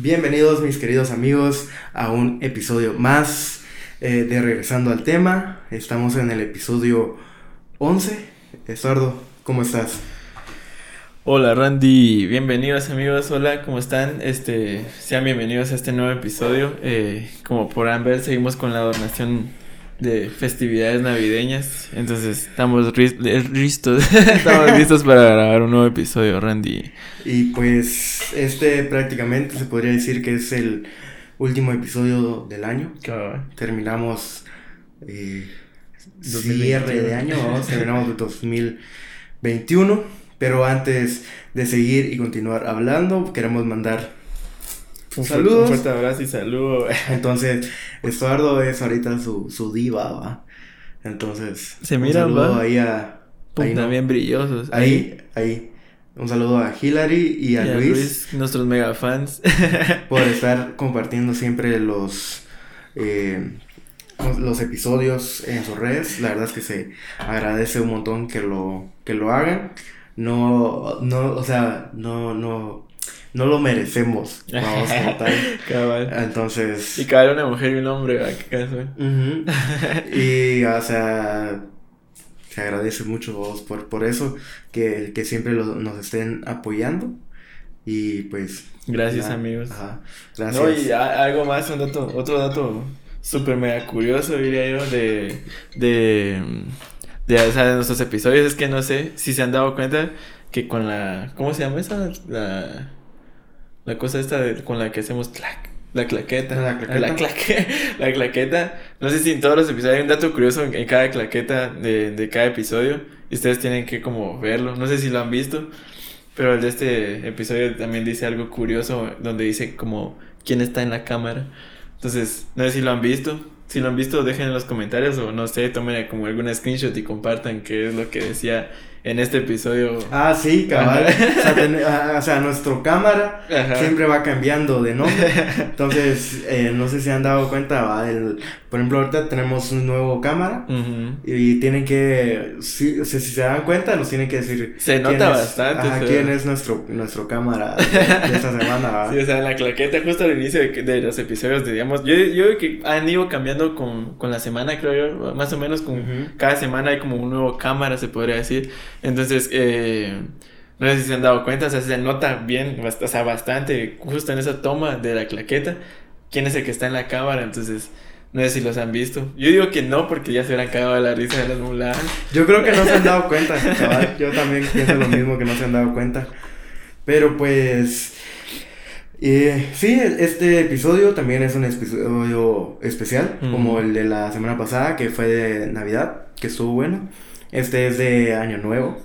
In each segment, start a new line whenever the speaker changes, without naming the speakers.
Bienvenidos mis queridos amigos a un episodio más eh, de Regresando al tema. Estamos en el episodio 11. Eduardo, ¿cómo estás?
Hola Randy, bienvenidos amigos, hola, ¿cómo están? Este, sean bienvenidos a este nuevo episodio. Eh, como podrán ver, seguimos con la donación de festividades navideñas. Entonces estamos listos, estamos listos para grabar un nuevo episodio, Randy.
Y pues este prácticamente se podría decir que es el último episodio del año. Terminamos eh, cierre de año, vamos, terminamos 2021. Pero antes de seguir y continuar hablando, queremos mandar
un saludo. Un fuerte abrazo y saludo.
Entonces, Estuardo es ahorita su, su diva, ¿va? Entonces,
se mira, un saludo ahí a. también brillosos.
Ahí, ahí. Un saludo a Hillary y a, Luis,
Nuestros mega fans.
por estar compartiendo siempre los. Eh, los episodios en sus redes. La verdad es que se agradece un montón que lo, que lo hagan. No, no, o sea, no, no no lo merecemos. Vamos a Cabal. Entonces.
Y cada una mujer y un hombre, ¿a qué caso?
y, o sea, se agradece mucho vos por, por eso, que, que siempre nos estén apoyando. Y pues.
Gracias, amigos. Ajá. Gracias. No, y algo más, un dato, otro dato súper mega curioso, diría yo, de. de de, o sea, de nuestros episodios es que no sé si se han dado cuenta que con la ¿cómo se llama esa? La la cosa esta con la que hacemos clac, la claqueta. La claqueta. La, claque, la claqueta. No sé si en todos los episodios hay un dato curioso en, cada claqueta de, de, cada episodio. Y ustedes tienen que como verlo. No sé si lo han visto. Pero el de este episodio también dice algo curioso donde dice como quién está en la cámara. Entonces, no sé si lo han visto. Si lo han visto, dejen en los comentarios o no sé, tomen como algún screenshot y compartan qué es lo que decía en este episodio.
Ah, sí, cabal. Ah, o, sea, nuestro cámara siempre va cambiando de nombre. Entonces, eh, no sé si han dado cuenta, ¿va? El, por ejemplo, ahorita tenemos un nuevo cámara y tienen que, si, si, se dan cuenta, nos tienen que decir.
Se nota bastante.
Ajá, quién es nuestro, nuestro cámara de, esta semana, ¿va?
Sí, o sea, en la claqueta, justo al inicio de, los episodios, digamos, yo, yo que han ido cambiando con, con la semana, creo yo, más o menos con cada semana hay como un nuevo cámara, se podría decir. Entonces, eh, no sé si se han dado cuenta, o sea, se nota bien, o sea, bastante, justo en esa toma de la claqueta, quién es el que está en la cámara, entonces... No sé si los han visto. Yo digo que no, porque ya se hubieran cagado de la risa de las muladas.
Yo creo que no se han dado cuenta, Yo también pienso lo mismo, que no se han dado cuenta. Pero pues. Eh, sí, este episodio también es un episodio especial, como el de la semana pasada, que fue de Navidad, que estuvo bueno. Este es de Año Nuevo.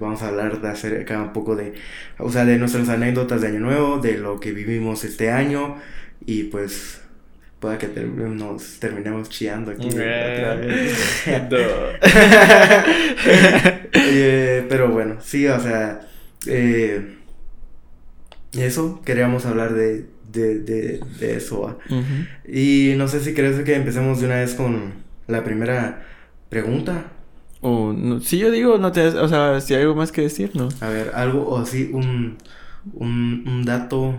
Vamos a hablar de hacer acá un poco de, o sea, de nuestras anécdotas de Año Nuevo, de lo que vivimos este año y pues pueda que nos terminemos chillando aquí. Eh, pero bueno, sí, o sea, eh, eso, queríamos hablar de, de, de, de eso. Y no sé si crees que empecemos de una vez con la primera pregunta.
O no, si yo digo, no te, o sea, si hay algo más que decir, ¿no?
A ver, algo o así, un, un, un dato.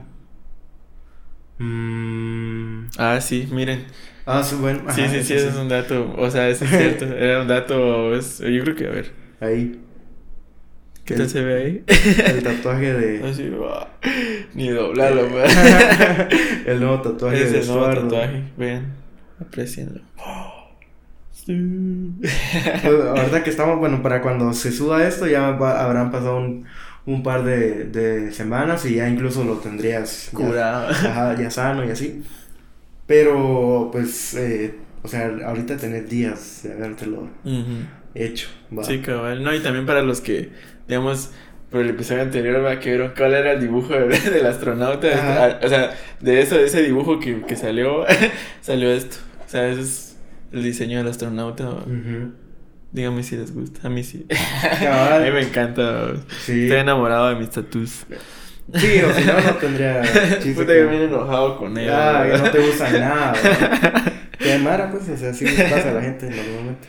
Mm. Ah, sí, miren.
Ah, sí, bueno.
sí, sí, sí, eso es un dato. O sea, eso es cierto. Era un dato. Es, yo creo que, a ver.
Ahí.
¿Qué tal se ve ahí?
El tatuaje de.
Así, Ni doblarlo,
El nuevo tatuaje
es el nuevo tatuaje. Vean, aprecienlo.
Pues, ahorita que estamos, bueno, para cuando se suba esto ya habrán pasado un, un par de, de, semanas y ya incluso lo tendrías
curado,
ya, ya sano y así. Pero, pues, eh, o sea, ahorita tener días de habértelo hecho.
Sí, cabal. No, y también para los que, digamos, por el episodio anterior, va, que vieron cuál era el dibujo del astronauta. O sea, de eso, de ese dibujo que, que salió, salió esto. O sea, eso es el diseño del astronauta. Dígame si les gusta. A mí sí. a mí me encanta. Estoy enamorado de mis tattoos.
Sí, o si no, no tendría
chiste. Puta que me enojado con él.
Ah, que no te gusta nada. Que mara, pues, o sea, así les pasa a la gente normalmente.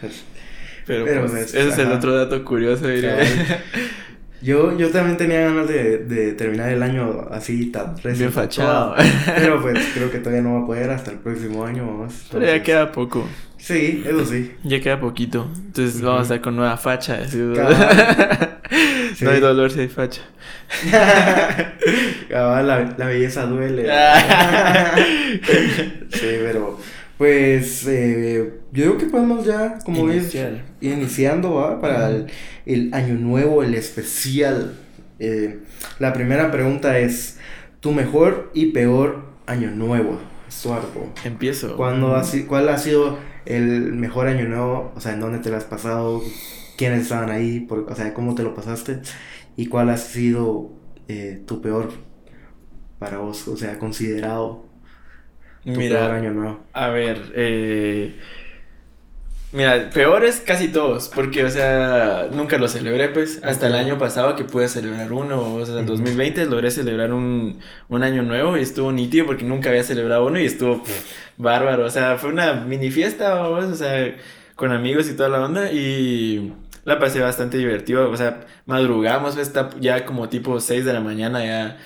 Pero, Pero pues, ese es el otro dato curioso, diría.
Yo, yo también tenía ganas de, de terminar el año así tan
Bien fachado.
Pero pues creo que todavía no va a poder hasta el próximo año. Vamos.
Pero ya queda poco.
Sí, eso sí.
Ya queda poquito. Entonces vamos a estar con nueva facha. No hay dolor si hay facha.
la, la belleza duele. sí, pero pues eh, yo digo que podemos ya, como ir iniciando ¿va? para el, año nuevo, el especial. Eh, la primera pregunta es, ¿tu mejor y peor año nuevo, Suarco?
Empiezo.
¿Cuándo ha, ¿Cuál ha sido el mejor año nuevo? O sea, ¿en dónde te lo has pasado? ¿Quiénes estaban ahí? o sea, ¿cómo te lo pasaste? ¿Y cuál ha sido eh, tu peor para vos? O sea, considerado
Mira, año A ver, eh, Mira, peores casi todos, porque, o sea, nunca lo celebré, pues, hasta el año pasado que pude celebrar uno, o sea, en 2020 logré celebrar un, un año nuevo y estuvo nítido porque nunca había celebrado uno y estuvo bárbaro, o sea, fue una mini fiesta, o sea, con amigos y toda la onda y la pasé bastante divertido, o sea, madrugamos, pues, está ya como tipo 6 de la mañana, ya,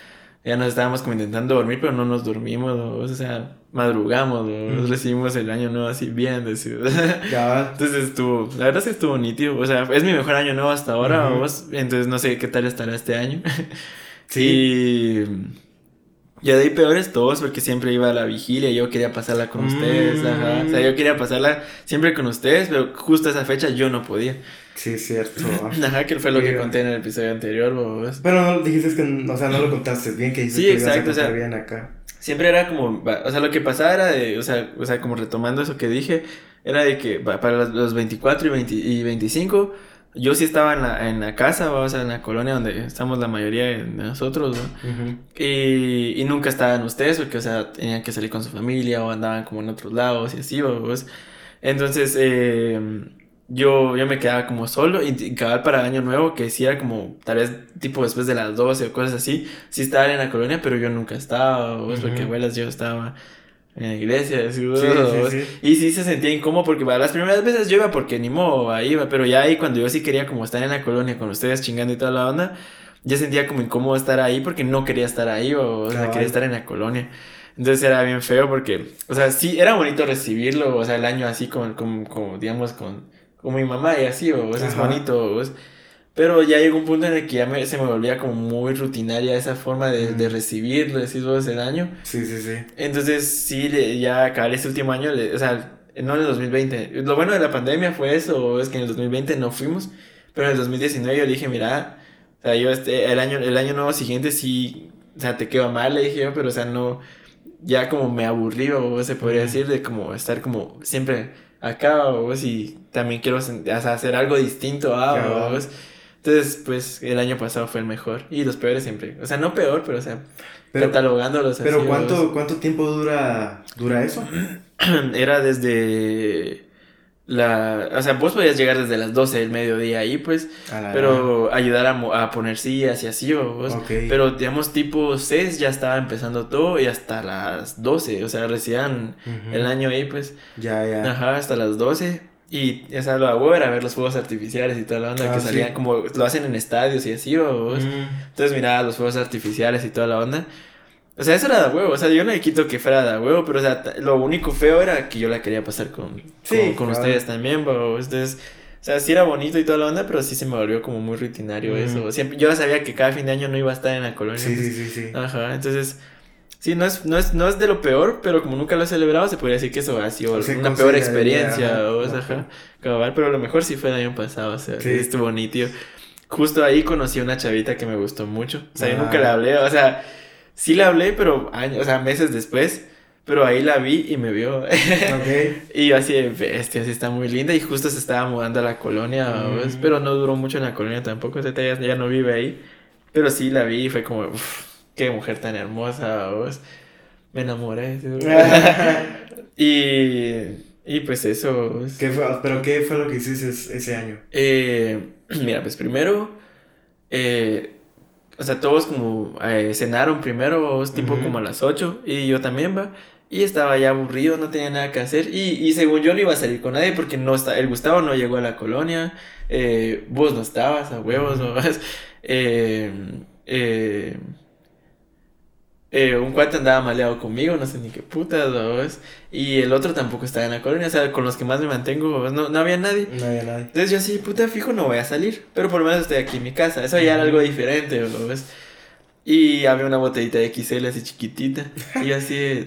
ya nos estábamos como intentando dormir, pero no nos dormimos, o sea madrugamos, recibimos el año nuevo así bien, Entonces estuvo, la verdad es que estuvo nítido, o sea, es mi mejor año nuevo hasta ahora, entonces no sé qué tal estará este año. sí. Y ya de ahí peores todos, porque siempre iba a la vigilia, yo quería pasarla con ustedes, ajá. O sea, yo quería pasarla siempre con ustedes, pero justo esa fecha yo no podía.
Sí, es cierto.
Ajá, que fue lo que conté en el episodio anterior,
Pero no dijiste que, o sea, no lo contaste bien, que dijiste
sí,
que
exacto,
o sea, bien acá
siempre era como, o sea, lo que pasaba era de, o sea, o sea como retomando eso que dije, era de que para los 24 y, 20, y 25, yo sí estaba en la, en la casa, o sea, en la colonia donde estamos la mayoría de nosotros, ¿no? y, y, nunca estaban ustedes, porque, o sea, tenían que salir con su familia o andaban como en otros lados y así, pues. Entonces, eh, yo, yo me quedaba como solo y, cabal para Año Nuevo, que sí era como tal vez tipo después de las 12 o cosas así, sí estaba en la colonia, pero yo nunca estaba, o porque abuelas yo estaba en la iglesia, y sí se sentía incómodo porque para las primeras veces yo iba porque ni modo, iba, pero ya ahí cuando yo sí quería como estar en la colonia con ustedes chingando y toda la onda, ya sentía como incómodo estar ahí porque no quería estar ahí, o, sea, quería estar en la colonia. Entonces era bien feo porque, o sea, sí, era bonito recibirlo, o sea, el año así con, como digamos, con como mi mamá y así, o es bonito, Pero ya llegó un punto en el que ya me, se me volvía como muy rutinaria esa forma de, de recibirlo, decir vos el año.
Sí, sí, sí.
Entonces, sí, ya acabé este último año, o sea, no en el 2020. Lo bueno de la pandemia fue eso, es que en el 2020 no fuimos, pero en el 2019 yo le dije, mira, o sea, yo este, el año, el año nuevo siguiente sí, o sea, te quedo mal, le dije yo, pero o sea, no, ya como me aburrí, o se podría decir, de como estar como siempre acá, vos, y también quiero hacer algo distinto a vos. Entonces, pues el año pasado fue el mejor. Y los peores siempre. O sea, no peor, pero o sea, catalogándolos
así. Pero ¿cuánto, ¿cuánto tiempo dura, dura eso?
Era desde la, o sea, vos podías llegar desde las 12 del mediodía ahí, pues, pero ayudar a, a, poner sillas y así, vos. Pero, digamos, tipo 6 ya estaba empezando todo y hasta las 12, o sea, recién el año ahí, pues.
Ya, ya.
Ajá, hasta las 12. Y, o sea, lo hago era ver los fuegos artificiales y toda la onda que ah, salían como, lo hacen en estadios y así, vos. Entonces miraba los fuegos artificiales y toda la onda. O sea, eso era de huevo. O sea, yo no le quito que fuera de huevo, pero o sea, lo único feo era que yo la quería pasar con, con, ustedes también, bro. Entonces, o sea, sí era bonito y toda la onda, pero sí se me volvió como muy rutinario eso. Siempre, yo sabía que cada fin de año no iba a estar en la colonia.
Sí, sí, sí, sí.
Ajá, entonces, sí, no es, no, es, no es de lo peor, pero como nunca lo he celebrado, se podría decir que eso ha sido una peor experiencia. o, sea, ajá, pero lo mejor sí fue el año pasado, o sea, sí. estuvo bonito. Justo ahí conocí a una chavita que me gustó mucho. O sea, yo nunca le hablé, o sea Sí le hablé, pero años, o sea, meses después. Pero ahí la vi y me vio. Okay. y yo así, bestia, así está muy linda. Y justo se estaba mudando a la colonia, mm. pero no duró mucho en la colonia tampoco. Ya, ya, no vive ahí. Pero sí la vi y fue como, qué mujer tan hermosa, vos. Me enamoré. y, y pues eso.
¿Qué fue, ¿Pero qué fue lo que hiciste ese año?
Eh, mira, pues primero, eh, o sea, todos como eh, cenaron primero, tipo como a las 8, y yo también, va. Y estaba ya aburrido, no tenía nada que hacer. Y, y según yo no iba a salir con nadie porque no está, el Gustavo no llegó a la colonia. Eh, vos no estabas a huevos, ¿no? eh, eh, eh, un cuate andaba maleado conmigo, no sé ni qué putas, ¿no? Y el otro tampoco estaba en la colonia, o sea, con los que más me mantengo, no, no había nadie.
No había nadie.
Entonces yo así, puta, fijo, no voy a salir, pero por lo menos estoy aquí en mi casa. Eso ya era algo diferente. ¿ves? Y había una botellita de XL así chiquitita. Y yo así,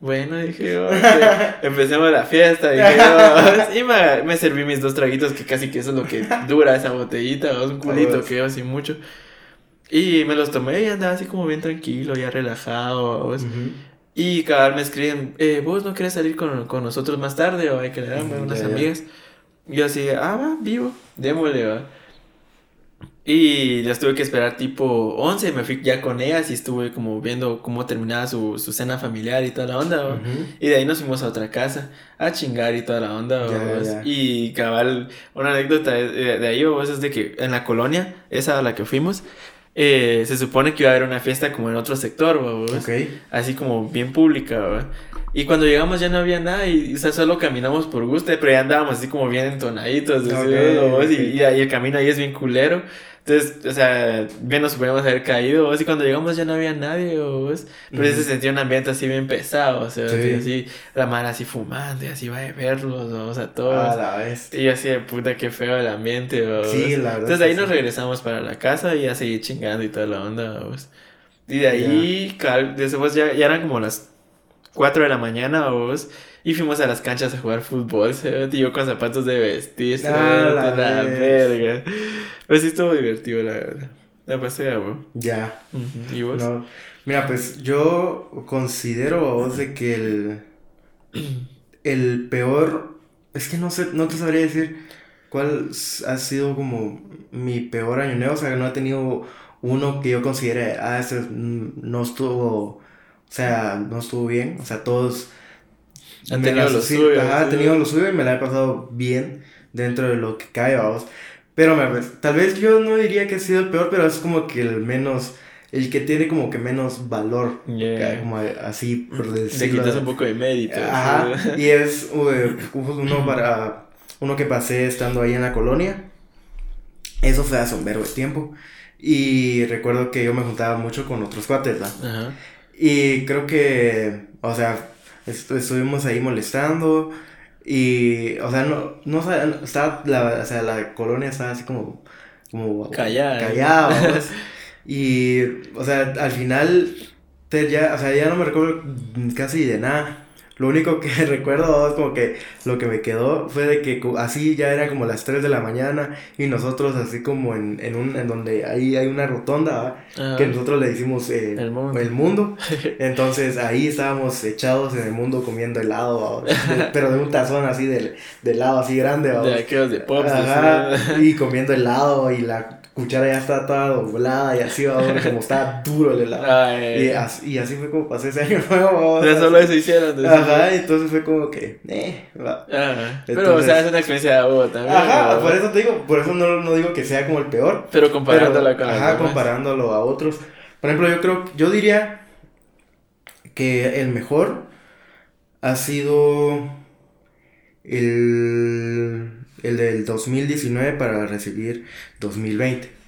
bueno, dije, oh, empecemos la fiesta. Dije, oh, y me, me, serví mis dos traguitos, que casi que eso es lo que dura esa botellita, un culito que así mucho. Y me los tomé y andaba así como bien tranquilo, ya relajado. Y cada vez me escriben, eh, ¿vos no querés salir con, con, nosotros más tarde o hay que le darme unas amigas? Y yo así, ah, va, vivo, démosle, va. Y las tuve que esperar tipo 11, me fui ya con ellas y estuve como viendo cómo terminaba su, su cena familiar y toda la onda, Y de ahí nos fuimos a otra casa a chingar y toda la onda, Y cabal, una anécdota de, de ahí, vos, es de que en la colonia, esa a la que fuimos, eh, se supone que iba a haber una fiesta como en otro sector, Así como bien pública, Y cuando llegamos ya no había nada y, o sea, solo caminamos por gusto, pero ya andábamos así como bien entonaditos, Y, y, ahí el camino ahí es bien culero. Entonces, o sea, bien nos podíamos haber caído, y cuando llegamos ya no había nadie, o pero se sentía un ambiente así bien pesado, o sea, así, la mano así fumando, y así va a verlos, o sea, todos. Y así de puta, qué feo el ambiente, Sí, la verdad. Entonces ahí nos regresamos para la casa y ya seguí chingando y toda la onda, Y de ahí, después ya, ya eran como las 4 de la mañana, vos. Y fuimos a las canchas a jugar fútbol, ¿sí? yo con zapatos de vestir, ah, la, la verga. Pues sí estuvo divertido, la verdad. La pasé a
Ya. ¿Y vos? Mira, pues yo considero vos de que el. El peor. Es que no sé, no te sabría decir cuál ha sido como mi peor año nuevo. O sea, no he tenido uno que yo considere, ah, ese no estuvo. O sea, no estuvo bien. O sea, todos ha tenido lo suyo. ha tenido lo suyo y me la he pasado bien dentro de lo que cae, vamos. Pero tal vez yo no diría que ha sido el peor, pero es como que el menos, el que tiene como que menos valor. Como así, por
decirlo. Le quitas un poco de mérito.
Ajá. y es uno para, uno que pasé estando ahí en la colonia. Eso fue hace un verbo de tiempo. Y recuerdo que yo me juntaba mucho con otros cuates, ¿verdad? Ajá. Y creo que, o sea, estuvimos ahí molestando y, o sea, no, no la, o sea, la colonia estaba así como, como
callada.
Callada, y, o sea, al final, ya, o sea, ya no me recuerdo casi de nada. Lo único que recuerdo es como que lo que me quedó fue de que así ya era como las 3 de la mañana y nosotros así como en, en un en donde ahí hay una rotonda que nosotros le hicimos eh, el mundo. Entonces ahí estábamos echados en el mundo comiendo helado, pero de un tazón así de, de helado así grande.
De aquellos de pops.
y comiendo helado y la cuchara ya está toda doblada y así, como está duro el helado. y, así, y así fue como pasé ese año nuevo.
Ya solo eso hicieron.
Ajá, entonces fue como que, eh, va.
Ajá. Pero, o sea, es una experiencia de también.
Ajá, por eso te digo, por eso no, no digo que sea como el peor.
Pero comparándolo con
Ajá, comparándolo a otros. Por ejemplo, yo creo, yo diría que el mejor ha sido el el del 2019 para recibir 2020.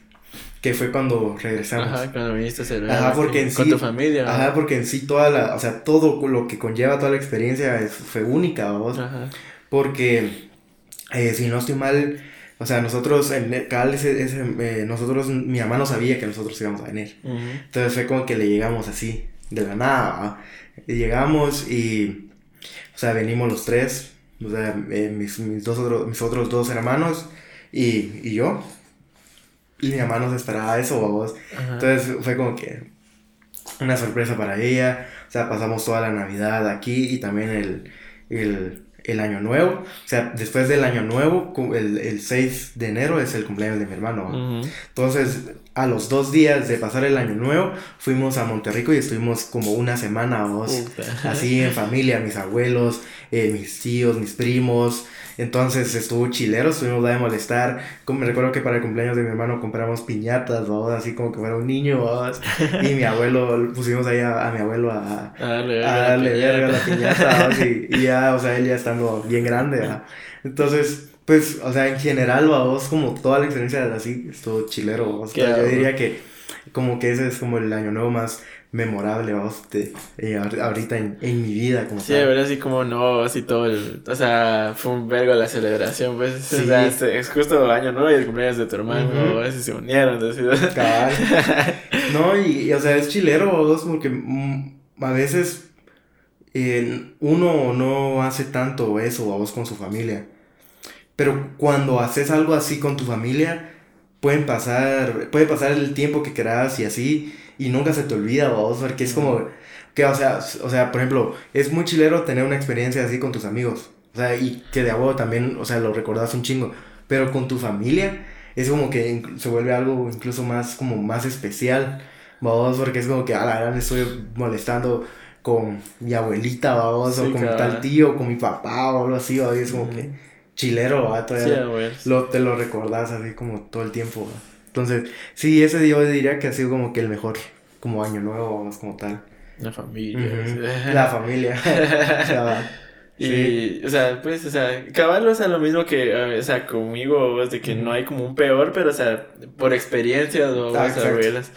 Que fue cuando regresamos.
Ajá, cuando viniste a celebrar
ajá, porque en
con
sí,
tu familia.
Ajá, porque en sí toda la, o sea, todo lo que conlleva toda la experiencia fue única, vamos. Ajá. Porque, eh, si no estoy mal, o sea, nosotros, en ese, ese eh, nosotros, mi mamá no sabía que nosotros íbamos a venir. Entonces fue como que le llegamos así, de la nada, llegamos y, o sea, venimos los tres, o sea, eh, mis, mis, dos otros, mis otros dos hermanos y, y yo. Y mi mamá nos esperaba eso, vamos. Entonces fue como que una sorpresa para ella. O sea, pasamos toda la Navidad aquí y también el, el, el Año Nuevo. O sea, después del Año Nuevo, el, el 6 de enero es el cumpleaños de mi hermano. Entonces, a los dos días de pasar el Año Nuevo, fuimos a Monterrico y estuvimos como una semana o dos, así en familia, mis abuelos, eh, mis tíos, mis primos, Entonces estuvo chilero, estuvimos a de molestar. Como, me recuerdo que para el cumpleaños de mi hermano compramos piñatas, ¿no? así como que fuera un niño. Y mi abuelo, pusimos ahí a, mi abuelo a, a darle, verga la piñata. y, y, ya, o sea, él ya estando bien grande. Entonces, pues, o sea, en general, vos, como toda la experiencia así, estuvo chilero. yo diría que como que ese es como el año nuevo más memorable, vamos, de, eh, ahorita en, en, mi vida.
Como sí, ver así como no, así todo el, o sea, fue un vergo la celebración, pues, sí. o sea, es, justo año nuevo y el cumpleaños de tu hermano, a veces se unieron, así.
no, y, o sea, es chilero, vos, porque mm, a veces uno no hace tanto eso, vos, con su familia, pero cuando haces algo así con tu familia, pueden pasar, puede pasar el tiempo que quieras y así, y nunca se te olvida, vos, porque es como, que, o sea, o sea, por ejemplo, es muy chilero tener una experiencia así con tus amigos, o sea, y que de abuelo también, o sea, lo recordás un chingo, pero con tu familia es como que se vuelve algo incluso más, como más especial, vos, porque es como que, a la verdad, me estoy molestando con mi abuelita, vamos, o con tal tío, con mi papá, o algo así, o es como que chilero, ¿va? Todavía lo, te lo recordás así como todo el tiempo, entonces, sí, ese día yo diría que ha sido como que el mejor, como año nuevo, más como tal.
La familia.
La familia.
Y, o sea, pues, o sea, caballo, o sea, lo mismo que, o sea, conmigo, es de que no hay como un peor, pero, o sea, por experiencia, o ah, abuelas.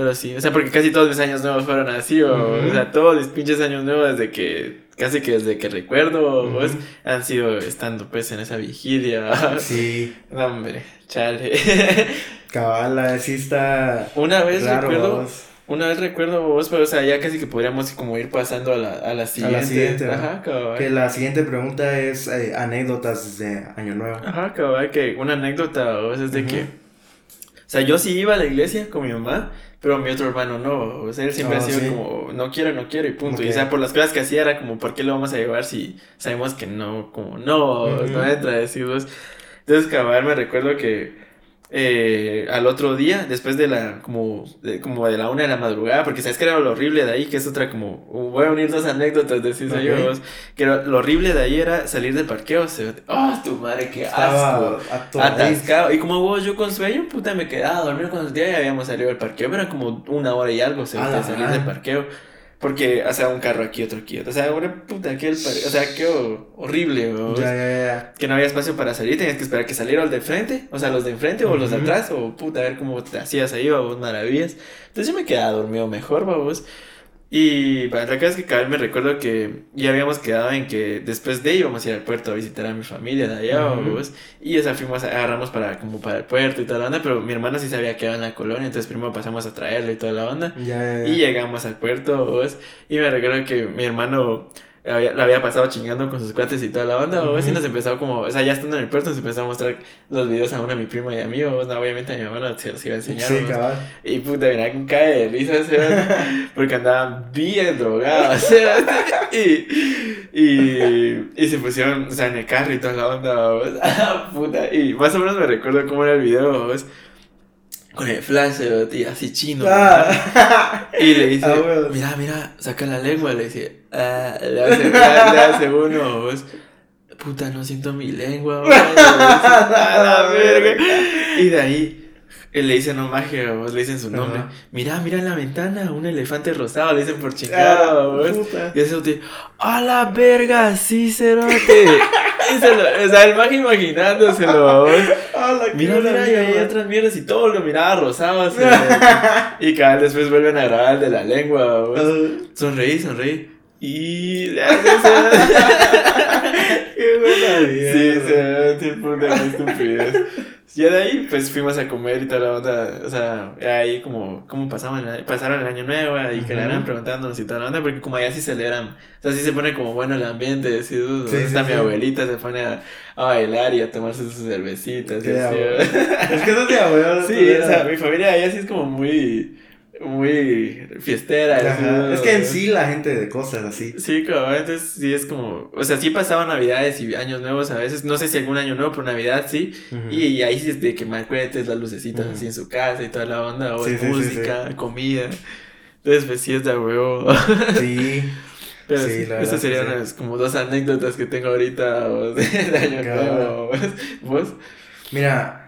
Pero sí, o sea, porque casi todos mis años nuevos fueron así, o, o sea, todos mis pinches años nuevos desde que, casi que desde que recuerdo, pues, han sido estando, pues, en esa vigilia. Sí. no, hombre, chale.
Cabala, sí está.
Una vez recuerdo. Una vez recuerdo vos, pero o sea, ya casi que podríamos como ir pasando a la, a la siguiente. A la siguiente,
Ajá, cabal. Que la siguiente pregunta es eh, anécdotas de Año Nuevo.
Ajá, cabal, que una anécdota vos es de que. O sea, yo sí iba a la iglesia con mi mamá, pero mi otro hermano no. O sea, él siempre ha sido como, no quiero, no quiero y punto. Y o sea, por las cosas que hacía era como, ¿por qué lo vamos a llevar si sabemos que no, como, no, no entra vos. Entonces, cabal, me recuerdo que eh, al otro día, después de la, como de, como de la una de la madrugada, porque sabes que era lo horrible de ahí, que es otra como, voy a unir dos anécdotas, decís okay. yo, que lo horrible de ahí era salir del parqueo, se, oh, tu madre, qué asco, atascado, y como vos, yo con sueño, puta, me quedaba a dormir cuando el día ya habíamos salido del parqueo, pero era como una hora y algo, se, salir del parqueo. Porque, o sea, un carro aquí, otro aquí. O sea, una puta, que el O sea, qué horrible, Ya, ya, ya. Que no había espacio para salir, tenías que esperar que saliera el de frente, o sea, los de enfrente o los de atrás, o puta, a ver cómo te hacías ahí, vos, maravillas. Entonces yo me quedaba dormido mejor, vamos. Y para la es que cada vez me recuerdo que ya habíamos quedado en que después de íbamos a ir al puerto a visitar a mi familia de allá, y esa fuimos, agarramos para como para el puerto y toda la onda, pero mi hermana sí se había quedado en la colonia, entonces primero pasamos a traerle y toda la onda, y llegamos al puerto, y me recuerdo que mi hermano la había pasado chingando con sus cuates y toda la onda, o uh nos empezó como, o sea, ya estando en el puerto, nos empezó a mostrar los videos a una, a mi prima y a mí, o obviamente a mi mamá se los iba a enseñar. Sí, cabal. Y puta, mira, un cae de risa, porque andaban bien drogados, y, y, y se pusieron, o sea, en el carro y toda la onda, puta, y más o menos me recuerdo cómo era el video, con el flash, tío, así chino. Ah. Y le dice, ah, mira, mira, saca la lengua, le dice, ah, le, hace, le, hace uno, puta, no siento mi lengua, la verga. Y de ahí, él le dice no magia, vos le dicen su nombre. Mira, mira en la ventana, un elefante rosado, le dicen por chingado, Y ese tío, a la verga, sí, cerote. o sea, el mago imaginándoselo, Mira, mira, y hay otras mierdas y todo lo miraba rosado. y cada vez después vuelven a grabar el de la lengua, Sonreí, sonreí. Y Qué buena vida. Sí, se ve tipo de estupidez. Ya de ahí, pues fuimos a comer y toda la onda. O sea, ahí como, como pasaban, pasaron el año nuevo y que le eran preguntándonos y toda la onda, porque como allá sí celebran. O sea, sí se pone como bueno el ambiente. Sí, está mi abuelita, se pone a, a, bailar y a tomarse sus cervecitas. Y así, es que eso es de abuelo. Sí, o sea, mi familia allá sí es como muy muy fiestera.
Es que en sí la gente de cosas así.
Sí, claro, entonces sí es como, o sea, sí pasaban navidades y años nuevos a veces, no sé si algún año nuevo, pero navidad sí, y, ahí sí es de que cuentes las lucecitas así en su casa y toda la onda, o música, comida, entonces pues sí es de huevo.
Sí.
Pero sí, esas serían como dos anécdotas que tengo ahorita de año nuevo. ¿Vos?
Mira,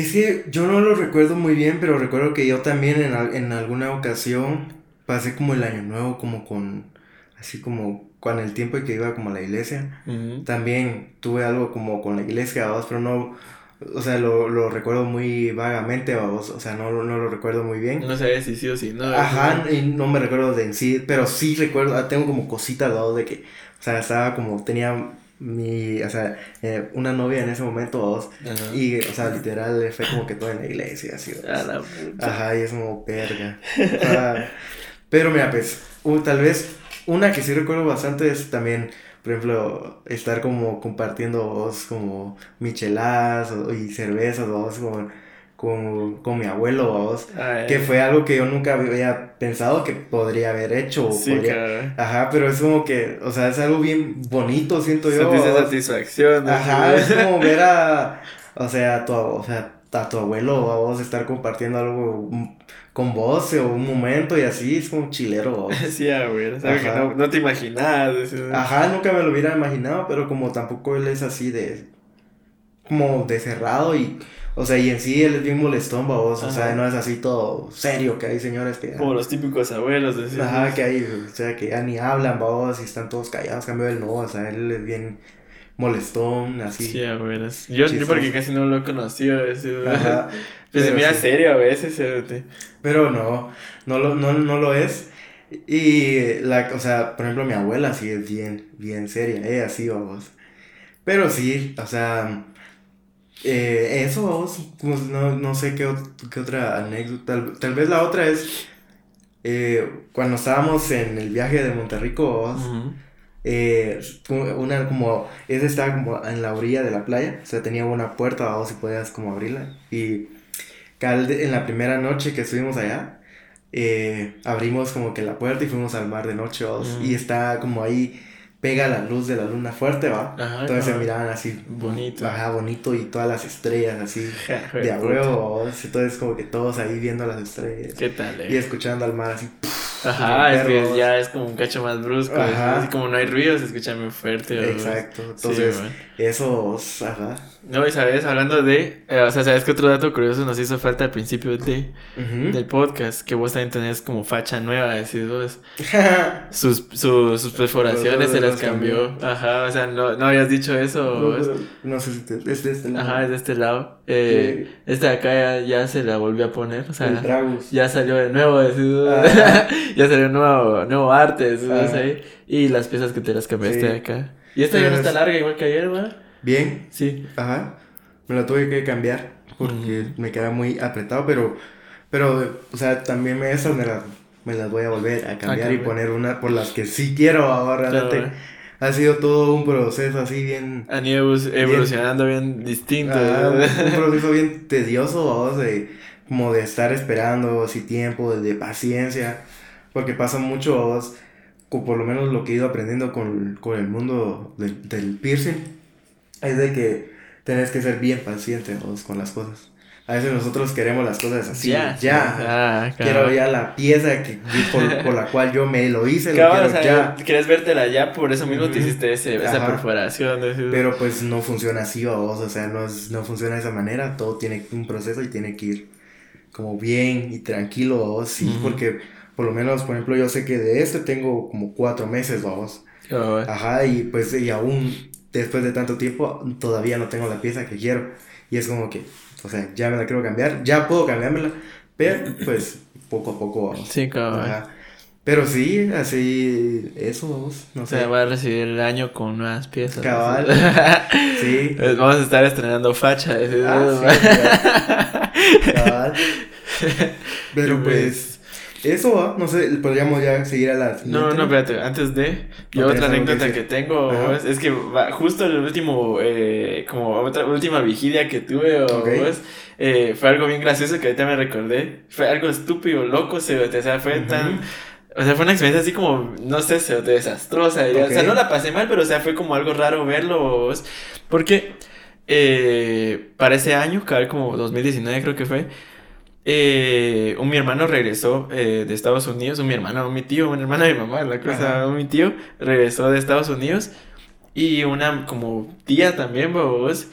es que yo no lo recuerdo muy bien, pero recuerdo que yo también en, en alguna ocasión pasé como el año nuevo, como con, así como con el tiempo que iba como a la iglesia. También tuve algo como con la iglesia, vos, pero no, o sea, lo, lo recuerdo muy vagamente, vos, o sea, no, no lo recuerdo muy bien.
No sabes si sí o si no.
Ajá, y no me recuerdo de en sí, pero sí recuerdo, ah, tengo como cositas, lado de que, o sea, estaba como, tenía mi, o sea, eh, una novia en ese momento, vos, y, o sea, literal, fue como que todo en la iglesia, así, Ajá, y es como perga. pero mira, pues, tal vez una que sí recuerdo bastante es también, por ejemplo, estar como compartiendo vos como micheladas y cervezas vos con, con, con mi abuelo vos, que fue algo que yo nunca había pensado que podría haber hecho. Sí, Ajá, pero es como que, o sea, es algo bien bonito, siento yo.
Sentiste satisfacción.
Ajá, es como ver a, o sea, a tu, o sea, a tu abuelo, a vos estar compartiendo algo con vos o un momento y así, es como chilero.
sí, güey, no, no, te imaginabas.
Ajá, nunca me lo hubiera imaginado, pero como tampoco él es así de, como de cerrado y, o sea, y en sí él es bien molestón, vos, o sea, no es así todo serio, que hay señores que...
Como los típicos abuelos,
decir. Ajá, que hay, o sea, que ya ni hablan, vos, y están todos callados, cambio él no, o sea, él es bien molestón, así.
Sí, güey, yo, yo porque casi no lo he conocido, Ajá. Pues se mira serio a veces,
Pero no, no lo, no, no lo es. Y, la, o sea, por ejemplo, mi abuela sí es bien, bien seria, ella sí, vamos. Pero sí, o sea, eh, eso, vamos, pues, no, no sé qué, qué otra anécdota. Tal, vez la otra es eh, cuando estábamos en el viaje de Monterrico, vamos, eh, una como, esa estaba como en la orilla de la playa, o sea, tenía una puerta, vamos, y podías como abrirla. Y en la primera noche que estuvimos allá, eh, abrimos como que la puerta y fuimos al mar de noche, y está como ahí pega la luz de la luna fuerte, va. Entonces se miraban así. Bonito. Ajá, bonito y todas las estrellas así de a huevo, Entonces como que todos ahí viendo las estrellas.
¿Qué tal,
eh? Y escuchando al mar así.
Ajá, es que ya es como un cacho más brusco. Ajá. Así como no hay ruido, se escucha muy fuerte.
Exacto. Entonces, eso, ajá.
No, y sabes, hablando de, eh, o sea, sabes que otro dato curioso nos hizo falta al principio de, del podcast, que vos también tenés como facha nueva, decís vos. sus, sus perforaciones se las cambió. Ajá, o sea, no, no habías dicho eso.
No, sé si es de este lado.
Ajá, es de este lado. Eh, Este de acá ya, se la volvió a poner, o sea, ya salió de nuevo, decís ya salió nuevo, nuevo arte, decís ahí. Y las piezas que te las cambiaste de acá. Y esta ya no está larga igual que ayer, ¿va?
Bien. Sí. Ajá. Me la tuve que cambiar porque me queda muy apretado, pero, pero, o sea, también me, esas me las, me las voy a volver a cambiar y poner una por las que sí quiero ahora. Realmente ha sido todo un proceso así bien...
Han ido evolucionando bien, distinto.
un proceso bien tedioso, de, como de estar esperando así tiempo, de, paciencia, porque pasa mucho, vos, por lo menos lo que he ido aprendiendo con, con el mundo del piercing es de que tenés que ser bien paciente con las cosas. A veces nosotros queremos las cosas así, ya. ya. Ah, quiero ya la pieza que, por, la cual yo me lo hice, lo quiero
ya. Quieres vértela ya, por eso mismo te hiciste ese, esa perforación.
Pero pues no funciona así, vos, o sea, no, no funciona de esa manera, todo tiene un proceso y tiene que ir como bien y tranquilo, vos, sí, porque por lo menos, por ejemplo, yo sé que de este tengo como cuatro meses, vos. Oh, Ajá, y pues y aún después de tanto tiempo todavía no tengo la pieza que quiero. Y es como que, o sea, ya me la quiero cambiar, ya puedo cambiármela, pero pues poco a poco vamos. Sí, cabrón. Pero sí, así, eso vamos,
no sé. va a recibir el año con nuevas piezas. Cabal. sí. Vamos a estar estrenando facha. Ah,
sí, cabal. Pero pues eso, no sé, podríamos ya seguir a la
No, no, espérate, antes de. Yo otra anécdota que, tengo es que justo el último, eh, como otra última vigilia que tuve, o, eh, fue algo bien gracioso que ahorita me recordé. Fue algo estúpido, loco, o sea, fue tan. O sea, fue una experiencia así como, no sé, desastrosa. O sea, no la pasé mal, pero o sea, fue como algo raro verlo. Porque eh, para ese año, cada como 2019 creo que fue, eh, un, mi hermano regresó eh, de Estados Unidos, un mi hermano, mi tío, un hermano de mi mamá, la cosa, mi tío regresó de Estados Unidos y una como tía también, vos,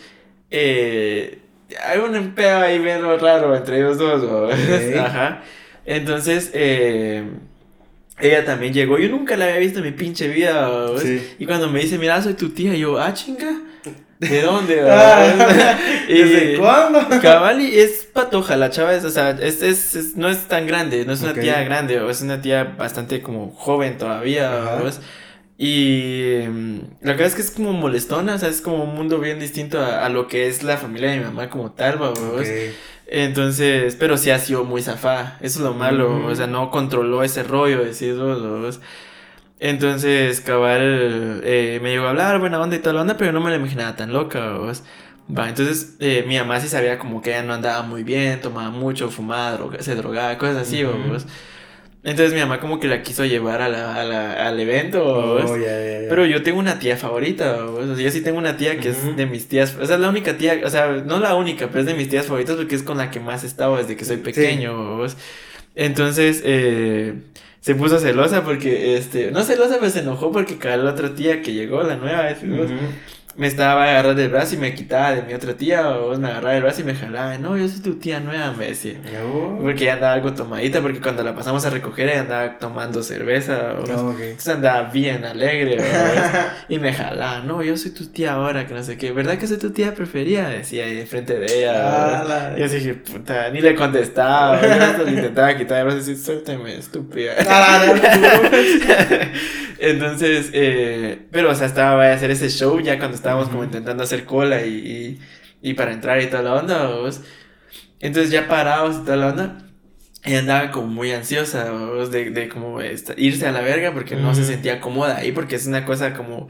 eh, hay un pedo ahí bien raro entre ellos dos, Ajá. Entonces, ella también llegó. Yo nunca la había visto en mi pinche vida. Y cuando me dice, mira, soy tu tía, yo, ah, chinga. ¿De dónde? Ah, y ¿Desde cuándo? Cabali es patoja, la chava es, o sea, es, es, no es tan grande, no es una tía grande, es una tía bastante como joven todavía, Y mm, la verdad es que es como molestona, o sea, es como un mundo bien distinto a, lo que es la familia de mi mamá como tal, Entonces, pero sí ha sido muy zafada, eso es lo malo, o sea, no controló ese rollo, decir, entonces, cabal, eh, me llegó a hablar, buena onda y toda la onda, pero no me la imaginaba tan loca, ¿vos? Va, entonces eh, mi mamá sí sabía como que ella no andaba muy bien, tomaba mucho, fumaba, se drogaba, cosas así, ¿vos? Entonces mi mamá como que la quiso llevar a la, a la, al evento, oh, pero yo tengo una tía favorita, ¿vos? O sea, yo sí tengo una tía que es de mis tías, o sea, es la única tía, o sea, no la única, pero es de mis tías favoritas porque es con la que más he estado desde que soy pequeño, ¿vos? Entonces, eh, se puso celosa porque, este, no celosa, pero se enojó porque cada la otra tía que llegó, la nueva, me estaba agarrando el brazo y me quitaba de mi otra tía, o me agarraba el brazo y me jalaba, no, yo soy tu tía nueva, me decía. Porque ella andaba algo tomadita, porque cuando la pasamos a recoger ella andaba tomando cerveza, o entonces andaba bien alegre, y me jalaba, no, yo soy tu tía ahora, que no sé qué, ¿verdad que soy tu tía preferida? Decía ahí enfrente de ella. yo dije, puta, ni le contestaba, yo intentaba quitar el brazo y decir, suélteme, estúpida. entonces, eh, pero, o sea, estaba a hacer ese show ya cuando estábamos como intentando hacer cola y, y, para entrar y toda la onda, Entonces ya parados y toda la onda. Y andaba como muy ansiosa, de, de como irse a la verga porque no se sentía cómoda ahí, porque es una cosa como,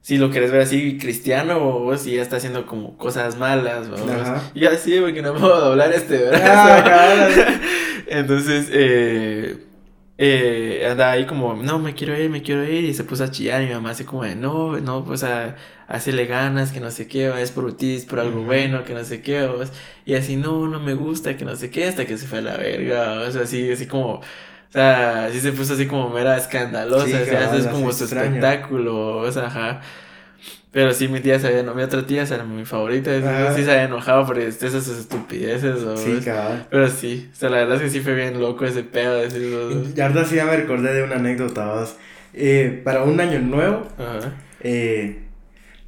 si lo quieres ver así, cristiano, o si ya está haciendo como cosas malas, Y así, porque no puedo doblar este brazo. Ah, Entonces, eh eh, andaba ahí como, no, me quiero ir, me quiero ir, y se puso a chillar, y mi mamá así como de, no, no, pues a, hacerle ganas, que no sé qué, es por ti, es por algo bueno, que no sé qué, y así, no, no me gusta, que no sé qué, hasta que se fue a la verga, o sea, así, así como, o sea, así se puso así como mera escandalosa, sí, es como su espectáculo, o sea, ajá. Pero sí, mi tía se había enojado, mi otra tía era mi favorita, sí se había enojado por esas estupideces, ¿o? Sí, cabrón. Pero sí, o sea, la verdad es que sí fue bien loco ese pedo. De
y ahorita sí ya me recordé de una anécdota, eh, para un año nuevo, Ajá. Eh,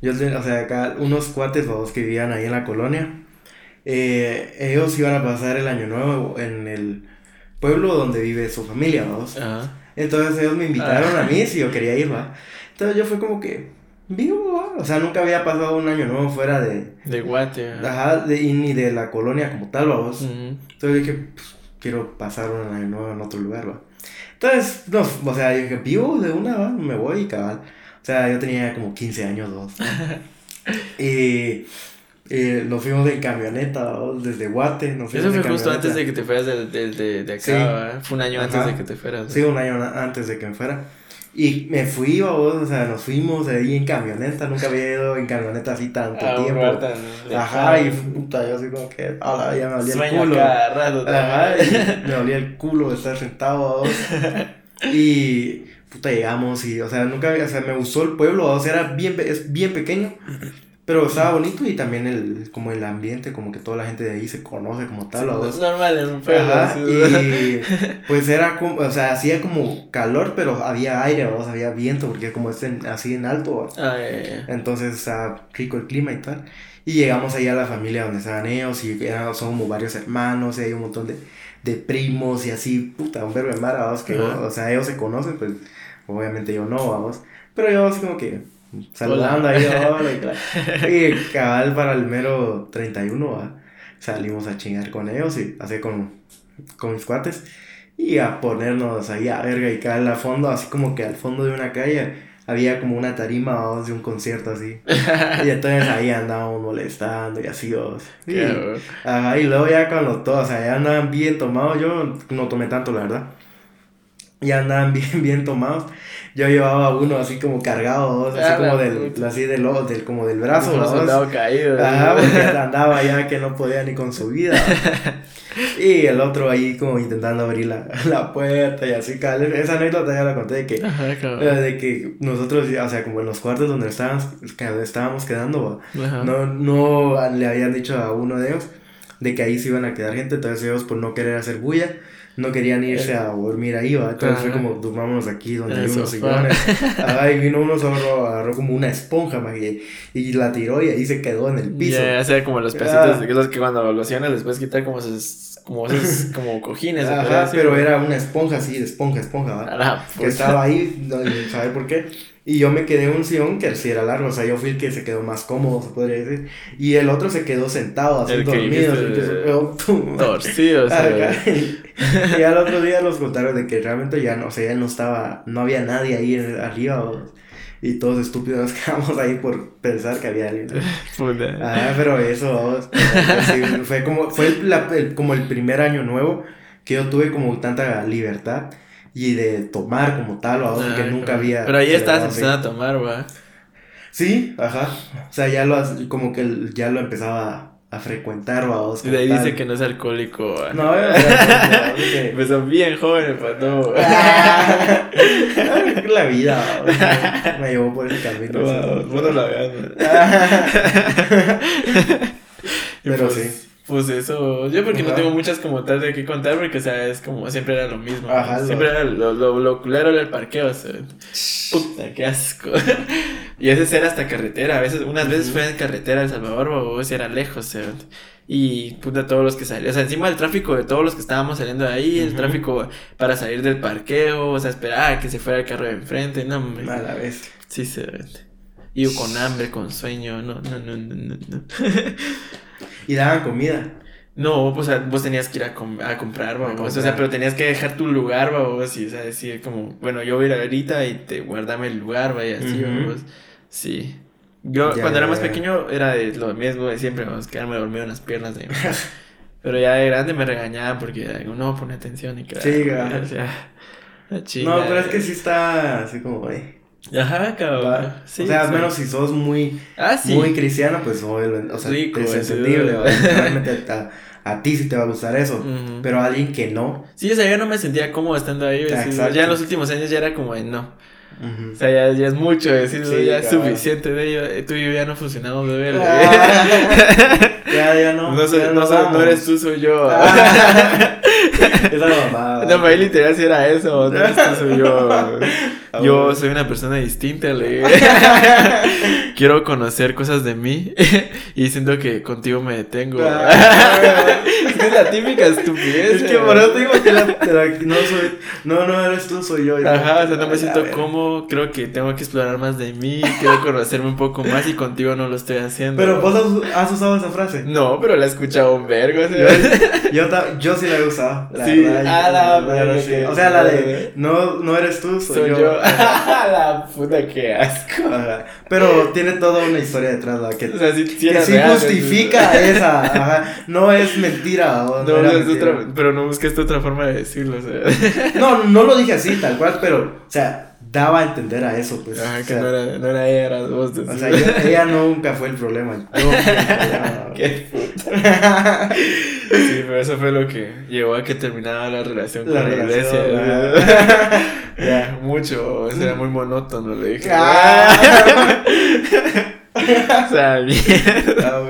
yo, o sea, acá unos cuates, dos que vivían ahí en la colonia, eh, ellos iban a pasar el año nuevo en el pueblo donde vive su familia, vamos. Ajá. Entonces ellos me invitaron a mí si yo quería ir, va. Entonces yo fue como que vivo, o sea, nunca había pasado un año nuevo fuera de...
De Guate.
Ajá, de, y ni de la colonia como tal, vamos. Entonces dije, pues, quiero pasar un año nuevo en otro lugar, va. Entonces, no, o sea, dije, vivo de una, va, me voy y cabal. O sea, yo tenía como 15 años, dos. y... Eh, nos fuimos en camioneta desde Guate. Nos
Eso fue justo antes de que te fueras de, de, de, acá, Fue un año antes de que te fueras.
Sí, un año antes de que me fuera. Y me fui, vos, o sea, nos fuimos ahí en camioneta, nunca había ido en camioneta así tanto ah, tiempo. Ajá, y puta, yo así como que, ah, ya me dolía el culo. Ajá, me dolía el culo de estar sentado, Y puta, llegamos y, o sea, nunca, o sea, me gustó el pueblo, o sea, era bien, es bien pequeño. Pero estaba bonito y también el, como el ambiente, como que toda la gente de ahí se conoce como tal. es normal en un pueblo. Y pues era como, o sea, hacía como calor, pero había aire, o había viento, porque como es así en alto. Ah, Entonces está rico el clima y tal. Y llegamos ahí a la familia donde estaban ellos y eran, son como varios hermanos y hay un montón de, de primos y así, puta, un verbo de mar, que, o sea, ellos se conocen, pues obviamente yo no, vamos. Pero yo así como que saludando ahí, y, cabal para el mero 31, salimos a chingar con ellos y así con, con mis cuates y a ponernos ahí a verga y caer al fondo, así como que al fondo de una calle había como una tarima de un concierto así. y entonces ahí andábamos molestando y así. Y, y luego ya cuando todos, o sea, ya andaban bien tomados, yo no tomé tanto, la verdad. ya andaban bien, bien tomados. Yo llevaba uno así como cargado, así ah, como del, así del, del, como del brazo.
No, caído.
Ajá, porque andaba ya que no podía ni con su vida. y el otro ahí como intentando abrir la, la puerta y así, esa anécdota ya la conté de que, de que nosotros, o sea, como en los cuartos donde estábamos, estábamos quedando, no, no le habían dicho a uno de ellos de que ahí se iban a quedar gente, entonces ellos por no querer hacer bulla, no querían irse a dormir ahí, ¿va? Entonces fue como, durmamos aquí donde hay unos sillones. y vino uno solo, agarró como una esponja, más y, la tiró y ahí se quedó en el piso.
Ya, sea, como los pedacitos, de los que cuando lo hacían después quitar como esos, como esos, como cojines.
Ajá, pero era una esponja así, esponja, esponja, ¿va? que estaba ahí, no, saber por qué. Y yo me quedé en un sillón que sí era largo, o sea, yo fui el que se quedó más cómodo, se podría decir. Y el otro se quedó sentado, así dormido, que se quedó
torcido. o sea,
y, al otro día los contaron de que realmente ya no, o sea, ya no estaba, no había nadie ahí arriba, y todos estúpidos nos quedamos ahí por pensar que había alguien. ah, pero eso, fue como, fue el, como el primer año nuevo que yo tuve como tanta libertad y de tomar como tal, o algo que nunca había.
Pero ahí estás empezando a tomar, va.
Sí, ajá. O sea, ya lo, como que ya lo empezaba a frecuentar, va.
Y de ahí dice que no es alcohólico,
¿va? No,
Empezó bien joven, pues no.
la vida, me llevó por ese camino.
Bueno, la.
Pero pues, sí.
Pues eso, yo porque no tengo muchas como tal de qué contar, porque o sea, es como siempre era lo mismo. siempre era lo, lo, lo culero era el parqueo, o sea, puta, qué asco. y ese era hasta carretera, a veces, unas veces fue en carretera El Salvador, o si era lejos, o sea, y puta, todos los que salían, o sea, encima del tráfico de todos los que estábamos saliendo de ahí, el tráfico para salir del parqueo, o sea, esperar a que se fuera el carro de enfrente, no, hombre.
Mala vez.
Sí, se Y con hambre, con sueño, no, no, no, no, no. no.
Y daban comida.
No, pues vos tenías que ir a, a comprar, vamos. O sea, pero tenías que dejar tu lugar, vamos. Y, o sea, decir como, bueno, yo voy a ir ahorita y te guardame el lugar, vaya, así, vamos. Sí. Yo, cuando era más pequeño, era de lo mismo de siempre, vamos, quedarme dormido en las piernas de Pero ya de grande me regañaban porque no pone atención y que.
Sí, No, pero es que sí está así como, güey.
Ajá, cabrón.
Sí, o sea, al menos si sos muy, ah, muy cristiano, pues, o sea, es entendible, Realmente a, a, ti sí te va a gustar eso, pero a alguien que no.
Sí, o sea, yo no me sentía cómodo estando ahí, ya en los últimos años ya era como de no. O sea, ya, ya, es mucho decir, ya es suficiente de ello. Tú y yo ya no funcionamos de ver.
ya, ya no.
No,
soy,
no, no, eres tú, soy yo. Ah.
Esa mamada.
No, para literal si era eso. No eres tú, soy yo. Yo soy una persona distinta, le Quiero conocer cosas de mí y siento que contigo me detengo. Ah. es la típica estupidez.
Es que por eso te digo que no soy, no, no eres tú, soy yo.
Ajá, o sea, no me siento cómodo, creo que tengo que explorar más de mí, quiero conocerme un poco más y contigo no lo estoy haciendo.
Pero vos has, usado esa frase.
No, pero la he escuchado un vergo.
yo, yo, sí la he usado. La sí, verdad, la, O sea, la de no, no eres tú, soy, yo.
la puta que asco.
Pero tiene toda una historia detrás, ¿verdad? Que, o sea, sí, justifica esa. Ajá. No es mentira.
No, no, es otra, pero no buscaste otra forma de decirlo, o sea.
No, no lo dije así, tal cual, pero, o sea, daba a entender a eso, pues.
Ajá, que no, era, no era ella, era vos.
O sea, ella nunca fue el problema. Yo,
Qué puta. sí, pero eso fue lo que llevó a que terminara la relación con la, iglesia. ya, mucho, eso era muy monótono, le dije. Ah. o sea, mierda. Ah,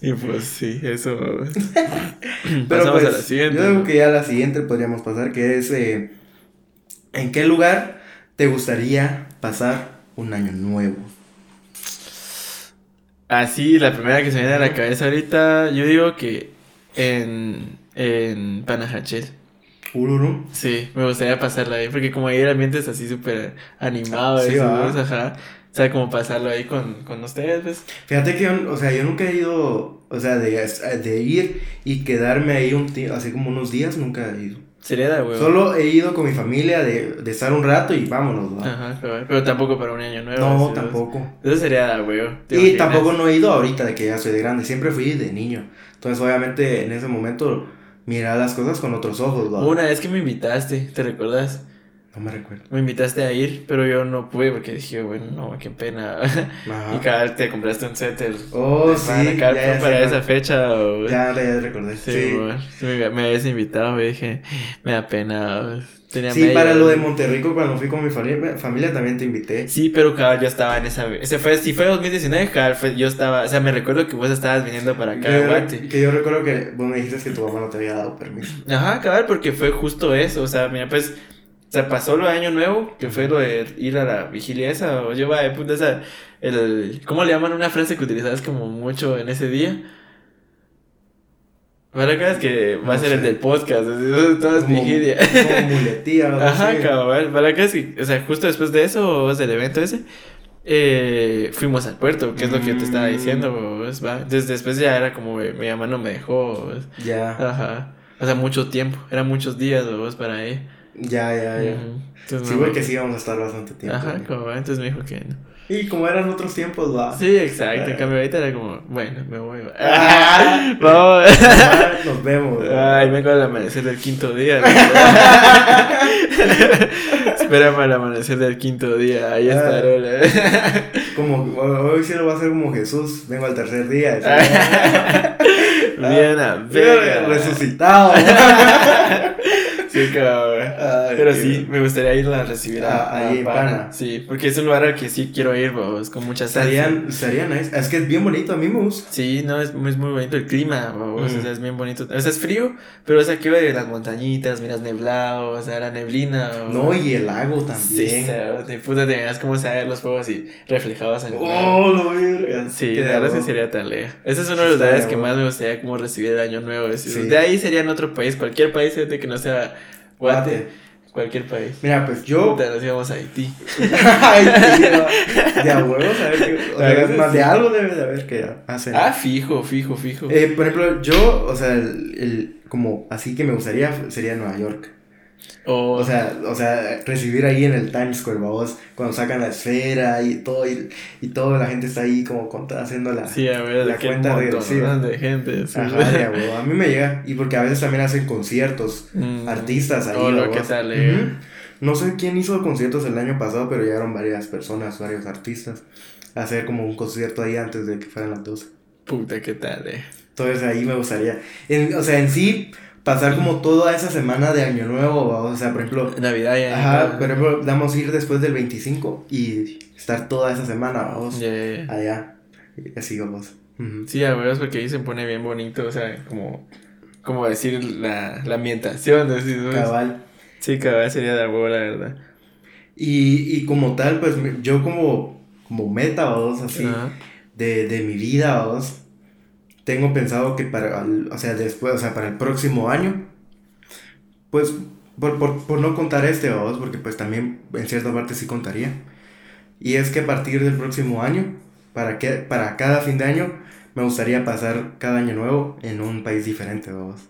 y pues sí, eso.
Pero Pasamos pues, a la siguiente. Yo creo que ya a la siguiente podríamos pasar, que es eh, ¿en qué lugar te gustaría pasar un año nuevo?
Así, la primera que se me viene a la cabeza ahorita, yo digo que en, en Panajachel.
¿Uluru?
Sí, me gustaría pasarla ahí, porque como ahí el ambiente es así súper animado, sí, ajá. O sea, como pasarlo ahí con, con ustedes, pues.
Fíjate que, yo, o sea, yo nunca he ido, o sea, de, de ir y quedarme ahí un así como unos días, nunca he ido.
Sería de huevo.
Solo he ido con mi familia de, de estar un rato y vámonos, ¿no?
Ajá, pero tampoco para un año nuevo.
No, tampoco.
Eso sería de huevo.
Y tampoco no he ido ahorita de que ya soy de grande. Siempre fui de niño. Entonces, obviamente, en ese momento, mirar las cosas con otros ojos, ¿no?
Una vez que me invitaste, ¿te recuerdas?
No me recuerdo.
Me invitaste a ir, pero yo no pude porque dije, bueno, no, qué pena. Y cada te compraste un setter.
Oh, sí.
Ya, para esa fecha.
Ya, ya recordé. Sí,
me, me, habías invitado y dije, me da pena.
Tenía sí, para lo de Monterrico, cuando fui con mi familia, familia también te invité.
Sí, pero cabal, yo estaba en esa. Ese fue, si fue 2019, cabal, yo estaba. O sea, me recuerdo que vos estabas viniendo para acá,
que, que yo recuerdo que vos me dijiste que tu mamá no te había dado permiso.
Ajá, cabal, porque fue justo eso. O sea, mira, pues. Se pasó lo de Año Nuevo, que fue lo de ir a la vigilia esa, o yo, de puta, esa. El, ¿Cómo le llaman una frase que utilizabas como mucho en ese día? Para es que va a ser el del podcast, todo es vigilia. Como muletía, Ajá, cabrón. Para acá es que, o sea, justo después de eso, del evento ese, eh, fuimos al puerto, que es lo que yo te estaba diciendo, pues, va. Entonces después ya era como mi mamá no me dejó, Ya. Ajá. O sea, mucho tiempo, eran muchos días, vos, para ahí.
Ya, ya, ya. sí, güey, que sí íbamos a estar bastante tiempo.
Ajá, como, entonces me dijo que no.
Y como eran otros tiempos, va.
Sí, exacto. En cambio, ahorita era como, bueno, me voy.
Ah, Vamos. Nos vemos.
Ay, vengo al amanecer del quinto día. Espérame al amanecer del quinto día. Ahí estaré.
como, hoy sí lo va a hacer como Jesús. Vengo al tercer día.
Bien, a ver.
Resucitado.
Sí, cabrón. Pero sí, me gustaría ir a recibir a, a, a Pana. Sí, porque es un lugar al que sí quiero ir, vos, con muchas
Serían, sería nice. Es que es bien bonito, a mí me gusta.
Sí, no, es, es muy bonito el clima, vos, o sea, es bien bonito. O sea, es frío, pero o sea, que de las montañitas, miras neblado, o sea, la neblina.
No, y el lago también.
Sí, o sea, de puta te miras cómo se los fuegos y reflejados en el
Oh, lo vi.
Sí, la verdad es que sería tan lejos. Ese es uno de los lugares que más me gustaría como recibir el año nuevo. De ahí sería en otro país, cualquier país de que no sea Guate. Cualquier país.
Mira, pues yo.
Nos íbamos a Haití.
Haití, De a huevos, a ver qué. O sea, más de algo debe de haber que hacer.
Ah, fijo, fijo, fijo.
Eh, por ejemplo, yo, o sea, el, el, como así que me gustaría sería Nueva York. O, sea, o sea, recibir ahí en el Times Square, vos, cuando sacan la esfera y todo, y, y toda la gente está ahí como haciendo la,
sí, a ver, la cuenta regresiva. de gente.
a mí me llega, y porque a veces también hacen conciertos, mm, artistas ahí.
Lo que sale.
No sé quién hizo conciertos el año pasado, pero llegaron varias personas, varios artistas, a hacer como un concierto ahí antes de que fueran las 12.
Puta, qué tal, eh.
Entonces ahí me gustaría. o sea, en sí pasar como toda esa semana de Año Nuevo, o sea, por ejemplo...
Navidad ya.
Ajá, por ejemplo, damos ir después del 25 y estar toda esa semana, vamos, allá, y así vamos.
Sí, a ver, porque ahí se pone bien bonito, o sea, como, como decir la, la ambientación, decir,
Cabal.
Sí, cabal sería de huevo, la verdad.
Y, y como tal, pues yo como, como meta, vamos, así, de, de mi vida, vamos tengo pensado que para, o sea, después, o sea, para el próximo año, pues, por, por, por no contar este vamos, porque pues también en cierta parte sí contaría. Y es que a partir del próximo año, para, que, para cada fin de año, me gustaría pasar cada año nuevo en un país diferente, vamos.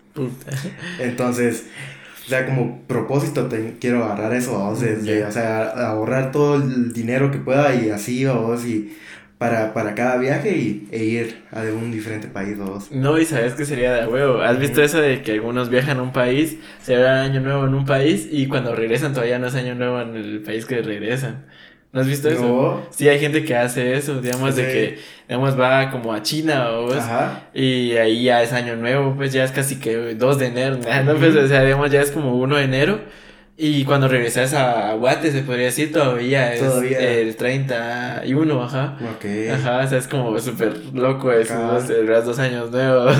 Entonces, o sea, como propósito te, quiero agarrar eso, vamos, o sea, ahorrar todo el dinero que pueda y así, vamos, y para, para cada viaje y, e ir a un diferente país o dos.
No, y sabes que sería de huevo. ¿Has visto eso de que algunos viajan a un país, se va año nuevo en un país y cuando regresan todavía no es año nuevo en el país que regresan? ¿No has visto eso? No. Sí, hay gente que hace eso, digamos, de que, digamos, va como a China o y ahí ya es año nuevo, pues ya es casi que 2 de enero, ¿no? Pues, o sea, digamos, ya es como 1 de enero y cuando regresas a Guate, se podría decir, todavía es el 31, ajá. Ok. Ajá, o sea, es como súper loco eso, ¿no? Dos años nuevos.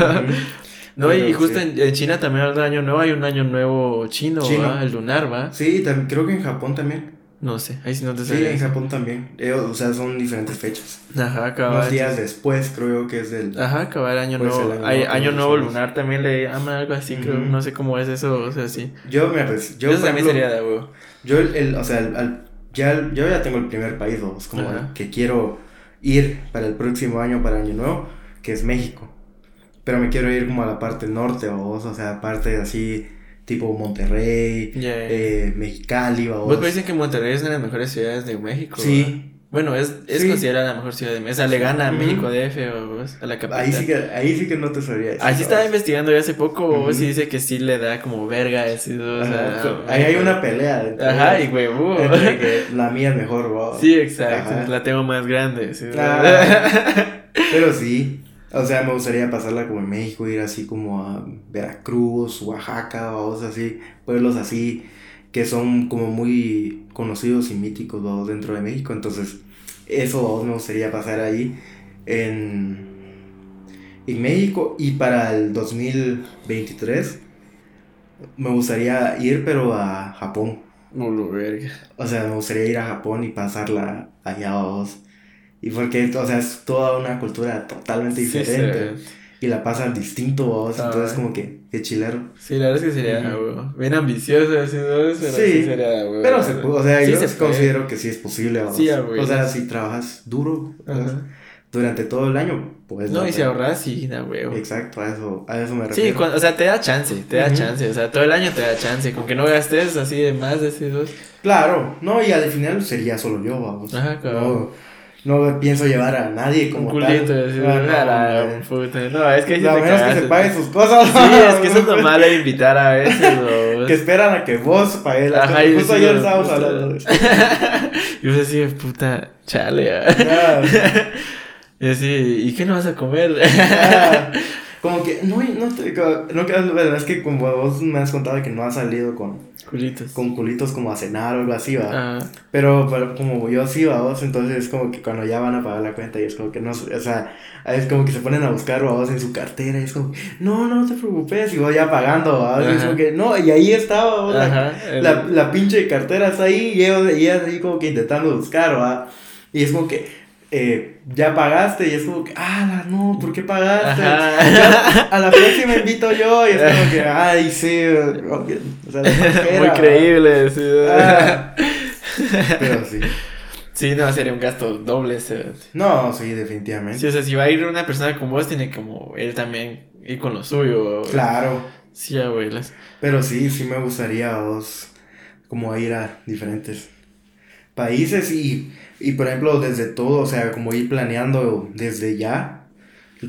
no, y justo en, China también hay un año nuevo, hay un año nuevo chino, chino. El lunar, ¿va?
Sí, creo que en Japón también.
No sé, ahí sí no te
sé. Sí, en Japón también. Eh, o sea, son diferentes fechas.
Ajá, cabal.
Unos días después, creo que es del.
Ajá, cabal, año nuevo. Hay, año nuevo lunar también le llaman algo así, creo. No sé cómo es eso, o sea, sí.
Yo, pues. Yo,
eso también sería de huevo.
Yo, el, o sea, el, ya, yo ya tengo el primer país, vamos, como que quiero ir para el próximo año, para Año Nuevo, que es México. Pero me quiero ir como a la parte norte, vos, o sea, parte así tipo Monterrey, eh, Mexicali,
¿Vos dicen que Monterrey es una de las mejores ciudades de México?
Sí,
Bueno, es, es considerada la mejor ciudad de México. O sea, le gana a México DF o a la capital.
Ahí sí que, ahí sí que no te sabría decir.
Así estaba investigando yo hace poco, uh sí dice que sí le da como verga. Así, o sea,
ahí hay una pelea.
Ajá, y güey, uh.
que la mía es mejor.
Sí, exacto. La tengo más grande. Sí,
pero sí. O sea, me gustaría pasarla como en México, ir así como a Veracruz, Oaxaca, o así, pueblos así que son como muy conocidos y míticos dentro de México. Entonces, eso me gustaría pasar ahí en, en México. Y para el 2023 me gustaría ir, pero a Japón. O sea, me gustaría ir a Japón y pasarla allá a vos. Y porque, o sea, es toda una cultura totalmente diferente. y la pasan distinto, vos. entonces, como que, qué chilero.
Sí, la verdad es que sería, bien ambicioso, así, pero sí, sería,
Pero se o sea, yo considero que sí es posible, vos. Sí, O sea, si trabajas duro, durante todo el año, pues.
No, y si ahorras, sí, da
huevo. Exacto, a eso, a eso me refiero.
Sí, o sea, te da chance, te da chance, o sea, todo el año te da chance, con que no gastes así de más de esos.
Claro, no, y al final sería solo yo, vamos. Ajá, claro no pienso llevar a nadie como un culito, tal. Así,
ah, no, no, puta. no, es que
a menos que se pague sus cosas.
Sí, es que eso es lo malo de invitar a veces.
que esperan a que vos pagues las cosas. Justo ayer estábamos hablando
yo sé puta, chale. y así, ¿y qué no vas a comer?
Como que, no, no, te, no, no, es que como vos me has contado que no has salido con
Culitos.
Con culitos como a cenar o algo así, va. Pero, pero, como yo sí, va, vos, entonces es como que cuando ya van a pagar la cuenta y es como que no, o sea, es como que se ponen a buscar, va, vos, en su cartera y es como, no, no te preocupes, y vos ya pagando, va, es como que, no, y ahí estaba, vos, la, la, la, pinche cartera está ahí y ella, ahí como que intentando buscar, va. Y es como que, eh, ya pagaste y es como que, ah, no, ¿por qué pagaste? a la próxima invito yo y es como que, ay, sí, o sea,
muy creíble, sí.
Ah. pero sí.
Sí, no, sería un gasto doble.
No, sí, definitivamente.
Sí, o sea, si va a ir una persona con vos, tiene como él también ir con lo suyo.
Claro.
Sí, abuelas.
Pero sí, sí me gustaría a vos como ir a diferentes países y y por ejemplo, desde todo, o sea, como ir planeando desde ya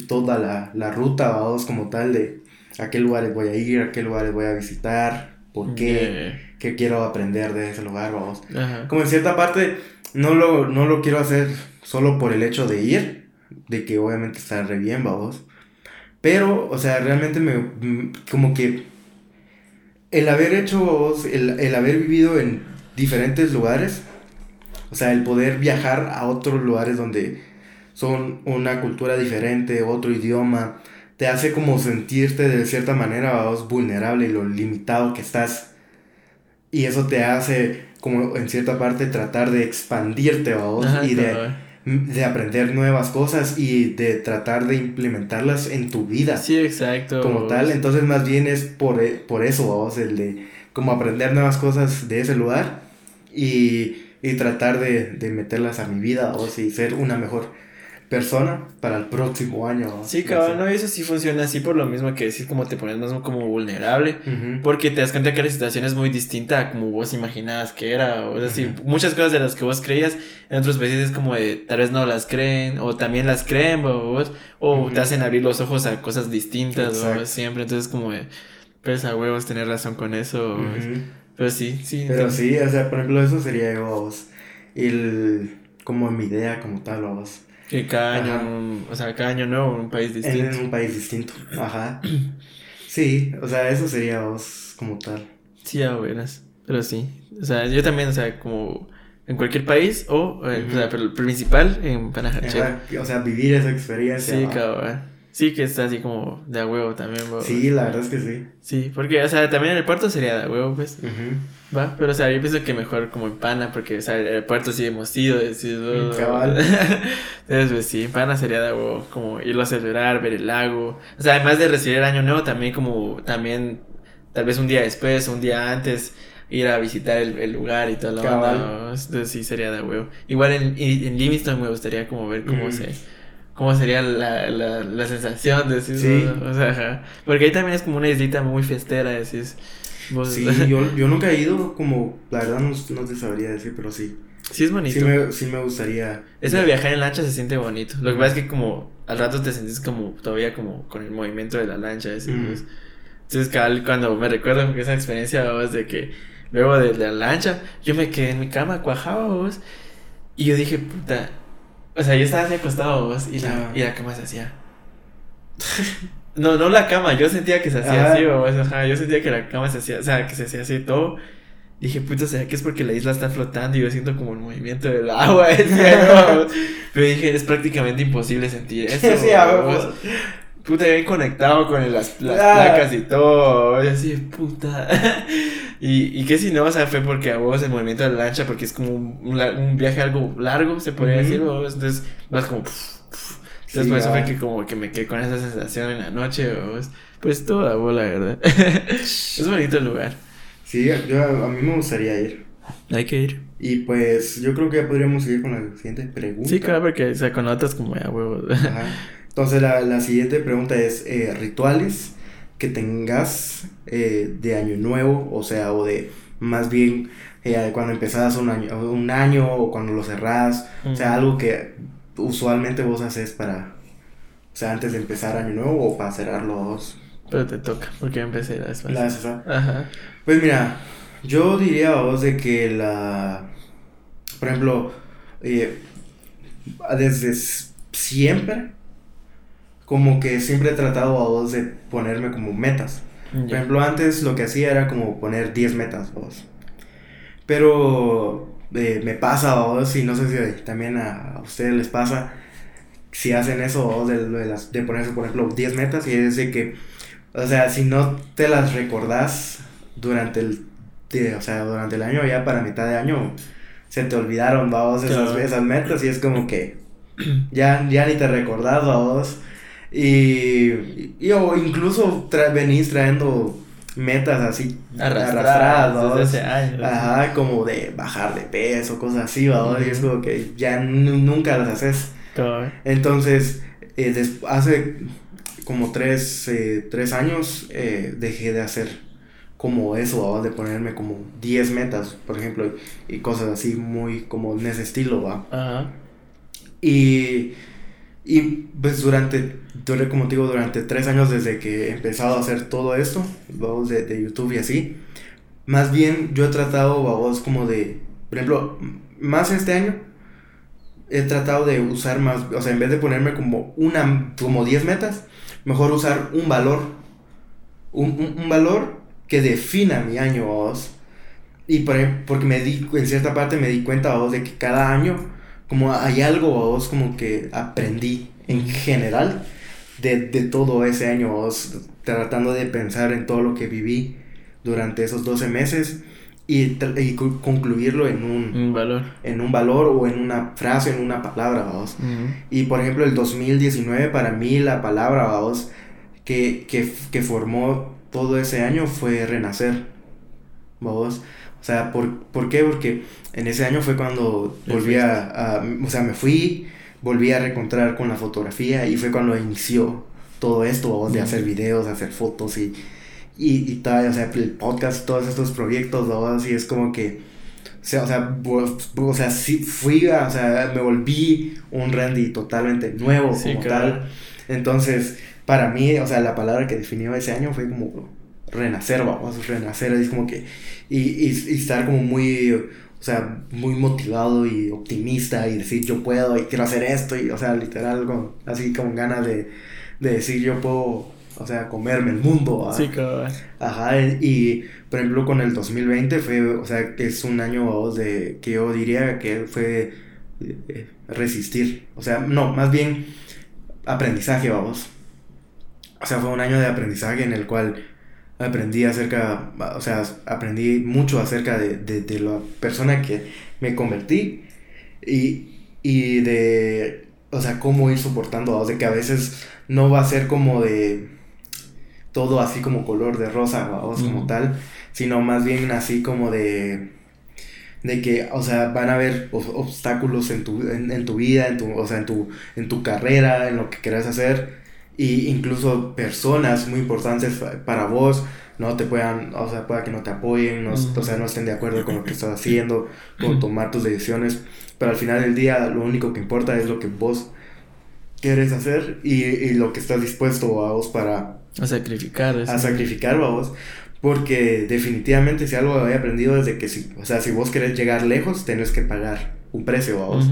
toda la, la ruta, vamos, como tal, de a qué lugares voy a ir, a qué lugares voy a visitar, por qué, qué quiero aprender de ese lugar, vamos. Como en cierta parte, no lo, no lo quiero hacer solo por el hecho de ir, de que obviamente está re bien, vamos. Pero, o sea, realmente me, como que el haber hecho, el, el haber vivido en diferentes lugares, o sea, el poder viajar a otros lugares donde son una cultura diferente, otro idioma, te hace como sentirte de cierta manera vos, vulnerable y lo limitado que estás. Y eso te hace como en cierta parte tratar de expandirte vos, y de, de, aprender nuevas cosas y de tratar de implementarlas en tu vida.
Sí, exacto.
Como tal, entonces más bien es por, por eso vos, el de como aprender nuevas cosas de ese lugar y y tratar de, de meterlas a mi vida o si ser una mejor persona para el próximo año.
Sí, cabrón, no, eso sí funciona así por lo mismo que decir como te pones más como vulnerable, porque te das cuenta que la situación es muy distinta a como vos imaginabas que era, o sea, muchas cosas de las que vos creías en otros países es como de tal vez no las creen, o también las creen, vos, o te hacen abrir los ojos a cosas distintas, siempre, entonces como de, pues a huevos tener razón con eso. Pero sí, sí.
Pero sí, o sea, por ejemplo, eso sería vos. El, como mi idea como tal, vos.
Que cada año, o sea, cada año nuevo en un país distinto.
En un país distinto, ajá. sí, o sea, eso sería vos como tal.
Sí, a buenas, pero sí. O sea, yo también, o sea, como en cualquier país o, eh, o sea, pero el principal en Panajachel.
O sea, vivir esa experiencia.
Sí, cabrón. Sí, que está así como de a huevo también,
Sí, la verdad es que sí.
Sí, porque, o sea, también el puerto sería de a huevo, pues. Va, pero, o sea, yo pienso que mejor como en pana, porque, o sea, el puerto sí hemos ido, decir, oh, cabal. Entonces, pues sí, en pana sería de a huevo, como irlo a celebrar, ver el lago. O sea, además de recibir el año nuevo, también como, también, tal vez un día después, un día antes, ir a visitar el, lugar y todo lo demás. Entonces, sí, sería de huevo. Igual en, en Livingston me gustaría como ver cómo se cómo sería la, la, la sensación de decir, sí. o sea, porque ahí también es como una islita muy festera, decís.
sí, yo, yo nunca he ido, como, la verdad no, no te sabría decir, pero sí.
Sí es bonito.
Sí me, sí me gustaría.
Eso de viajar en lancha se siente bonito. Lo que pasa es que como al rato te sientes como todavía como con el movimiento de la lancha. Pues. Entonces, cabal, cuando me recuerdo esa experiencia, vos, de que luego de, la lancha, yo me quedé en mi cama, cuajaba, vos, y yo dije, puta, o sea, yo estaba así acostado, vos, y la, y la cama se hacía. no, no la cama, yo sentía que se hacía así, vos, ajá, yo sentía que la cama se hacía, o sea, que se hacía así todo. Dije, puta, ¿será que es porque la isla está flotando y yo siento como el movimiento del agua? Pero dije, es prácticamente imposible sentir eso. Sí, puta, bien conectado con las, las placas y todo. Y así, puta. y, y que si no, o sea, fue porque a vos el movimiento de la lancha, porque es como un, un viaje algo largo, se podría decir, vos. Entonces vas como. Entonces, por eso fue que como que me quedé con esa sensación en la noche, vos. Pues toda bola, ¿verdad? es bonito el lugar.
Sí, yo, a mí me gustaría ir.
Hay que ir.
Y pues yo creo que ya podríamos seguir con la siguiente pregunta.
Sí, claro, porque o sea, con otras como ya huevos. Ajá.
Entonces la, la siguiente pregunta es eh, rituales que tengas eh, de año nuevo, o sea, o de más bien eh, cuando empezás un año, un año o cuando lo cerrás, o sea, algo que usualmente vos haces para, o sea, antes de empezar año nuevo o para cerrarlo vos.
Pero te toca, porque empecé la vez La
Ajá. Pues mira, yo diría a vos de que la, por ejemplo, desde siempre, como que siempre he tratado a vos de ponerme como metas. Por ejemplo, antes lo que hacía era como poner 10 metas, vos. Pero eh, me pasa a vos, y no sé si también a, ustedes les pasa, si hacen eso vos de, de, ponerse, por ejemplo, 10 metas, y es de que, o sea, si no te las recordás durante el, o sea, durante el año, ya para mitad de año, se te olvidaron, vos, esas, esas metas, y es como que ya, ya ni te recordás, vos y, y o incluso venís trayendo metas así arrastradas, Ajá, como de bajar de peso, cosas así, ¿verdad? Y es como que ya nunca las haces. Entonces, eh, hace como tres, eh, tres años eh, dejé de hacer como eso, ¿va? de ponerme como 10 metas, por ejemplo, y cosas así muy como en ese estilo, ¿va? Ajá. Y y pues durante, como te digo, durante tres años desde que he empezado a hacer todo esto, vamos, de, de YouTube y así, más bien yo he tratado, vamos, como de, por ejemplo, más este año, he tratado de usar más, o sea, en vez de ponerme como una, como 10 metas, mejor usar un valor, un, un, valor que defina mi año, vos. Y por, porque me di, en cierta parte me di cuenta, vos, de que cada año como hay algo vos como que aprendí en general de, todo ese año vos, tratando de pensar en todo lo que viví durante esos 12 meses y, concluirlo en un,
valor.
en un valor o en una frase en una palabra vos. Y por ejemplo el 2019 para mí la palabra vos que, que, formó todo ese año fue renacer vos o sea, ¿por, ¿por qué? Porque en ese año fue cuando volví a, o sea, me fui, volví a reencontrar con la fotografía y fue cuando inició todo esto, de hacer videos, de hacer fotos y, y, y tal, o sea, el podcast, todos estos proyectos, así es como que, o sea, o sea, o sea sí fui, o sea, me volví un Randy totalmente nuevo como tal. Entonces, para mí, o sea, la palabra que definió ese año fue como renacer, vamos, renacer, es como que, y, y, estar como muy, o sea, muy motivado y optimista y decir yo puedo y quiero hacer esto y, o sea, literal, así con ganas de, de decir yo puedo, o sea, comerme el mundo. Sí, claro. Ajá, y por ejemplo con el 2020 fue, o sea, que es un año de, que yo diría que fue eh, resistir, o sea, no, más bien aprendizaje, vamos. O sea, fue un año de aprendizaje en el cual aprendí acerca, o sea, aprendí mucho acerca de, de, la persona que me convertí y, y de, o sea, cómo ir soportando, o sea, que a veces no va a ser como de todo así como color de rosa, o como tal, sino más bien así como de de que, o sea, van a haber obstáculos en tu, en, tu vida, en tu, o sea, en tu, en tu carrera, en lo que quieras hacer, y incluso personas muy importantes para vos no te puedan, o sea, pueda que no te apoyen, no, o sea, no estén de acuerdo con lo que estás haciendo, con tomar tus decisiones, pero al final del día lo único que importa es lo que vos quieres hacer y, y lo que estás dispuesto a vos para...
A sacrificar.
A sacrificar, vos. Porque definitivamente si algo he aprendido es de que si, o sea, si vos querés llegar lejos, tenés que pagar un precio, vos.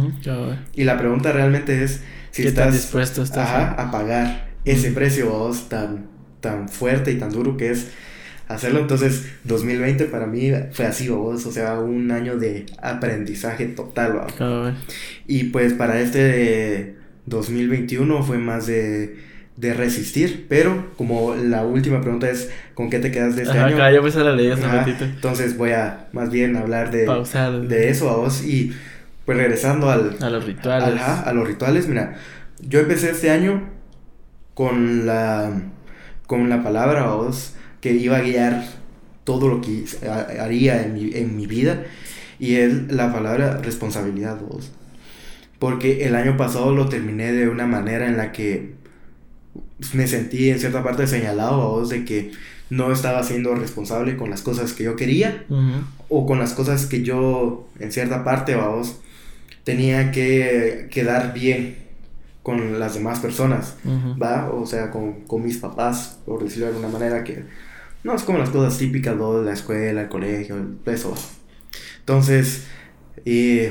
Y la pregunta realmente es si estás dispuesto a pagar ese precio, vos, tan, tan fuerte y tan duro que es hacerlo. Entonces, 2020 para mí fue así, vos, o sea, un año de aprendizaje total, ¿vos? Y pues para este 2021 fue más de de resistir, pero como la última pregunta es ¿con qué te quedas de este año? Acá yo pues la leí hace un ratito. Entonces voy a más bien hablar de, de eso a vos y pues regresando al,
a los rituales.
a los rituales, mira, yo empecé este año con la con la palabra a vos que iba a guiar todo lo que haría en mi, en mi vida. Y es la palabra responsabilidad vos. Porque el año pasado lo terminé de una manera en la que me sentí en cierta parte señalado a vos de que no estaba siendo responsable con las cosas que yo quería o con las cosas que yo en cierta parte a vos tenía que quedar bien con las demás personas, ¿va? O sea, con, con, mis papás, por decirlo de alguna manera, que no es como las cosas típicas de la escuela, el colegio, eso. Entonces, y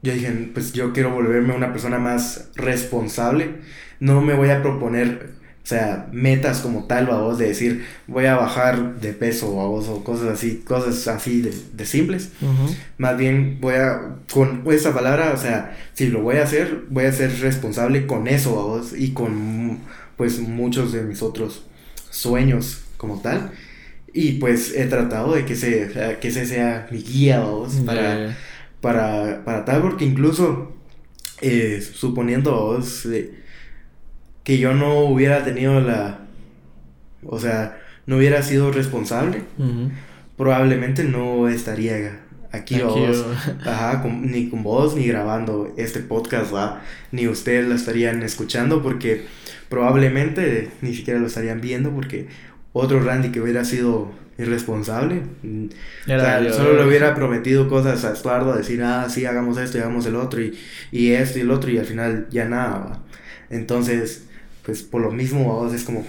yo dije, pues yo quiero volverme una persona más responsable, no me voy a proponer o sea, metas como tal, a vos, de decir, voy a bajar de peso, a vos, o cosas así, cosas así de, de simples. Más bien voy a, con esa palabra, o sea, si lo voy a hacer, voy a ser responsable con eso, a vos, y con, pues, muchos de mis otros sueños como tal. Y pues he tratado de que, se, que ese sea mi guía, vos, para, para, para tal, porque incluso, eh, suponiendo, vos, que yo no hubiera tenido la, o sea, no hubiera sido responsable, probablemente no estaría aquí, vos, ajá, ni con vos, ni grabando este podcast, ¿va? ni ustedes lo estarían escuchando porque probablemente ni siquiera lo estarían viendo porque otro Randy que hubiera sido irresponsable, mm, solo le hubiera prometido cosas a Estuardo, decir, ah, sí, hagamos esto y hagamos el otro y, y esto y el otro y al final ya nada, Entonces, pues por lo mismo, es como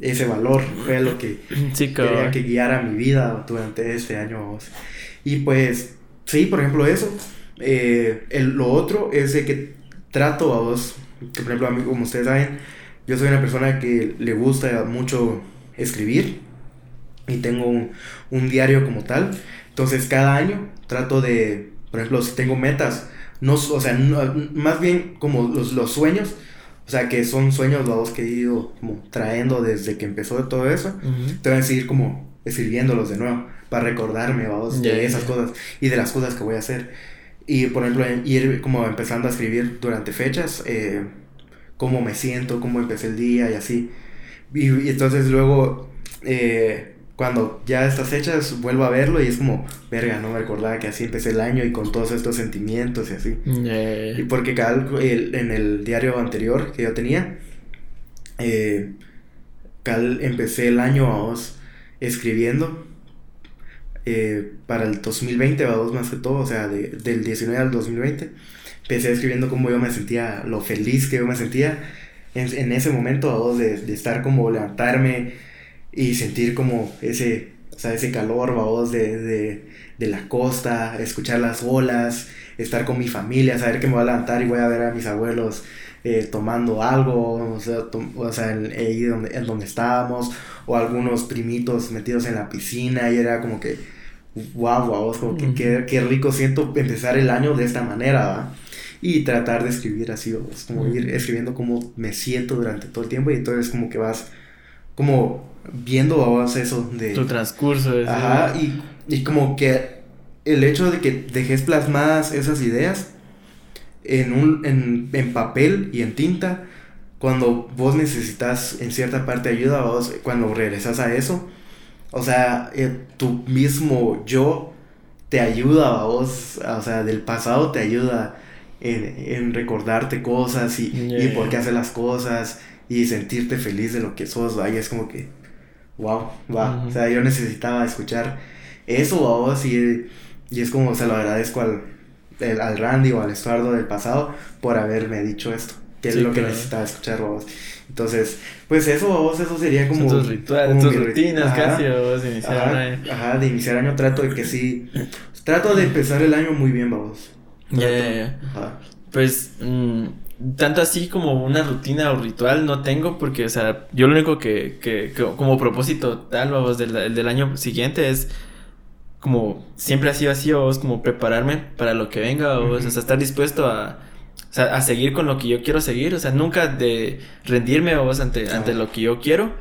ese valor fue lo que quería que guiara mi vida durante este año. Y pues, sí, por ejemplo, eso. Eh, lo otro es de que trato a vos, que por ejemplo, a mí, como ustedes saben, yo soy una persona que le gusta mucho escribir y tengo un, diario como tal. Entonces, cada año trato de, por ejemplo, si tengo metas, no, o sea, más bien como los, los sueños, o sea, que son sueños los que he ido como trayendo desde que empezó todo eso. Tengo que seguir como escribiéndolos de nuevo para recordarme, vamos, de esas cosas y de las cosas que voy a hacer. Y, por ejemplo, ir como empezando a escribir durante fechas, eh, cómo me siento, cómo empecé el día y así. Y, y entonces luego eh, cuando ya estas hechas vuelvo a verlo y es como, verga, no me recordaba que así empecé el año y con todos estos sentimientos y así. Y porque cada, en el diario anterior que yo tenía, eh, cal, empecé el año vamos, escribiendo eh, para el 2020, vamos, más que todo, o sea, de, del 19 al 2020. Empecé escribiendo cómo yo me sentía, lo feliz que yo me sentía en, en ese momento, vamos, de, de estar como levantarme y sentir como ese, o sea, ese calor, vamos, de, de, de, la costa, escuchar las olas, estar con mi familia, saber que me voy a levantar y voy a ver a mis abuelos eh, tomando algo, o sea, o sea en, ahí donde, en donde estábamos, o algunos primitos metidos en la piscina, y era como que, wow, wow, como que qué, rico siento empezar el año de esta manera, ¿va? Y tratar de escribir así, es como ir escribiendo cómo me siento durante todo el tiempo, y entonces como que vas como viendo vos eso de...
Tu transcurso.
Ajá, y, y como que el hecho de que dejes plasmadas esas ideas en, un, en, en papel y en tinta, cuando vos necesitas en cierta parte ayuda, vos, cuando regresas a eso, o sea, eh, tu mismo yo te ayuda a vos, o sea, del pasado te ayuda en, en recordarte cosas y, y por qué haces las cosas y sentirte feliz de lo que sos, vaya, es como que wow, wow. O sea, yo necesitaba escuchar eso, vos, y, y es como se lo agradezco al, al Randy o al Estuardo del pasado por haberme dicho esto, que es lo que necesitaba escuchar, vos. Entonces, pues eso, vos, eso sería como.
tus rituales, tus rutinas casi, vos, iniciar
ajá, año. Ajá, de iniciar año trato de que sí. Trato de empezar el año muy bien, vos.
Ya, ya, ya. Pues. Mmm, tanto así como una rutina o ritual no tengo porque, o sea, yo lo único que, que, como propósito tal, vamos, del, del, año siguiente es como siempre ha sido así, vos, como prepararme para lo que venga, o sea, estar dispuesto a, o sea, a seguir con lo que yo quiero seguir, o sea, nunca de rendirme, vos, ante, ante lo que yo quiero.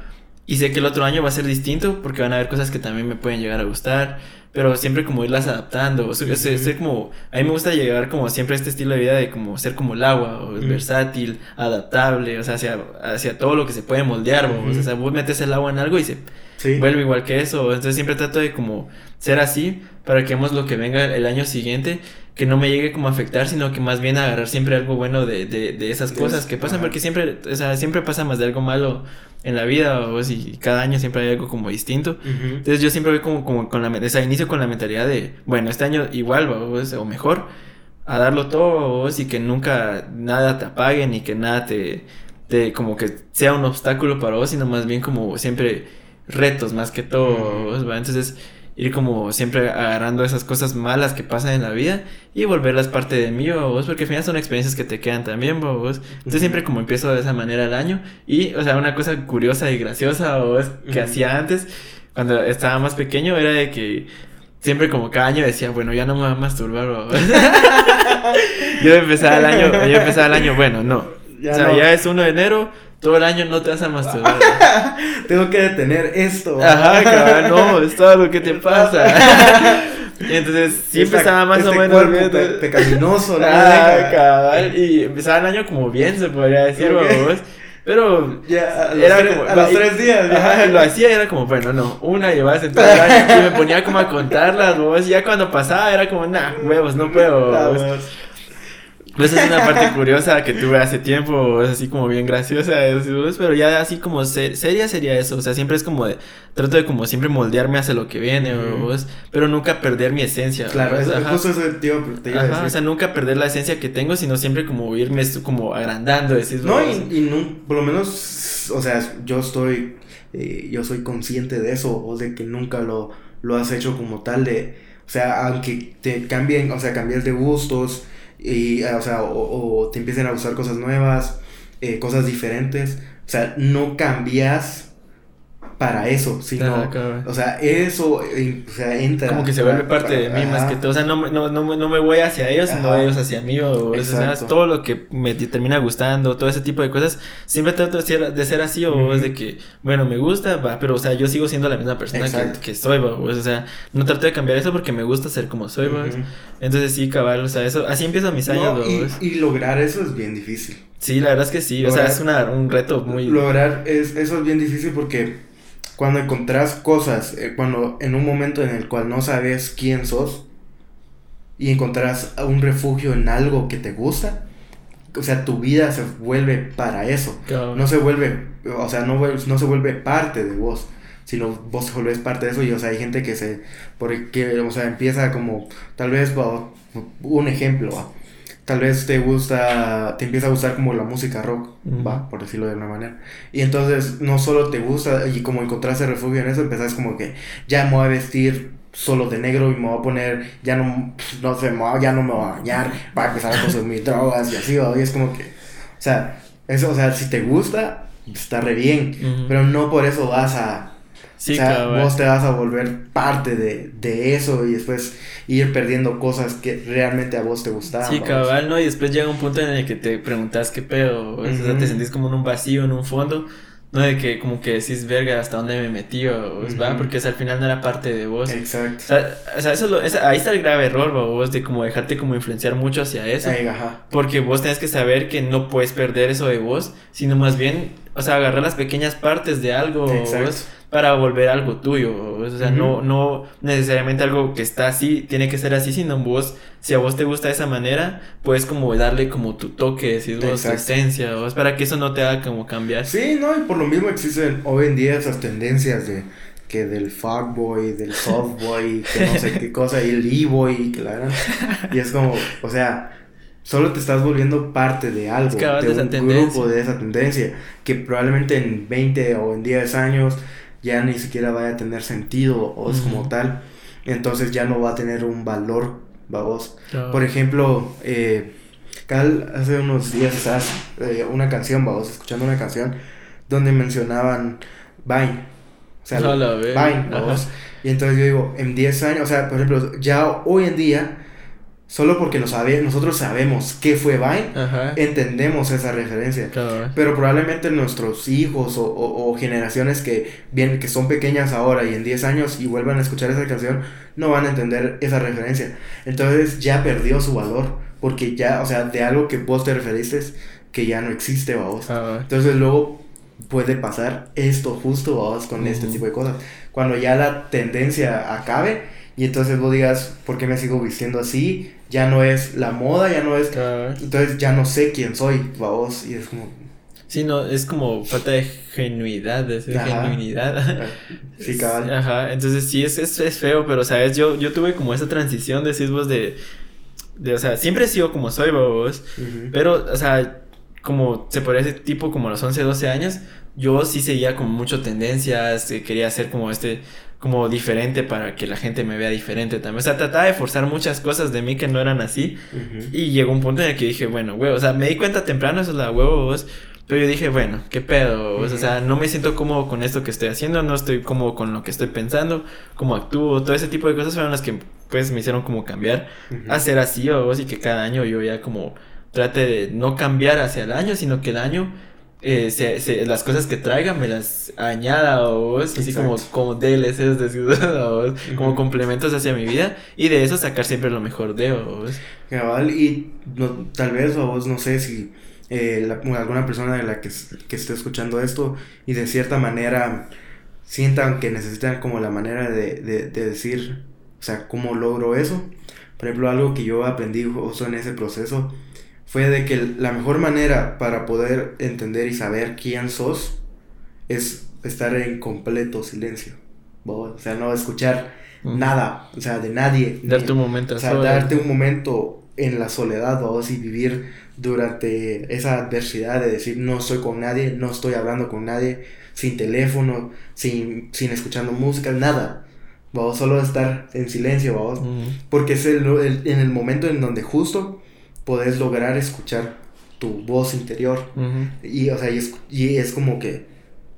Y sé que el otro año va a ser distinto porque van a haber cosas que también me pueden llegar a gustar pero siempre como irlas adaptando, o sea, ser, como, a mí me gusta llegar como siempre a este estilo de vida de como ser como el agua, o versátil, adaptable, o sea, hacia, hacia todo lo que se puede moldear, o sea, vos metes el agua en algo y se vuelve igual que eso, entonces siempre trato de como ser así para que hemos lo que venga el año siguiente que no me llegue como a afectar, sino que más bien agarrar siempre algo bueno de, de, de esas cosas que pasan, porque siempre, o sea, siempre pasa más de algo malo en la vida, o si cada año siempre hay algo como distinto. Entonces yo siempre voy como, como con la, o sea, inicio con la mentalidad de, bueno, este año igual, o mejor, a darlo todo, y que nunca nada te apague, ni que nada te, te, como que sea un obstáculo para vos, sino más bien como siempre retos más que todo, Entonces ir como siempre agarrando esas cosas malas que pasan en la vida y volverlas parte de mí, vos, porque al final son experiencias que te quedan también, vos. Entonces siempre como empiezo de esa manera el año y, o sea, una cosa curiosa y graciosa, vos, que hacía antes, cuando estaba más pequeño, era de que siempre como cada año decía, bueno, ya no me voy a masturbar, vos. yo empezaba el año, yo empezaba el año, bueno, no. o sea, ya es 1 de enero, todo el año no te vas a masturbar.
Tengo que detener esto.
Ajá, cabrón, no, es todo lo que te pasa. entonces sí empezaba más o este menos
bien. pecaminoso, ¿no?
Ah, cabal. Y empezaba el año como bien, se podría decir, vos. Pero
ya, era como, a los tres días.
Ajá, lo hacía y era como, bueno, no, una llevas en todo el año. Y me ponía como a contarlas, vos. Y ya cuando pasaba era como, nah, huevos, no puedo. Pues es una parte curiosa que tuve hace tiempo, es así como bien graciosa, pero ya así como seria sería eso, o sea, siempre es como de, trato de como siempre moldearme hacia lo que viene, pero nunca perder mi esencia.
Claro, es, justo eso tío, te iba
a O sea, nunca perder la esencia que tengo, sino siempre como irme como agrandando, decir,
No, y, y no, por lo menos, o sea, yo estoy, eh, yo soy consciente de eso, o de que nunca lo, lo has hecho como tal de, o sea, aunque te cambien, o sea, cambies de gustos, y, o sea, o, te empiecen a usar cosas nuevas, eh, cosas diferentes. O sea, no cambias para eso, sino, o sea, eso, eh, o sea, entra.
Como que se vuelve parte de mí más que todo, o sea, no, no, no, no me voy hacia ellos, sino ellos hacia mí, o, sea, todo lo que me termina gustando, todo ese tipo de cosas, siempre trato de ser, de ser así, o es de que, bueno, me gusta, va, pero, o sea, yo sigo siendo la misma persona que, que, soy, va, o sea, no trato de cambiar eso porque me gusta ser como soy, va, entonces sí, cabal, o sea, eso, así empiezan mis años,
y, y lograr eso es bien difícil.
Sí, la verdad es que sí, o sea, es una, un reto muy...
Lograr es, eso es bien difícil porque cuando encontrás cosas, eh, cuando en un momento en el cual no sabes quién sos y encontrás un refugio en algo que te gusta, o sea, tu vida se vuelve para eso. No se vuelve, o sea, no, no se vuelve parte de vos, sino vos te parte de eso. Y, o sea, hay gente que se, porque, o sea, empieza como, tal vez, un ejemplo, tal vez te gusta, te empieza a gustar como la música rock, va, por decirlo de una manera. Y entonces no solo te gusta y como encontraste refugio en eso, empezás como que ya me voy a vestir solo de negro y me voy a poner, ya no, no sé, ya no me voy a bañar, va a empezar a consumir drogas y así, y es como que, o sea, eso, o sea, si te gusta, está re bien, pero no por eso vas a Sí, o sea, vos te vas a volver parte de, de, eso y después ir perdiendo cosas que realmente a vos te gustaban.
Sí, cabal, ¿no? Y después llega un punto en el que te preguntas qué pedo, o sea, te sentís como en un vacío, en un fondo, no de que como que decís, verga, hasta dónde me metí, o, ¿va? Porque al final no era parte de vos.
Exacto.
O sea, eso lo, ahí está el grave error, vos, de como dejarte como influenciar mucho hacia eso.
ajá.
Porque vos tenés que saber que no puedes perder eso de vos, sino más bien, o sea, agarrar las pequeñas partes de algo, vos, para volver algo tuyo. O sea, no, no necesariamente algo que está así, tiene que ser así, sino vos, si a vos te gusta de esa manera, puedes como darle como tu toque, decir vos, tu esencia, o para que eso no te haga como cambiar.
Sí, no, y por lo mismo existen hoy en día esas tendencias de que del fuckboy, del softboy, que no sé qué cosa, y el e-boy, claro. Y es como, o sea, solo te estás volviendo parte de algo, de, un grupo de esa tendencia, que probablemente en 20 o en 10 años ya ni siquiera vaya a tener sentido o es como tal, entonces ya no va a tener un valor, vamos. Por ejemplo, eh, Cal hace unos días estás eh, una canción, escuchando una canción donde mencionaban Vine. O sea, Vine, vamos. Y entonces yo digo, en 10 años, o sea, por ejemplo, ya hoy en día Solo porque lo sabe, nosotros sabemos qué fue Vine, entendemos esa referencia. Pero probablemente nuestros hijos o, o, generaciones que, bien, que son pequeñas ahora y en 10 años y vuelvan a escuchar esa canción, no van a entender esa referencia. Entonces ya perdió su valor. Porque ya, o sea, de algo que vos te referiste que ya no existe, vamos. Entonces luego puede pasar esto justo, vamos, con este tipo de cosas. Cuando ya la tendencia acabe y entonces vos digas, ¿por qué me sigo vistiendo así? Ya no es la moda, ya no es... Entonces ya no sé quién soy, vos, y es como...
Sí, no, es como falta de genuidad, de genuinidad. Sí, cabal. Ajá, entonces sí, es, es, es, feo, pero, ¿sabes? Yo, yo tuve como esa transición, decís vos, de, de... O sea, siempre he sido como soy, vos, pero, o sea, como se podría decir, tipo como a los 11, 12 años, yo sí seguía como mucho tendencias, eh, quería hacer como este como diferente para que la gente me vea diferente también. O sea, trataba de forzar muchas cosas de mí que no eran así. Y llegó un punto en el que dije, bueno, huevo, o sea, me di cuenta temprano, eso es la huevos. Pero yo dije, bueno, qué pedo, o sea, no me siento cómodo con esto que estoy haciendo, no estoy cómodo con lo que estoy pensando, cómo actúo, todo ese tipo de cosas fueron las que pues me hicieron como cambiar a ser así o y que cada año yo ya como trate de no cambiar hacia el año, sino que el año eh, se, las cosas que traiga me las añada o así como, como DLCs de como complementos hacia mi vida y de eso sacar siempre lo mejor de vos.
y tal vez o vos no sé si eh, alguna persona de la que, que esté escuchando esto y de cierta manera sientan que necesitan como la manera de, de, de decir, o sea, cómo logro eso. Por ejemplo, algo que yo aprendí justo en ese proceso fue de que la mejor manera para poder entender y saber quién sos es estar en completo silencio. O sea, no escuchar nada, o sea, de nadie.
Darte un momento.
O sea, darte un momento en la soledad, o y vivir durante esa adversidad de decir no estoy con nadie, no estoy hablando con nadie, sin teléfono, sin, sin escuchando música, nada. Vamos solo estar en silencio, vamos. Porque es el, en el momento en donde justo podés lograr escuchar tu voz interior. Y, o sea, y es, como que,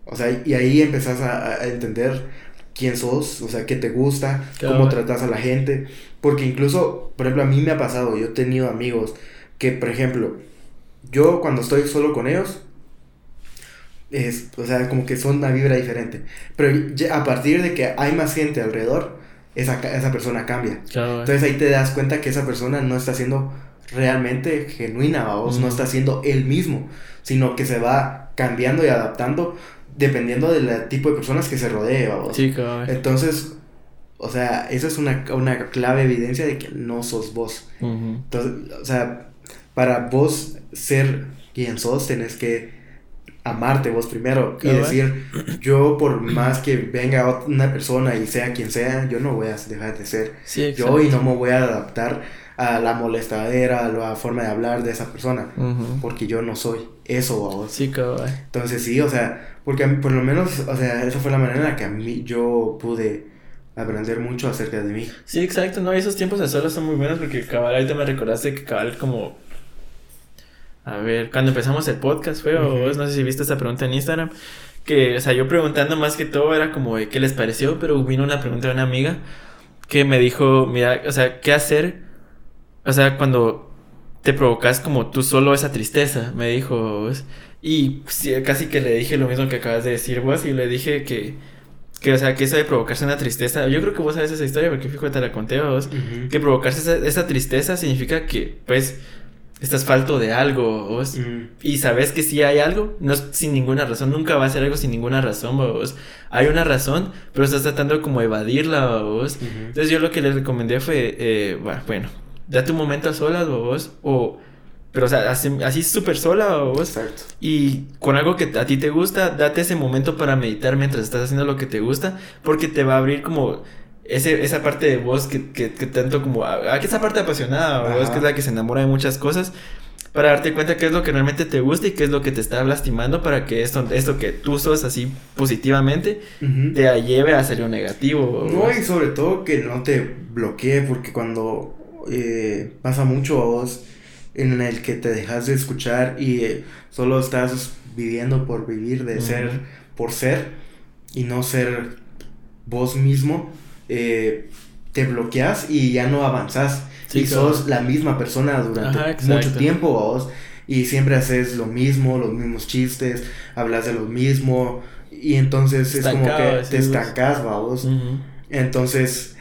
o sea, y ahí empezás a, entender quién sos, o sea, qué te gusta, cómo tratas a la gente. Porque incluso, por ejemplo, a mí me ha pasado, yo he tenido amigos que, por ejemplo, yo cuando estoy solo con ellos, es, o sea, como que son una vibra diferente. Pero a partir de que hay más gente alrededor, esa, esa persona cambia. Entonces ahí te das cuenta que esa persona no está haciendo realmente genuina, vamos, no está siendo él mismo, sino que se va cambiando y adaptando dependiendo del tipo de personas que se rodee, vamos. Sí, Entonces, o sea, esa es una, una, clave evidencia de que no sos vos. Entonces, o sea, para vos ser quien sos, tenés que amarte vos primero y decir, yo por más que venga una persona y sea quien sea, yo no voy a dejar de ser yo y no me voy a adaptar a la molestadera, a la forma de hablar de esa persona, porque yo no soy eso, vos. Sí, cabrón. Entonces sí, o sea, porque por lo menos, o sea, esa fue la manera en la que a mí yo pude aprender mucho acerca de mí.
Sí, exacto, no, esos tiempos de solos son muy buenos porque cabal, ahorita me recordaste que cabal como... A ver, cuando empezamos el podcast fue, o no sé si viste esa pregunta en Instagram, que, o sea, yo preguntando más que todo era como de qué les pareció, pero vino una pregunta de una amiga que me dijo, mira, o sea, ¿qué hacer o sea, cuando te provocas como tú solo esa tristeza, me dijo. Y casi que le dije lo mismo que acabas de decir vos y le dije que, que, o sea, que eso de provocarse una tristeza, yo creo que vos sabes esa historia porque fíjate, te la conté vos, que provocarse esa, esa, tristeza significa que, pues, estás falto de algo, vos. Y sabes que si hay algo, no es sin ninguna razón, nunca va a ser algo sin ninguna razón, vos. Hay una razón, pero estás tratando como evadirla, vos. Entonces yo lo que les recomendé fue, eh, bueno, date un momento a solas, vos, o... Pero, o sea, así, súper sola, vos. Exacto. Y con algo que a ti te gusta, date ese momento para meditar mientras estás haciendo lo que te gusta, porque te va a abrir como ese, esa parte de vos que, que, tanto como, a, esa parte apasionada, vos que es la que se enamora de muchas cosas, para darte cuenta qué es lo que realmente te gusta y qué es lo que te está lastimando para que esto, esto que tú sos así positivamente te lleve a ser lo negativo.
No, y sobre todo que no te bloquee, porque cuando eh, pasa mucho a vos en el que te dejas de escuchar y eh, solo estás viviendo por vivir, de ser por ser y no ser vos mismo, eh, te bloqueas y ya no avanzas. y sos la misma persona durante mucho tiempo, vos. Y siempre haces lo mismo, los mismos chistes, hablas de lo mismo. Y entonces es como que te estancas, vos. Entonces,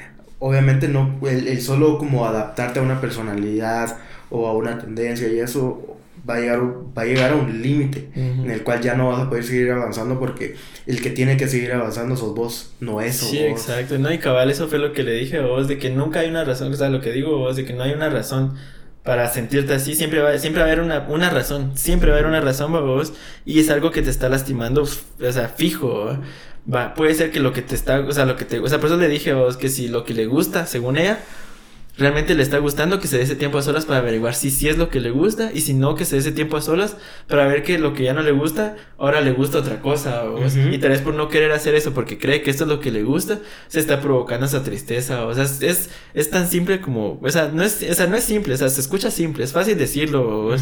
obviamente no, el, solo como adaptarte a una personalidad o a una tendencia y eso va a llegar, va a, llegar a un límite en el cual ya no vas a poder seguir avanzando porque el que tiene que seguir avanzando sos vos, no eso.
Sí, exacto. No, y cabal, eso fue lo que le dije a vos, de que nunca hay una razón, o sea, lo que digo vos, de que no hay una razón para sentirte así, siempre va, siempre va a haber una, una razón, siempre va a haber una razón para vos, y es algo que te está lastimando, o sea, fijo, va, puede ser que lo que te está, o sea, lo que te, o sea, por eso le dije a vos que si lo que le gusta, según ella, realmente le está gustando, que se dé ese tiempo a solas para averiguar si sí es lo que le gusta y si no, que se dé ese tiempo a solas para ver que lo que ya no le gusta, ahora le gusta otra cosa. Y tal vez por no querer hacer eso, porque cree que esto es lo que le gusta, se está provocando esa tristeza. O sea, es, es tan simple como, o sea, no es, o sea, no es simple, o sea, se escucha simple, es fácil decirlo,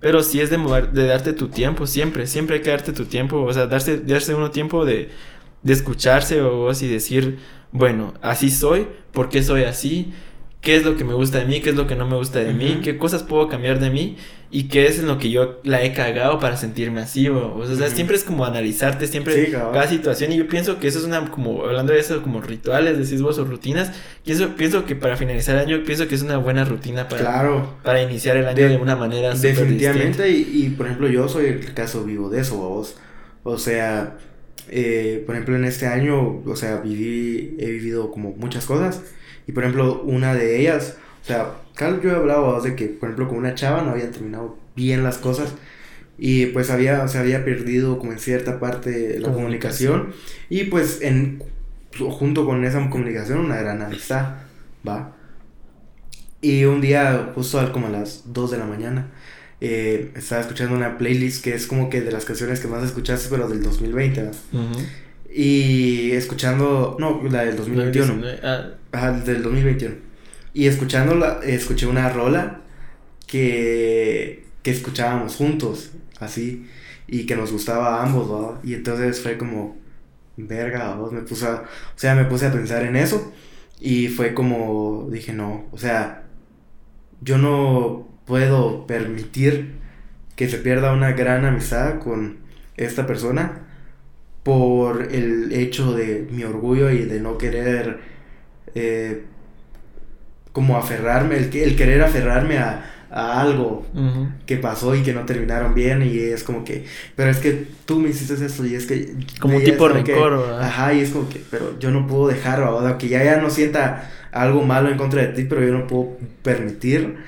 pero sí es de, de darte tu tiempo, siempre, siempre hay que darte tu tiempo, o sea, darse, darse uno tiempo de, de escucharse o y decir, bueno, así soy, ¿por qué soy así? qué es lo que me gusta de mí, qué es lo que no me gusta de mí, qué cosas puedo cambiar de mí y qué es en lo que yo la he cagado para sentirme así. O, sea, siempre es como analizarte, siempre cada situación. Y yo pienso que eso es una, como hablando de eso, como rituales, decís vos, o rutinas. Y eso pienso que para finalizar el año, pienso que es una buena rutina para, para iniciar el año de, una manera
Definitivamente, y, y, por ejemplo, yo soy el caso vivo de eso, vos. O sea, eh, por ejemplo, en este año, o sea, viví, he vivido como muchas cosas y por ejemplo, una de ellas, o sea, Carl, yo he hablado de que, por ejemplo, con una chava no habían terminado bien las cosas. Y pues había, se había perdido como en cierta parte la comunicación. Y pues en, junto con esa comunicación una gran amistad, ¿va? Y un día, justo como a las 2 de la mañana, eh, estaba escuchando una playlist que es como que de las canciones que más escuchaste, pero del 2020, ¿verdad? Y escuchando, no, la del 2021. Ah. Ajá, del 2021. Y escuchándola, escuché una rola que, que escuchábamos juntos, así, y que nos gustaba a ambos, ¿verdad? Y entonces fue como, verga, vos me puse a, o sea, me puse a pensar en eso y fue como, dije, no, o sea, yo no puedo permitir que se pierda una gran amistad con esta persona por el hecho de mi orgullo y de no querer eh, como aferrarme, el, el querer aferrarme a, algo que pasó y que no terminaron bien y es como que, pero es que tú me hiciste eso y es que...
Como un tipo de rencor,
Ajá, y es como que, pero yo no puedo dejarlo, o que ya, ya no sienta algo malo en contra de ti, pero yo no puedo permitir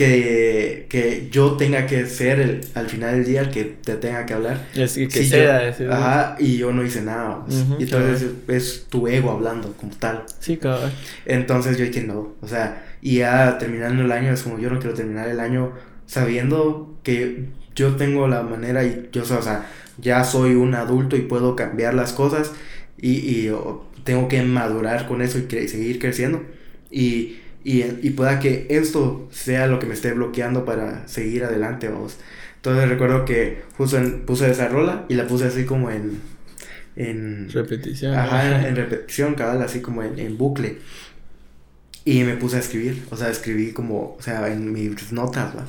que, que yo tenga que ser el, al final del día el que te tenga que hablar. Es que, sea, Ajá, y yo no hice nada. y entonces es, tu ego hablando como tal.
Sí, cabrón.
Entonces yo dije no. O sea, y ya terminando el año es como yo no quiero terminar el año sabiendo que yo tengo la manera y yo, o sea, ya soy un adulto y puedo cambiar las cosas y, y tengo que madurar con eso y seguir creciendo. Y y, y pueda que esto sea lo que me esté bloqueando para seguir adelante, vamos. Entonces recuerdo que justo puse esa rola y la puse así como en... En
repetición.
Ajá, en, repetición, cabal, así como en, en, bucle. Y me puse a escribir, o sea, escribí como, o sea, en mis notas, ¿va?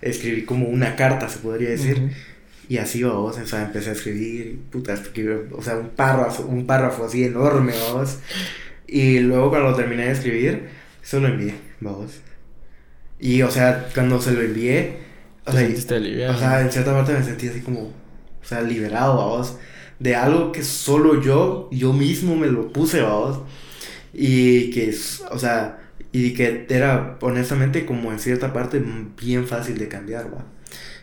escribí como una carta, se podría decir. Y así, vamos, o sea, empecé a escribir, puta, o sea, un párrafo, un párrafo así enorme, vamos. Y luego cuando terminé de escribir, eso lo envié, vamos. Y, o sea, cuando se lo envié, o sea, o sea, en cierta parte me sentí así como, o sea, liberado, vos de algo que solo yo, yo mismo me lo puse, vos y que, o sea, y que era honestamente como en cierta parte bien fácil de cambiar, va.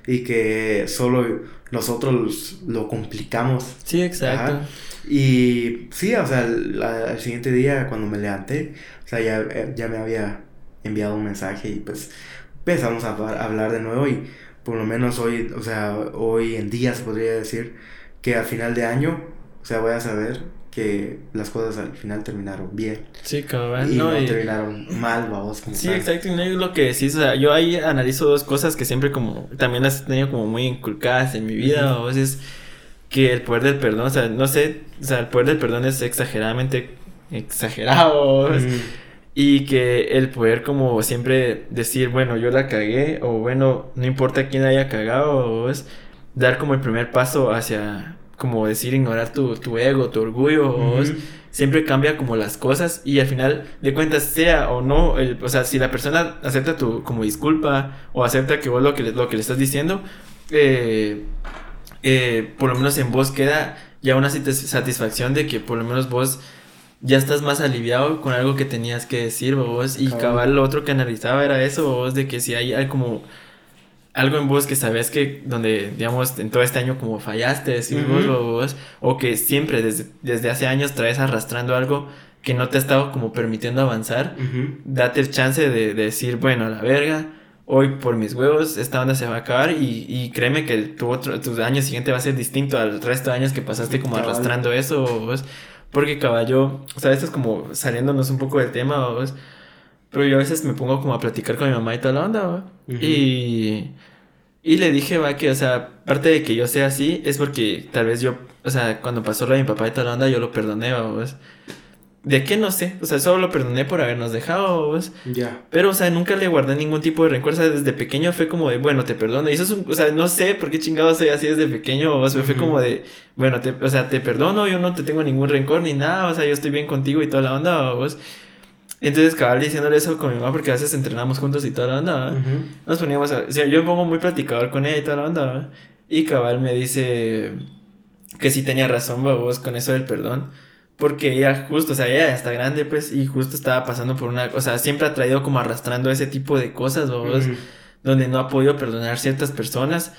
Y que solo nosotros lo complicamos.
Sí, exacto.
Y sí, o sea, el siguiente día cuando me levanté, o sea, ya, ya me había enviado un mensaje y pues empezamos a hablar de nuevo y por lo menos hoy, o sea, hoy en día se podría decir que a final de año, o sea, voy a saber que las cosas al final terminaron bien.
Sí, cabrón.
Y no, terminaron mal, vamos.
sí, exacto. Y no es lo que decís. O sea, yo ahí analizo dos cosas que siempre como, también las he tenido como muy inculcadas en mi vida. O es que el poder del perdón, o sea, no sé, o sea, el poder del perdón es exageradamente exagerado. Y que el poder como siempre decir, bueno, yo la cagué, o bueno, no importa quién haya cagado, o es dar como el primer paso hacia como decir ignorar tu, tu ego, tu orgullo, siempre cambia como las cosas y al final de cuentas sea o no, el, o sea, si la persona acepta tu como disculpa o acepta que vos lo que le, lo que le estás diciendo, eh, eh, por lo menos en vos queda ya una satisfacción de que por lo menos vos ya estás más aliviado con algo que tenías que decir vos y cabal lo otro que analizaba era eso vos de que si hay, hay como algo en vos que sabes que donde, digamos, en todo este año como fallaste, decimos vos, o que siempre desde, desde hace años traes arrastrando algo que no te ha estado como permitiendo avanzar, date el chance de, decir, bueno, a la verga, hoy por mis huevos esta onda se va a acabar y, y créeme que tu, otro, tu año siguiente va a ser distinto al resto de años que pasaste como arrastrando eso, vos, porque caballo, o sea, esto es como saliéndonos un poco del tema, vos, pero yo a veces me pongo como a platicar con mi mamá y toda la onda, Y... Y le dije, va, que, o sea, parte de que yo sea así es porque tal vez yo, o sea, cuando pasó lo de mi papá y toda la onda, yo lo perdoné, ¿vos? ¿De qué? No sé. O sea, solo lo perdoné por habernos dejado, ¿vos? Ya. Pero, o sea, nunca le guardé ningún tipo de rencor. O sea, desde pequeño fue como de, bueno, te perdono. Y eso es un, o sea, no sé por qué chingado soy así desde pequeño, ¿vos? Fue como de, bueno, te, o sea, te perdono, yo no te tengo ningún rencor ni nada. O sea, yo estoy bien contigo y toda la onda. Entonces, cabal diciéndole eso con mi mamá, porque a veces entrenamos juntos y toda la onda, Nos poníamos a. O sea, yo me pongo muy platicador con ella y toda la onda, Y cabal me dice que sí tenía razón, vos, con eso del perdón. Porque ella justo, o sea, ella está grande, pues, y justo estaba pasando por una. O sea, siempre ha traído como arrastrando ese tipo de cosas, vos, donde no ha podido perdonar ciertas personas.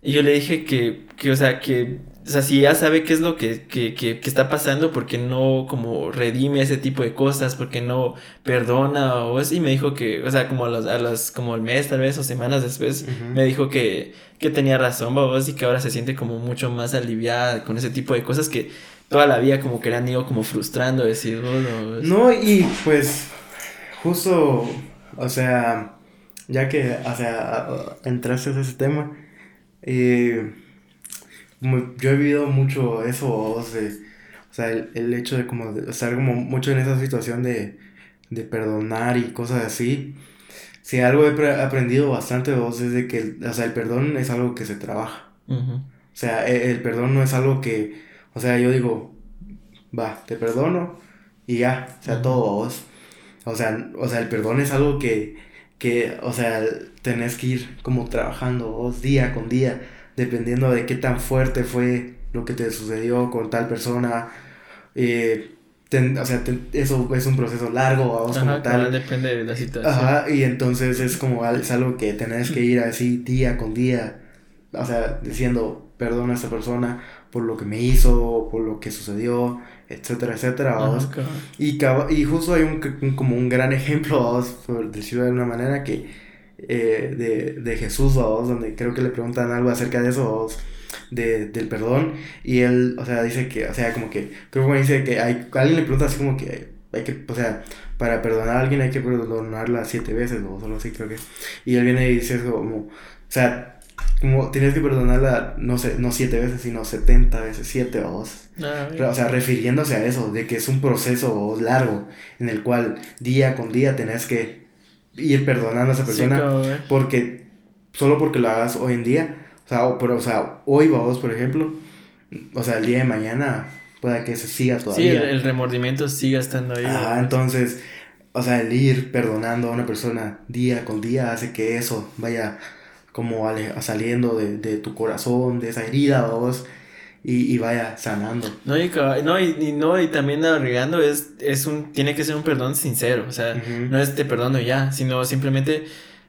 Y yo le dije que, que o sea, que o sea, si ya sabe qué es lo que, que, que, que, está pasando, porque no como redime ese tipo de cosas, porque no perdona o es, y me dijo que, o sea, como a los, a los como el mes tal vez o semanas después, me dijo que, que tenía razón, vos, y que ahora se siente como mucho más aliviada con ese tipo de cosas que toda la vida como que le han ido como frustrando, decir,
no, y pues, justo, o sea, ya que, o sea, entraste en ese tema, eh yo he vivido mucho eso, o sea, el, hecho de como estar como mucho en esa situación de, de perdonar y cosas así. Si algo he aprendido bastante vos es de que, o sea, el perdón es algo que se trabaja. O sea, e, el, perdón no es algo que, o sea, yo digo, va, te perdono y ya, o sea, todo vos. O sea, o sea, el perdón es algo que, que, o sea, tenés que ir como trabajando vos día con día dependiendo de qué tan fuerte fue lo que te sucedió con tal persona. Eh, o sea, eso es un proceso largo, vamos como tal.
depende de la situación.
Ajá, y entonces es como es algo que tenés que ir así día con día, o sea, diciendo perdón a esta persona por lo que me hizo, por lo que sucedió, etcétera, etcétera, vamos. y, y justo hay un, como un gran ejemplo, vamos, por decirlo de una manera, que eh, de, de, Jesús, vos, donde creo que le preguntan algo acerca de eso, de, del perdón, y él, o sea, dice que, o sea, como que, creo que dice que hay, alguien le pregunta así como que hay que, o sea, para perdonar a alguien hay que perdonarla siete veces, o solo así creo que, y él viene y dice como, o sea, como tienes que perdonarla, no sé, no siete veces, sino setenta veces, siete o dos. Ah, o sea, refiriéndose a eso, de que es un proceso largo en el cual día con día tenés que ir perdonando a esa persona porque solo porque lo hagas hoy en día, o sea, o, pero, o sea, hoy vos, por ejemplo, o sea, el día de mañana pueda que se siga todavía.
Sí, el, remordimiento siga estando ahí.
Ah, entonces, o sea, el ir perdonando a una persona día con día hace que eso vaya como saliendo de, de tu corazón, de esa herida, vos, y, y, vaya sanando.
No, y, no, y, no, y también agregando es, es un, tiene que ser un perdón sincero, o sea, no es te perdono ya, sino simplemente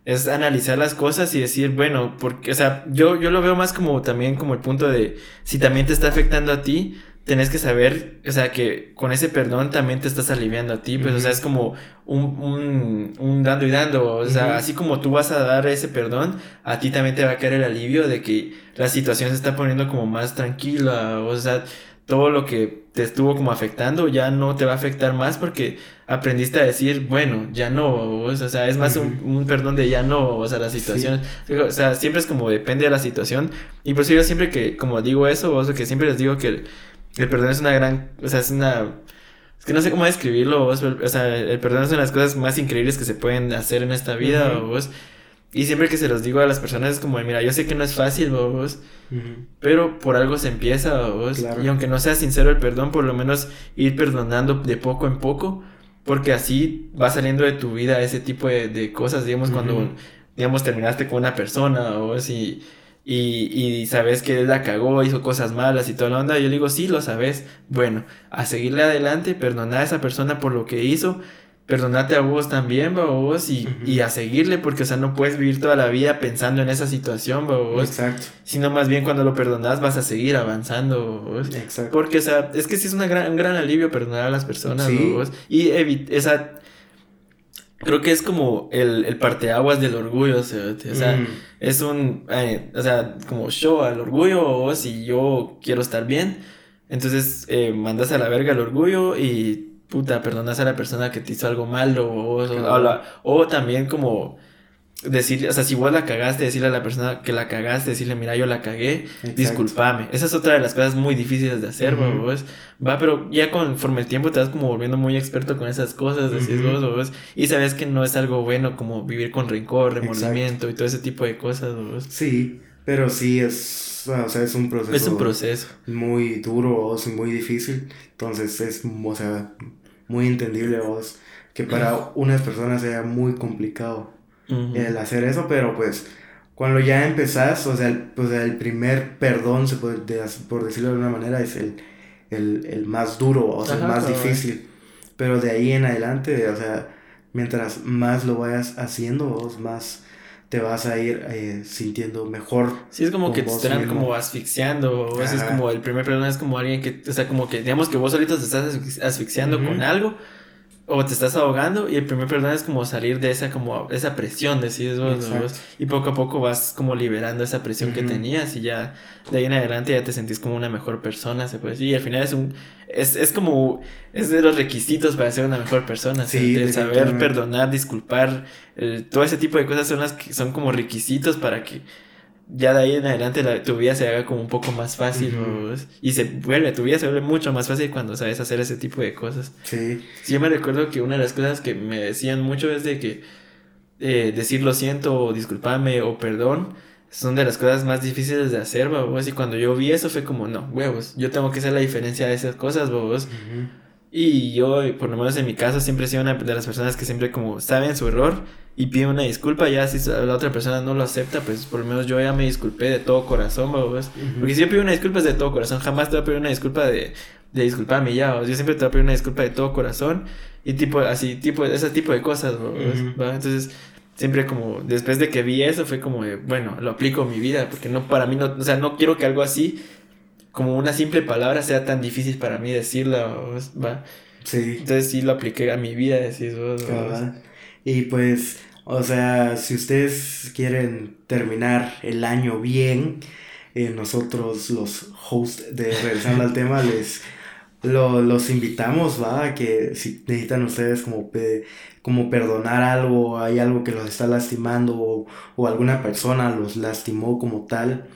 es analizar las cosas y decir, bueno, porque, o sea, yo, yo lo veo más como también como el punto de si también te está afectando a ti, tenés que saber, o sea, que con ese perdón también te estás aliviando a ti, pues, o sea, es como un, un, un dando y dando, o sea, así como tú vas a dar ese perdón, a ti también te va a caer el alivio de que la situación se está poniendo como más tranquila, o sea, todo lo que te estuvo como afectando ya no te va a afectar más porque aprendiste a decir, bueno, ya no, o sea, es más un, perdón de ya no, o sea, la situación, o sea, siempre es como depende de la situación. Y por eso yo siempre que, como digo eso, o sea, que siempre les digo que el, perdón es una gran, o sea, es una, es que no sé cómo describirlo, o sea, el perdón es una de las cosas más increíbles que se pueden hacer en esta vida, vos. Y siempre que se los digo a las personas es como, mira, yo sé que no es fácil, vos, pero por algo se empieza, vos. Y aunque no sea sincero el perdón, por lo menos ir perdonando de poco en poco, porque así va saliendo de tu vida ese tipo de, cosas, digamos, cuando, digamos, terminaste con una persona, vos, y, y, y sabes que él la cagó, hizo cosas malas y toda la onda, yo le digo, sí, lo sabes, bueno, a seguirle adelante, perdonar a esa persona por lo que hizo, perdonate a vos también, vos, y, y, a seguirle, porque, o sea, no puedes vivir toda la vida pensando en esa situación, vos. Exacto. Sino más bien cuando lo perdonas vas a seguir avanzando, vos. Exacto. Porque, o sea, es que sí es una gran, un gran alivio perdonar a las personas, vos. Y esa... Creo que es como el, el parteaguas del orgullo, o sea, o sea mm. es un, eh, o sea, como show al orgullo, vos, y yo quiero estar bien, entonces eh, mandas a la verga el orgullo y puta, perdonas a la persona que te hizo algo malo o, o, también como decirle, o sea, si vos la cagaste, decirle a la persona que la cagaste, decirle, mira, yo la cagué, discúlpame. Esa es otra de las cosas muy difíciles de hacer, vos. Va, pero ya conforme el tiempo te vas como volviendo muy experto con esas cosas, decís vos, y sabes que no es algo bueno como vivir con rencor, remordimiento y todo ese tipo de cosas, vos.
Sí, pero sí es, o sea, es un proceso.
Es un proceso.
Muy duro, y muy difícil. Entonces es, o sea, muy entendible vos que para unas personas sea muy complicado el hacer eso, pero pues cuando ya empezás, o sea, el, pues el primer perdón, se puede, por decirlo de alguna manera, es el, el, más duro, o sea, el más difícil. Pero de ahí en adelante, o sea, mientras más lo vayas haciendo, vos más te vas a ir eh, sintiendo mejor.
Sí, es como que te están como asfixiando. O es como el primer perdón es como alguien que, o sea, como que digamos que vos solito te estás asfixiando con algo o te estás ahogando y el primer perdón es como salir de esa como esa presión decís vos, y poco a poco vas como liberando esa presión que tenías y ya de ahí en adelante ya te sentís como una mejor persona se puede decir y al final es un es, es como es de los requisitos para ser una mejor persona sí, el saber perdonar disculpar todo ese tipo de cosas son las que son como requisitos para que ya de ahí en adelante tu vida se haga como un poco más fácil y se vuelve, tu vida se vuelve mucho más fácil cuando sabes hacer ese tipo de cosas. Sí. sí yo me recuerdo que una de las cosas que me decían mucho es de que eh, decir lo siento o disculpame o perdón son de las cosas más difíciles de hacer, babos. Y cuando yo vi eso fue como, no, huevos, yo tengo que hacer la diferencia de esas cosas, babos. Y yo, por lo menos en mi caso, siempre he sido una de las personas que siempre como saben su error y pide una disculpa, ya si la otra persona no lo acepta, pues por lo menos yo ya me disculpé de todo corazón, ¿ves? Porque si yo pido una disculpa es de todo corazón, jamás te voy a pedir una disculpa de, de disculparme ya, yo siempre te voy a pedir una disculpa de todo corazón y tipo así, tipo, ese tipo de cosas, Entonces, siempre como, después de que vi eso, fue como, bueno, lo aplico en mi vida, porque no, para mí no, o sea, no quiero que algo así, como una simple palabra, sea tan difícil para mí decirla, ¿va? Sí. Entonces sí lo apliqué a mi vida, decís vos.
Y pues, o sea, si ustedes quieren terminar el año bien, eh, nosotros los hosts de Regresando al Tema les lo, los invitamos, ¿va? Que si necesitan ustedes como, como perdonar algo, hay algo que los está lastimando o, alguna persona los lastimó como tal,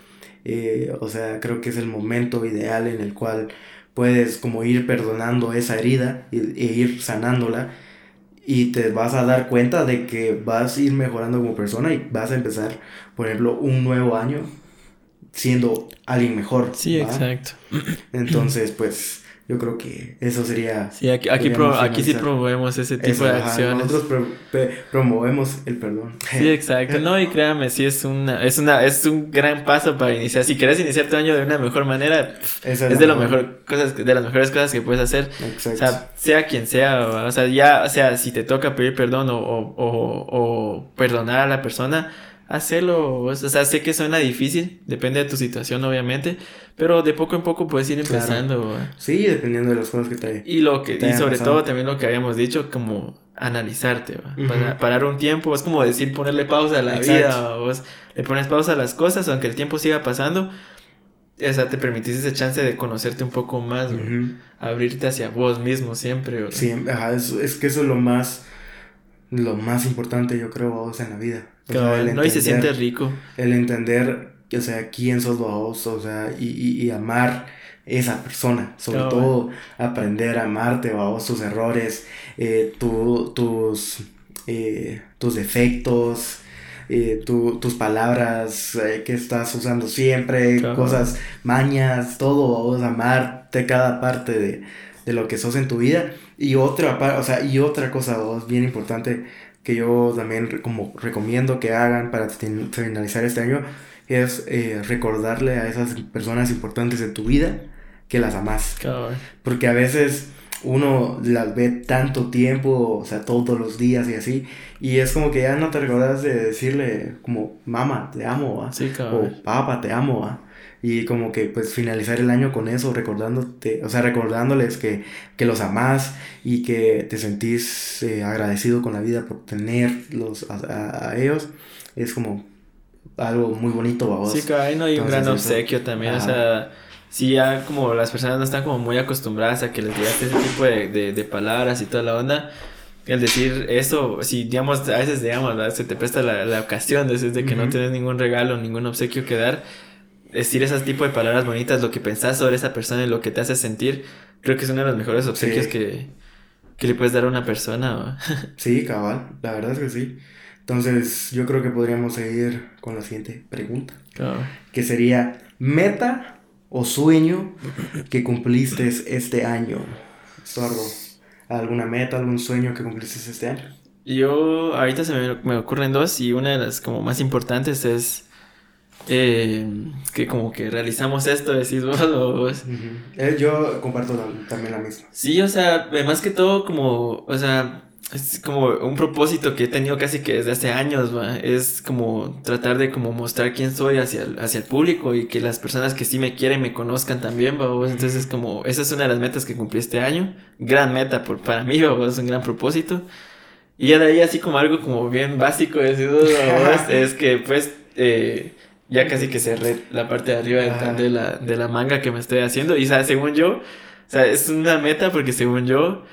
eh, o sea, creo que es el momento ideal en el cual puedes como ir perdonando esa herida e ir sanándola y te vas a dar cuenta de que vas a ir mejorando como persona y vas a empezar, por ejemplo, un nuevo año siendo alguien mejor.
Sí, exacto.
Entonces, pues yo creo que eso sería...
Sí, aquí, aquí, aquí sí promovemos ese tipo de acciones.
nosotros promovemos el perdón.
Sí, exacto. No, y créame, sí es una, es una, es un gran paso para iniciar. Si quieres iniciar tu año de una mejor manera, es, de, lo mejor cosas, de las mejores cosas que puedes hacer. Exacto. O sea, sea quien sea, o sea, ya, o sea, si te toca pedir perdón o, o, o perdonar a la persona, hacerlo. O sea, sé que suena difícil, depende de tu situación, obviamente, pero de poco en poco puedes ir empezando.
Sí, dependiendo de las cosas que te
Y lo que y sobre todo también lo que habíamos dicho, como analizarte, parar un tiempo, es como decir ponerle pausa a la vida, vos le pones pausa a las cosas, aunque el tiempo siga pasando. O sea, te permitís ese chance de conocerte un poco más, abrirte hacia vos mismo siempre.
Sí, es, es que eso es lo más lo más importante, yo creo, vos en la vida.
no, y se siente rico.
El entender, o sea, quién sos vos, o sea, y, y, amar esa persona. Sobre todo, aprender a amarte, vos, tus errores, eh, tus, eh, tus defectos. Eh, tus palabras que estás usando siempre, cosas, mañas, todo, vos, amarte cada parte de, de lo que sos en tu vida y otra, o sea, y otra cosa bien importante que yo también como recomiendo que hagan para finalizar este año es eh, recordarle a esas personas importantes de tu vida que las amas. Porque a veces uno las ve tanto tiempo, o sea, todos los días y así, y es como que ya no te recuerdas de decirle como, mamá, te amo, o papá, te amo, y como que pues finalizar el año con eso, recordándote, o sea, recordándoles que, que los amás y que te sentís eh, agradecido con la vida por tenerlos a, a, ellos, es como algo muy bonito a vos.
Sí, claro, no hay un gran obsequio también, o sea, si ya como las personas no están como muy acostumbradas a que les digas ese tipo de, de, de palabras y toda la onda, el decir eso, si digamos, a veces digamos, se te presta la, la ocasión de, de que no tienes ningún regalo, ningún obsequio que dar, decir ese tipo de palabras bonitas, lo que pensás sobre esa persona y lo que te hace sentir, creo que es uno de los mejores obsequios que, le puedes dar a una persona.
sí, cabal, la verdad es que sí. Entonces, yo creo que podríamos seguir con la siguiente pregunta. Que sería, meta o sueño que cumpliste este año. Sordo. ¿Alguna meta, algún sueño que cumpliste este año?
Yo, ahorita se me, me ocurren dos y una de las como más importantes es eh, que como que realizamos esto, decís vos.
Eh, yo comparto también la misma.
Sí, o sea, más que todo como, o sea, es como un propósito que he tenido casi que desde hace años, es como tratar de como mostrar quién soy hacia el, hacia el público y que las personas que sí me quieren me conozcan también, ¿va? entonces es como, esa es una de las metas que cumplí este año, gran meta por, para mí, es un gran propósito. Y ya de ahí así como algo como bien básico, decís, es que pues... Eh, ya casi que cerré la parte de arriba de, la, de la manga que me estoy haciendo. Y, o sea, según yo, o sea, es una meta porque según yo,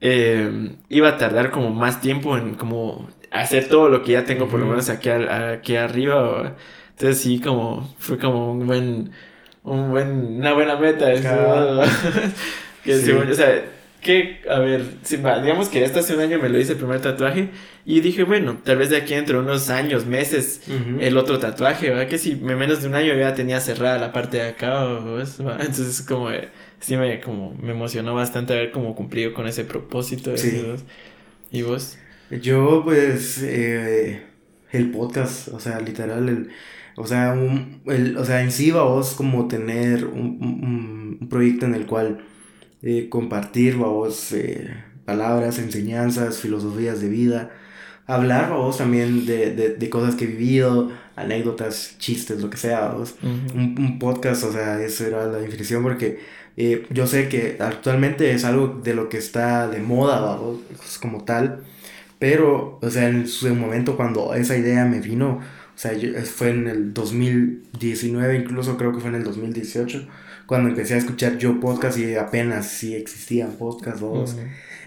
eh, iba a tardar como más tiempo en como hacer todo lo que ya tengo por lo menos aquí, aquí arriba. Entonces sí, como, fue como un buen, un buen, una buena meta. Que según yo, o sea, que, a ver, digamos que este hace un año me lo hice el primer tatuaje y dije, bueno, tal vez de aquí entre unos años, meses, el otro tatuaje, ¿verdad? Que si menos de un año ya tenía cerrada la parte de acá, o eso, entonces como, sí me, como, me emocionó bastante haber como cumplido con ese propósito. Sí. ¿Y vos?
Yo, pues, eh, el podcast, o sea, literal, el, o sea, un, el, o sea, en sí va vos como tener un, un proyecto en el cual eh, compartir, vos, eh, palabras, enseñanzas, filosofías de vida, hablar, vos, también de, de, de, cosas que he vivido, anécdotas, chistes, lo que sea, vos. un, un, podcast, o sea, eso era la definición porque eh, yo sé que actualmente es algo de lo que está de moda, vos, como tal, pero, o sea, en su momento cuando esa idea me vino, o sea, fue en el 2019, incluso creo que fue en el 2018 cuando empecé a escuchar yo podcast y apenas si existían podcasts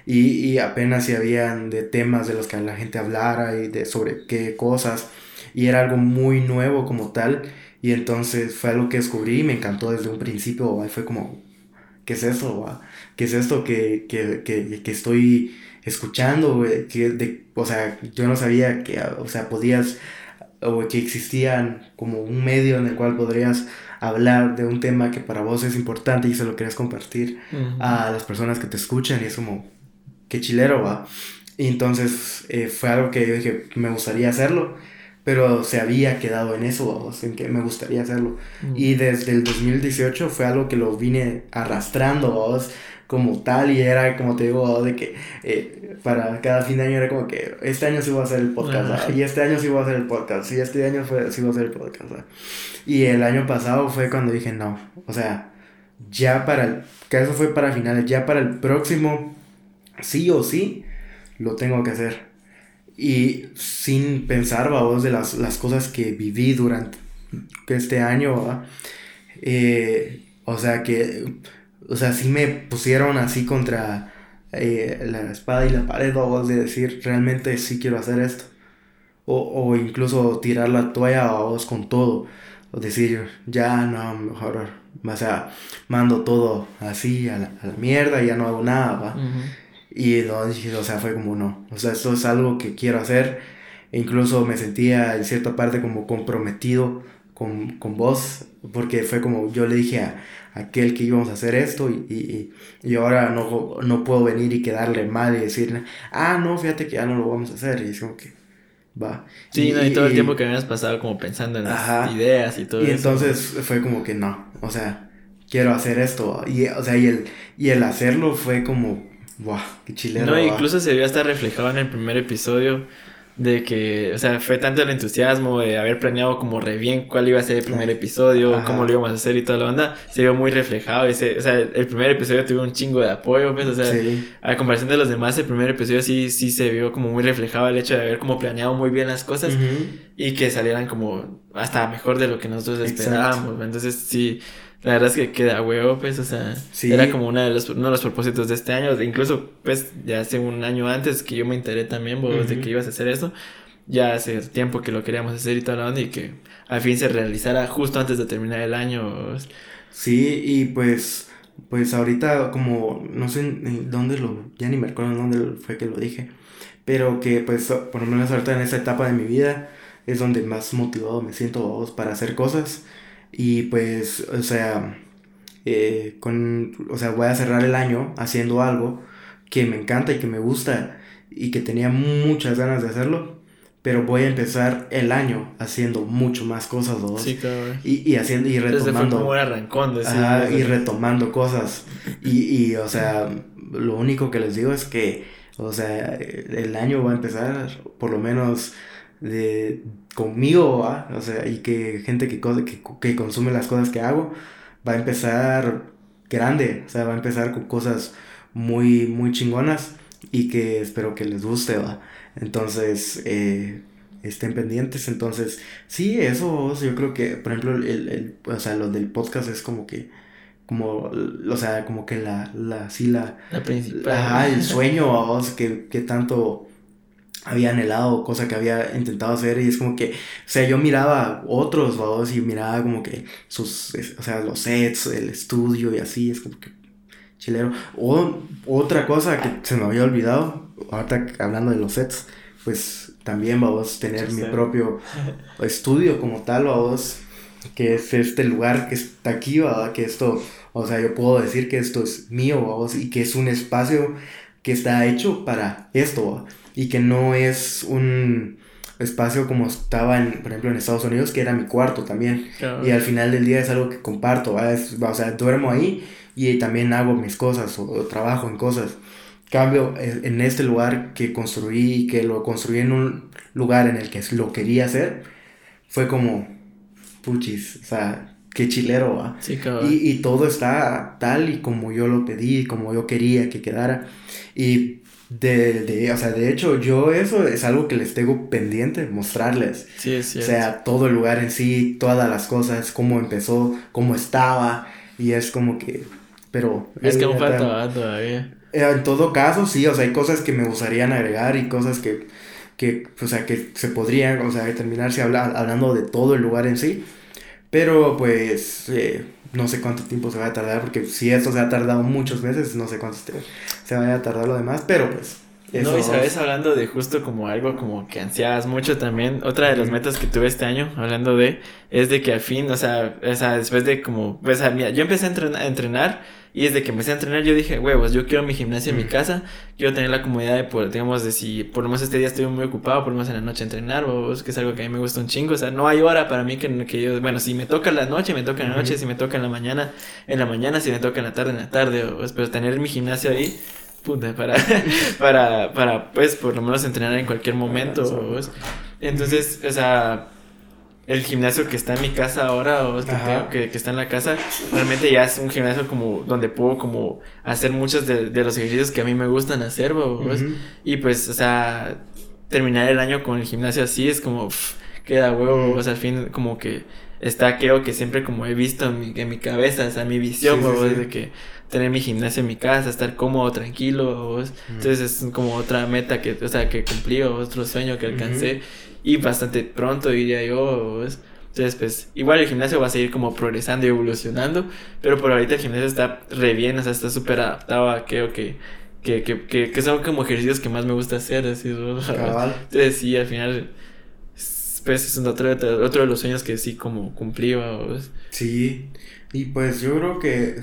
y, y, apenas si habían de temas de los que la gente hablara y de sobre qué cosas. Y era algo muy nuevo como tal. Y entonces fue algo que descubrí y me encantó desde un principio, fue como, ¿qué es eso? ¿Qué es esto que, que, que, que estoy escuchando? Que de, o sea, yo no sabía que, o sea, podías, o que existían como un medio en el cual podrías hablar de un tema que para vos es importante y se lo querés compartir a las personas que te escuchan y es como, qué chilero va. Y entonces eh, fue algo que yo dije, me gustaría hacerlo, pero se había quedado en eso, en que me gustaría hacerlo. Y desde el 2018 fue algo que lo vine arrastrando. Como tal y era como te digo de que eh, para cada fin de año era como que este año sí voy a hacer el podcast y este año sí voy a hacer el podcast y este año fue, sí voy a hacer el podcast y el año pasado fue cuando dije no o sea ya para el que eso fue para finales ya para el próximo sí o sí lo tengo que hacer. Y sin pensar vamos de las, las cosas que viví durante este año eh, o sea que o sea, sí me pusieron así contra eh, la espada y la pared, o de decir, realmente sí quiero hacer esto. O, o incluso tirar la toalla a vos con todo. O decir, ya no, mejor, o sea, mando todo así a la, a la mierda y ya no hago nada, ¿va? Y no, dije, o sea, fue como no. O sea, esto es algo que quiero hacer. E incluso me sentía en cierta parte como comprometido con, con vos, porque fue como yo le dije a, aquel que íbamos a hacer esto y, y, y, ahora no, no puedo venir y quedarle mal y decirle, ah, no, fíjate que ya no lo vamos a hacer. Y es como que va.
Sí, y, no, y todo el tiempo que habías pasado como pensando en las ideas y todo
y entonces fue como que no, o sea, quiero hacer esto. Y, o sea, y el, y el hacerlo fue como, wow, qué chileno.
No, incluso se vio hasta reflejado en el primer episodio de que, o sea, fue tanto el entusiasmo de haber planeado como re bien cuál iba a ser el primer episodio, cómo lo íbamos a hacer y toda la onda, se vio muy reflejado. Ese, o sea, el primer episodio tuvo un chingo de apoyo, pues, o sea, a comparación de los demás, el primer episodio sí, sí se vio como muy reflejado el hecho de haber como planeado muy bien las cosas y que salieran como hasta mejor de lo que nosotros esperábamos. Entonces, sí, la verdad es que queda huevo, pues, o sea, era como una de los, uno de los propósitos de este año. Incluso, pues, ya hace un año antes que yo me enteré también, vos, de que ibas a hacer eso. Ya hace tiempo que lo queríamos hacer y toda la onda y que al fin se realizara justo antes de terminar el año.
Sí, y pues, pues ahorita como, no sé dónde lo, ya ni me acuerdo dónde fue que lo dije, pero que pues por lo menos ahorita en esta etapa de mi vida es donde más motivado me siento para hacer cosas y pues, o sea, eh, con, o sea, voy a cerrar el año haciendo algo que me encanta y que me gusta y que tenía muchas ganas de hacerlo. Pero voy a empezar el año haciendo mucho más cosas, ¿no?
Sí, claro.
Y, y haciendo, y retomando.
Arrancón,
y retomando cosas. Y, y, o sea, lo único que les digo es que, o sea, el año va a empezar, por lo menos, de conmigo, o sea, y que gente que, que, que consume las cosas que hago, va a empezar grande, o sea, va a empezar con cosas muy, muy chingonas y que espero que les guste, ¿va? Entonces, eh, estén pendientes. Entonces, sí, eso yo creo que, por ejemplo, el, el, o sea, lo del podcast es como que, como, o sea, como que la, la, sí, la...
La principal.
el sueño, vos, que, que tanto había anhelado, cosa que había intentado hacer y es como que, o sea, yo miraba otros, vamos, y miraba como que sus, o sea, los sets, el estudio y así, es como que chilero. O otra cosa que se me había olvidado, ahorita hablando de los sets, pues también vamos a tener mi propio estudio como tal, vamos, que es este lugar que está aquí, ¿verdad? que esto, o sea, yo puedo decir que esto es mío, vamos, y que es un espacio que está hecho para esto, y que no es un espacio como estaba, en, por ejemplo, en Estados Unidos, que era mi cuarto también. Y al final del día es algo que comparto, o sea, duermo ahí y también hago mis cosas o, trabajo en cosas. Cambio eh, en este lugar que construí, que lo construí en un lugar en el que lo quería hacer, fue como, puchis, o sea, qué chilero, ¿va?
Sí,
y, y todo está tal y como yo lo pedí, como yo quería que quedara. Y de, de, o sea, de hecho, yo eso es algo que les tengo pendiente, mostrarles.
Sí, sí.
O sea, todo el lugar en sí, todas las cosas, cómo empezó, cómo estaba, y es como que, pero...
Es que aún falta todavía.
Eh, en todo caso, sí, o sea, hay cosas que me gustarían agregar y cosas que, que o sea, que se podrían, o sea, terminarse habla, hablando de todo el lugar en sí, pero pues... Eh, no sé cuánto tiempo se va a tardar, porque si esto se ha tardado muchos meses, no sé cuánto se, vaya a tardar lo demás, pero pues
no, y sabes, hablando de justo como algo como que ansiabas mucho también, otra de las metas que tuve este año, hablando de, es de que al fin, o sea, o sea después de como, pues, mira, yo empecé a entrenar, a entrenar y desde que empecé a entrenar yo dije, huevos, yo quiero mi gimnasio en mi casa, quiero tener la comodidad de poder, digamos, de si por lo menos este día estoy muy ocupado, por lo menos en la noche entrenar, o que es algo que a mí me gusta un chingo, o sea, no hay hora para mí que, que yo, bueno, si me toca en la noche, me toca en la noche, si me toca en la mañana, en la mañana, si me toca en la tarde, en la tarde, o, pero tener mi gimnasio ahí, puta, para, para, para, pues, por lo menos entrenar en cualquier momento, entonces, o sea el gimnasio que está en mi casa ahora o que, que, está en la casa, realmente ya es un gimnasio como donde puedo como hacer muchos de, los ejercicios que a mí me gustan hacer, y pues, o sea, terminar el año con el gimnasio así es como, queda huevo, o sea, al fin como que está creo que siempre como he visto en mi, en mi cabeza, o sea, mi visión, de que tener mi gimnasio en mi casa, estar cómodo, tranquilo, entonces es como otra meta que, o sea, que cumplí, otro sueño que alcancé y bastante pronto diría yo. Entonces, pues, igual el gimnasio va a seguir como progresando y evolucionando, pero por ahorita el gimnasio está re bien, o sea, está súper adaptado a creo que, que, que, que, son como ejercicios que más me gusta hacer, así, Entonces, sí, al final, pues, es otro, otro de los sueños que sí como cumplí,
Sí, y pues yo creo que,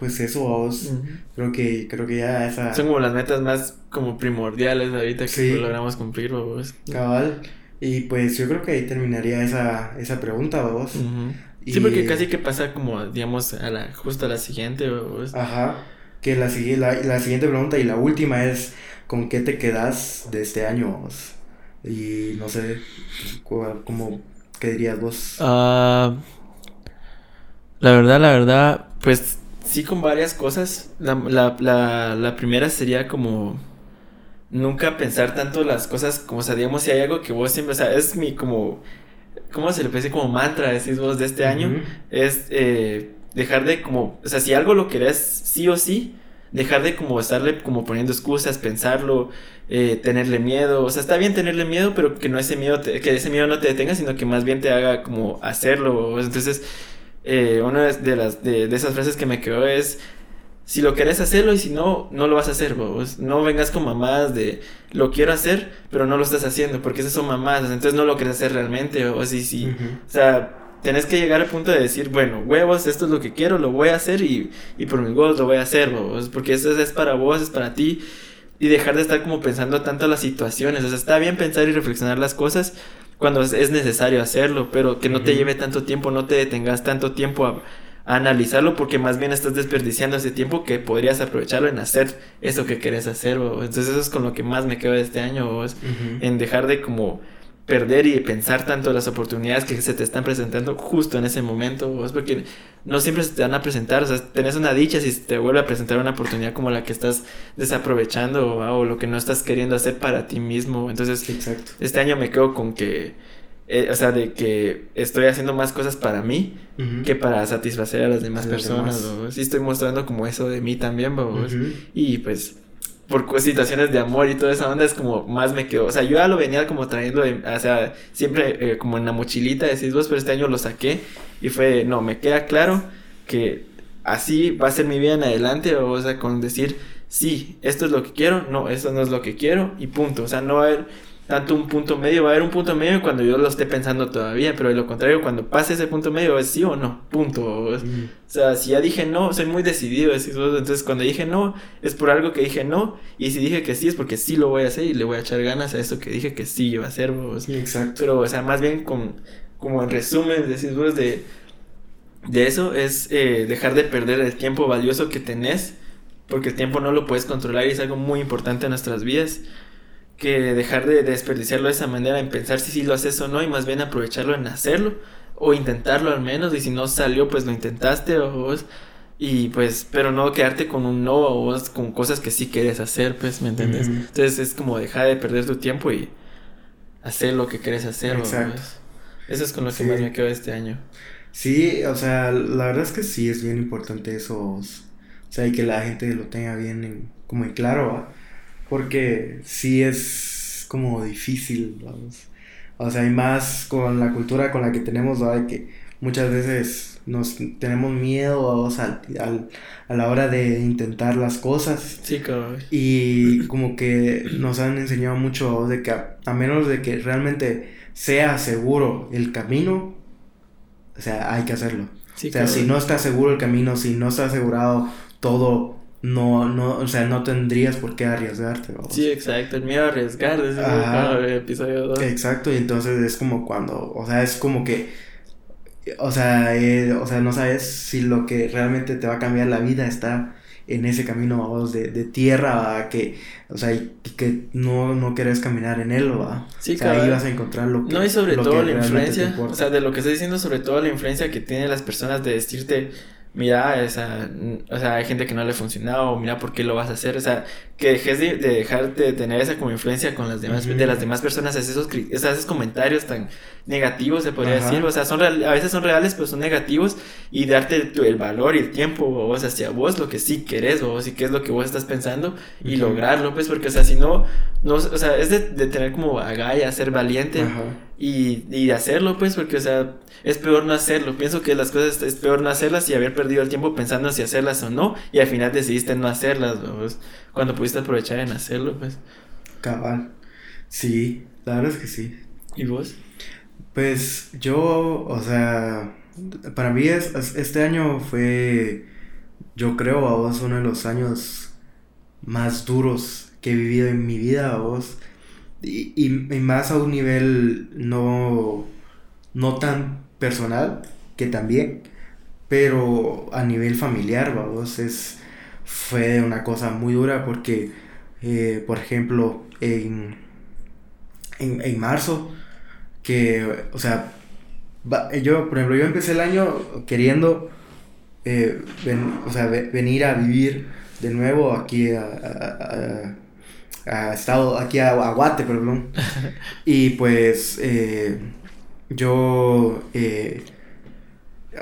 pues eso, vos, creo que, creo que ya esa...
Son como las metas más como primordiales ahorita que logramos cumplir, vos.
Cabal. Y pues yo creo que ahí terminaría esa, esa pregunta, vos.
Sí, porque casi que pasa como, digamos, a la, justo a la siguiente, vos.
Ajá. Que la, la, la siguiente pregunta y la última es, ¿con qué te quedas de este año, vos? Y no sé, ¿cómo, qué dirías vos?
Ah, la verdad, la verdad, pues sí con varias cosas. La, la, la, la primera sería como nunca pensar tanto las cosas como, o sea, digamos, si hay algo que vos siempre, o sea, es mi como, ¿cómo se le puede decir como mantra, decís vos, de este año? Es eh, dejar de como, o sea, si algo lo querés sí o sí, dejar de como estarle como poniendo excusas, pensarlo, eh, tenerle miedo, o sea, está bien tenerle miedo, pero que no ese miedo, que ese miedo no te detenga, sino que más bien te haga como hacerlo, entonces, eh, una de, las, de, de esas frases que me quedó es si lo querés hacerlo y si no, no lo vas a hacer, vos. No vengas con mamás de lo quiero hacer, pero no lo estás haciendo, porque esas son mamás, entonces no lo querés hacer realmente, o así, sí. O sea, tenés que llegar al punto de decir, bueno, huevos, esto es lo que quiero, lo voy a hacer y, y por mis huevos lo voy a hacer, vos. Porque eso es para vos, es para ti. Y dejar de estar como pensando tanto las situaciones. O sea, está bien pensar y reflexionar las cosas cuando es necesario hacerlo, pero que no te lleve tanto tiempo, no te detengas tanto tiempo a analizarlo porque más bien estás desperdiciando ese tiempo que podrías aprovecharlo en hacer eso que querés hacer. Entonces eso es con lo que más me quedo de este año, en dejar de como perder y pensar tanto las oportunidades que se te están presentando justo en ese momento, es porque no siempre se te van a presentar, o sea, tenés una dicha si te vuelve a presentar una oportunidad como la que estás desaprovechando o, lo que no estás queriendo hacer para ti mismo. Entonces, este año me quedo con que eh, o sea, de que estoy haciendo más cosas para mí que para satisfacer a las demás personas, Sí estoy mostrando como eso de mí también, babos. Y pues, por situaciones de amor y toda esa onda es como más me quedo. O sea, yo ya lo venía como trayendo, o sea, siempre eh, como en la mochilita, decís vos, pero este año lo saqué y fue, no, me queda claro que así va a ser mi vida en adelante, o sea, con decir, sí, esto es lo que quiero, no, esto no es lo que quiero y punto. O sea, no va a haber tanto un punto medio, va a haber un punto medio cuando yo lo esté pensando todavía, pero de lo contrario, cuando pase ese punto medio es sí o no, punto. O sea, si ya dije no, soy muy decidido, entonces cuando dije no, es por algo que dije no, y si dije que sí, es porque sí lo voy a hacer y le voy a echar ganas a eso que dije que sí iba a hacer.
Exacto.
Pero, o sea, más bien con, como en resumen, decís vos, de, de eso es eh, dejar de perder el tiempo valioso que tenés, porque el tiempo no lo puedes controlar y es algo muy importante en nuestras vidas que dejar de desperdiciarlo de esa manera en pensar si sí lo haces o no y más bien aprovecharlo en hacerlo o intentarlo al menos y si no salió pues lo intentaste o y pues pero no quedarte con un no o con cosas que sí quieres hacer pues me entiendes entonces es como dejar de perder tu tiempo y hacer lo que quieres hacer Exacto. eso es con lo que más me quedo este año.
Sí o sea la verdad es que sí es bien importante eso o sea y que la gente lo tenga bien como en claro porque sí es como difícil, vamos. O sea, hay más con la cultura con la que tenemos, ¿verdad? Que muchas veces nos tenemos miedo a, a la hora de intentar las cosas.
Sí, cabrón.
Y como que nos han enseñado mucho de que a, menos de que realmente sea seguro el camino, o sea, hay que hacerlo. Sí, o sea, si no está seguro el camino, si no está asegurado todo, no, no, o sea, no tendrías por qué arriesgarte.
Sí, exacto, el miedo a arriesgar, es el episodio 2.
Exacto, y entonces es como cuando, o sea, es como que, o sea, eh, o sea, no sabes si lo que realmente te va a cambiar la vida está en ese camino de, de tierra que o sea y que no, no querés caminar en él va sí, o sea, ahí vas a encontrar lo que
no y sobre todo la influencia o sea de lo que estás diciendo sobre todo la influencia que tienen las personas de decirte mira, esa, o sea, hay gente que no le ha funcionado, mira por qué lo vas a hacer, o sea, que dejes de, de dejarte de tener esa como influencia con las demás, de las demás personas, esos, esos comentarios tan negativos, se podría decir, o sea, son a veces son reales, pero son negativos, y darte el valor y el tiempo, vos hacia vos, lo que sí querés, vos y qué es lo que vos estás pensando, y lograrlo, pues, porque, o sea, si no, no o sea, es de, de tener como agalla, ser valiente, y, y hacerlo, pues, porque, o sea, es peor no hacerlo. Pienso que las cosas es peor no hacerlas y haber perdido el tiempo pensando si hacerlas o no. Y al final decidiste no hacerlas, cuando pudiste aprovechar en hacerlo, pues.
Cabal. Sí, la verdad es que sí.
¿Y vos?
Pues yo, o sea, para mí es, este año fue, yo creo, a vos, uno de los años más duros que he vivido en mi vida, a vos. Y, y, y más a un nivel no, no tan personal, que también, pero a nivel familiar, vamos, es, fue una cosa muy dura porque, eh, por ejemplo, en, en, marzo, que, o sea, yo, por ejemplo, yo empecé el año queriendo, eh, o sea, venir a vivir de nuevo aquí a, a, estado, aquí a, Guate, perdón, y pues, eh, yo, eh,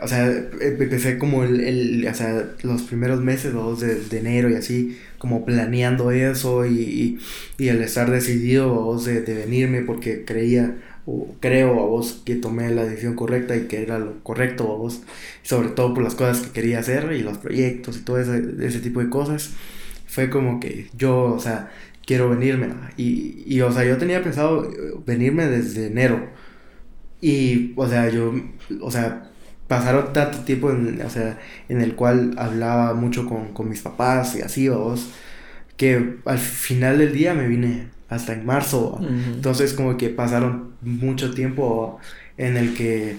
o sea, empecé como el, el, o sea, los primeros meses, los de, de, enero y así, como planeando eso y, y, el estar decidido vos de, de, venirme porque creía o creo a vos que tomé la decisión correcta y que era lo correcto a vos, sobre todo por las cosas que quería hacer y los proyectos y todo ese, ese tipo de cosas, fue como que yo, o sea, quiero venirme y, y, o sea, yo tenía pensado venirme desde enero. Y, o sea, yo, o sea, pasaron tanto tiempo en, o sea, en el cual hablaba mucho con, con mis papás y así, vos, que al final del día me vine hasta en marzo. Entonces, como que pasaron mucho tiempo en el que,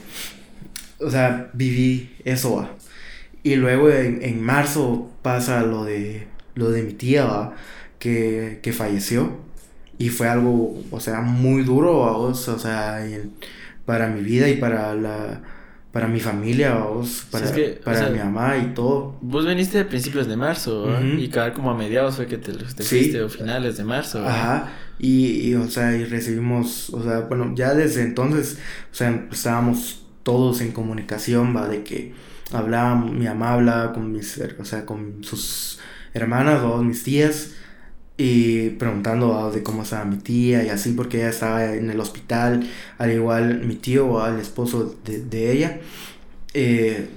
o sea, viví eso. Y luego en, en, marzo pasa lo de, lo de mi tía, que, que falleció. Y fue algo, o sea, muy duro, vos, o sea, para mi vida y para la para mi familia, vos, para, para mi mamá y todo.
Vos viniste a principios de marzo, y cada como a mediados fue que te, te fuiste, o finales de marzo.
Ajá, y, y, o sea, y recibimos, o sea, bueno, ya desde entonces, o sea, estábamos todos en comunicación, va, de que hablábamos, mi mamá hablaba con mis, o sea, con sus hermanas o mis tías, y preguntando de cómo estaba mi tía y así porque ella estaba en el hospital, al igual mi tío o al esposo de, de ella. Eh,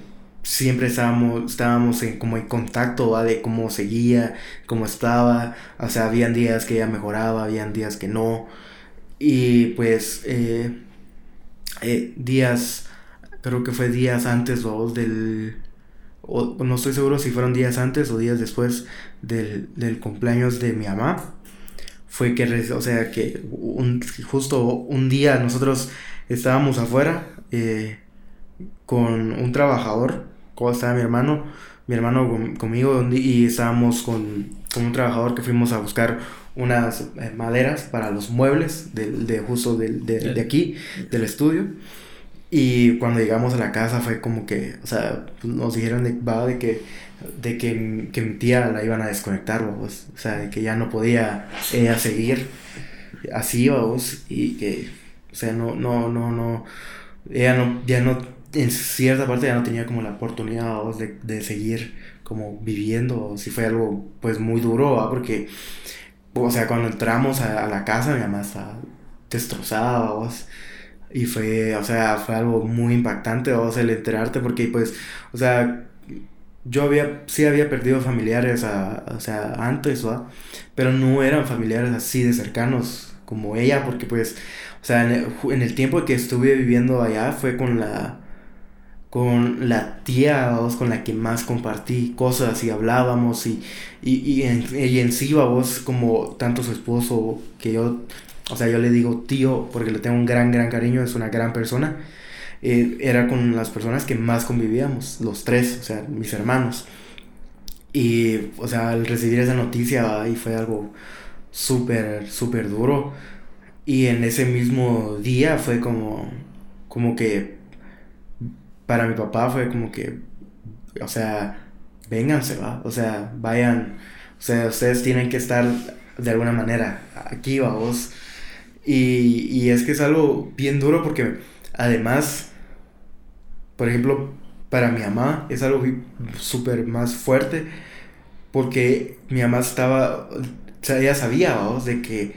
siempre estábamos, estábamos en, como en contacto de cómo seguía, cómo estaba, o sea, habían días que ella mejoraba, habían días que no. Y pues eh, eh, días, creo que fue días antes o del o no estoy seguro si fueron días antes o días después del, del cumpleaños de mi mamá. Fue que, o sea, que un, justo un día nosotros estábamos afuera eh, con un trabajador, como estaba mi hermano, mi hermano conmigo, y estábamos con, con, un trabajador que fuimos a buscar unas eh, maderas para los muebles de, de justo de, de, de aquí, del estudio. Y cuando llegamos a la casa fue como que, o sea, pues, nos dijeron de, de que de que, que, mi tía la iban a desconectar. O sea, de que ya no podía ella seguir así, vamos. Y que, o sea, no, no, no, no. Ella no, ya no, en cierta parte ya no tenía como la oportunidad, vamos, de, de seguir como viviendo. Si fue algo, pues, muy duro, ¿va? Porque, o sea, cuando entramos a, a la casa, mi mamá estaba destrozada, vamos Y fue, o sea, fue algo muy impactante, vos, el enterarte, porque pues, o sea, yo había, sí había perdido familiares, a, o sea, antes, ¿va? Pero no eran familiares así de cercanos como ella, porque pues, o sea, en el, tiempo que estuve viviendo allá fue con la, con la tía, vos, con la que más compartí cosas y hablábamos y, y, y, en, y en sí, vos, como tanto su esposo, que yo, o sea, yo le digo tío porque le tengo un gran, gran cariño, es una gran persona eh, era con las personas que más convivíamos, los tres, o sea, mis hermanos. Y, o sea, al recibir esa noticia ahí fue algo súper, súper duro. Y en ese mismo día fue como, como que, para mi papá fue como que, o sea, vénganse, va, o sea, vayan, o sea, ustedes tienen que estar de alguna manera aquí, vos. Y, y es que es algo bien duro porque además por ejemplo, para mi mamá es algo súper más fuerte porque mi mamá estaba, o sea, ella sabía, vamos, de que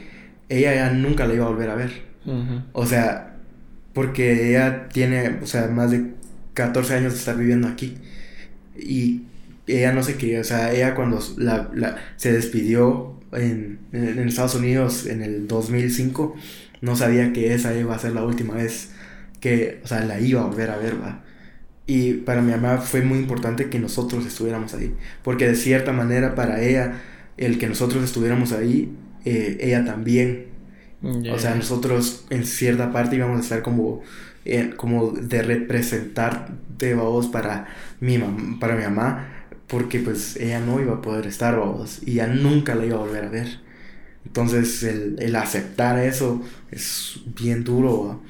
ella ya nunca la iba a volver a ver. O sea, porque ella tiene, o sea, más de 14 años de estar viviendo aquí. Y ella no se quería, o sea, ella cuando la, la, se despidió en, en, en, Estados Unidos en el 2005, no sabía que esa iba a ser la última vez que, o sea, la iba a volver a ver, va. Y para mi mamá fue muy importante que nosotros estuviéramos ahí, porque de cierta manera para ella, el que nosotros estuviéramos ahí, eh, ella también. O sea, nosotros en cierta parte íbamos a estar como, eh, como de representar de vos para mi, para mi mamá, porque pues ella no iba a poder estar, vos, y ya nunca la iba a volver a ver. Entonces, el, el aceptar eso es bien duro.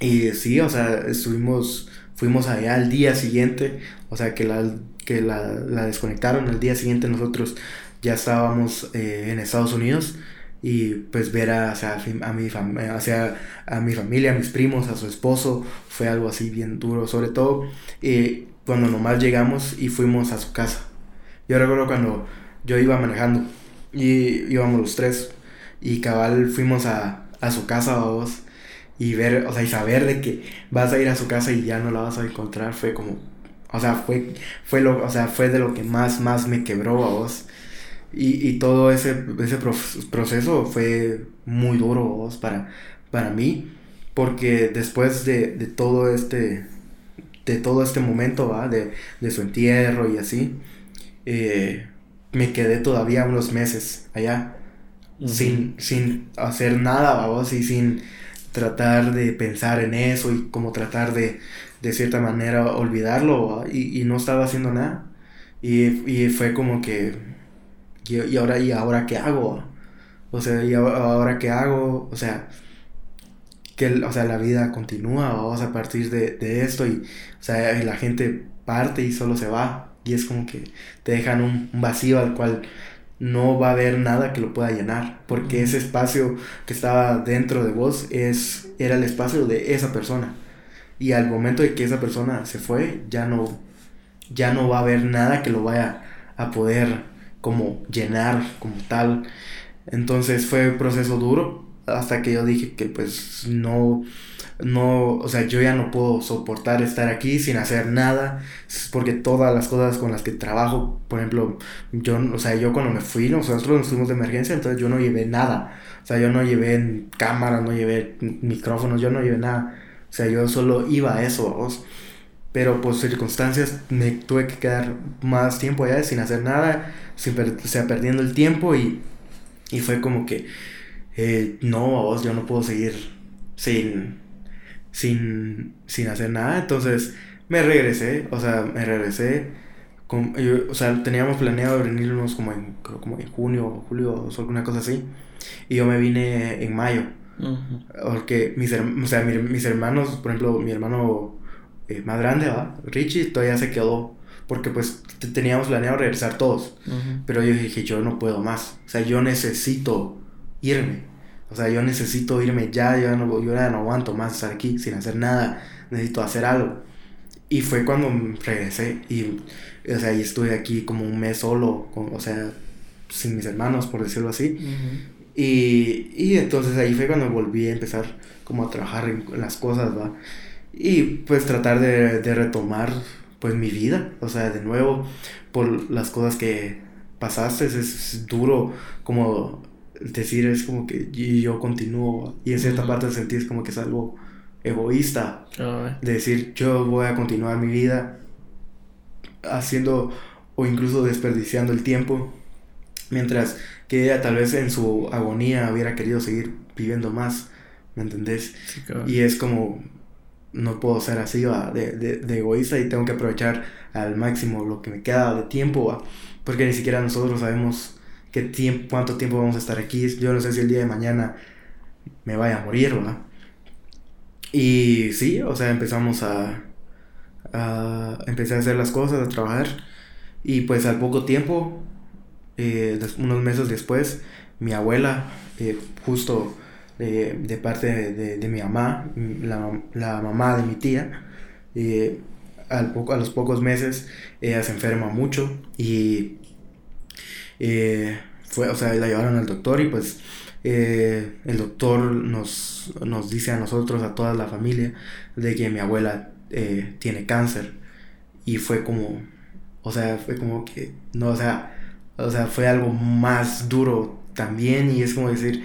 Y sí, o sea, estuvimos Fuimos allá al día siguiente, o sea que la, que la, la desconectaron, al día siguiente nosotros ya estábamos eh, en Estados Unidos y pues ver a, a, mi hacia a mi familia, a mis primos, a su esposo, fue algo así bien duro, sobre todo eh, cuando nomás llegamos y fuimos a su casa. Yo recuerdo cuando yo iba manejando y íbamos los tres y cabal fuimos a, a su casa, vos, y ver, o sea, y saber de que vas a ir a su casa y ya no la vas a encontrar fue como, o sea, fue, fue lo, o sea, fue de lo que más, más me quebró a vos. Y, y todo ese, ese proceso fue muy duro vos para, para mí, porque después de, de todo este, de todo este momento, ¿va? De, de su entierro y así, eh, me quedé todavía unos meses allá, sin, sin hacer nada, vos, y sin tratar de pensar en eso y como tratar de, de cierta manera, olvidarlo y, y, no estaba haciendo nada. Y, y fue como que, y, ahora, ¿y ahora qué hago? O sea, ¿y ahora qué hago? O sea, que o sea, la vida continúa, vamos a partir de, de esto y, o sea, la gente parte y solo se va. Y es como que te dejan un, un vacío al cual no va a haber nada que lo pueda llenar, porque ese espacio que estaba dentro de vos es, era el espacio de esa persona. Y al momento de que esa persona se fue, ya no, ya no va a haber nada que lo vaya a poder como llenar como tal. Entonces fue un proceso duro hasta que yo dije que pues no, no, o sea, yo ya no puedo soportar estar aquí sin hacer nada, porque todas las cosas con las que trabajo, por ejemplo, yo, o sea, yo cuando me fui, nosotros nos fuimos de emergencia, entonces yo no llevé nada, o sea, yo no llevé cámara, no llevé micrófonos, yo no llevé nada, o sea, yo solo iba a eso, pero por circunstancias me tuve que quedar más tiempo allá sin hacer nada, sin o sea, perdiendo el tiempo y, y fue como que, eh, no, vos, yo no puedo seguir sin sin, sin hacer nada. Entonces me regresé, o sea, me regresé. Con, o sea, teníamos planeado venirnos como en, como en junio, julio o alguna cosa así. Y yo me vine en mayo. Porque mis, o sea, mis hermanos, por ejemplo, mi hermano eh, más grande, ¿va? Richie, todavía se quedó. Porque pues teníamos planeado regresar todos. Pero yo dije, yo no puedo más. O sea, yo necesito irme. O sea, yo necesito irme ya, yo, no, yo ya no aguanto más estar aquí sin hacer nada, necesito hacer algo. Y fue cuando regresé y, o sea, y estuve aquí como un mes solo, o sea, sin mis hermanos, por decirlo así. Y, y entonces ahí fue cuando volví a empezar como a trabajar en las cosas, ¿va? Y pues tratar de, de retomar pues mi vida, o sea, de nuevo, por las cosas que pasaste, es, duro como decir, es como que yo continúo, y en cierta parte de sentir es como que es algo egoísta, de decir, yo voy a continuar mi vida haciendo o incluso desperdiciando el tiempo, mientras que ella tal vez en su agonía hubiera querido seguir viviendo más, ¿me entendés? Y es como, no puedo ser así, De, de, egoísta y tengo que aprovechar al máximo lo que me queda de tiempo, porque ni siquiera nosotros sabemos qué tiempo, cuánto tiempo vamos a estar aquí. Yo no sé si el día de mañana me vaya a morir, ¿verdad? Y sí, o sea, empezamos a, a a hacer las cosas, a trabajar. Y pues al poco tiempo, eh, unos meses después, mi abuela, eh, justo de, parte de, mi mamá, la, mamá de mi tía, eh, al poco, a los pocos meses ella se enferma mucho y fue, o sea, la llevaron al doctor y pues el doctor nos, nos dice a nosotros, a toda la familia, de que mi abuela tiene cáncer. Y fue como, o sea, fue como que, no, o sea, o sea, fue algo más duro también y es como decir,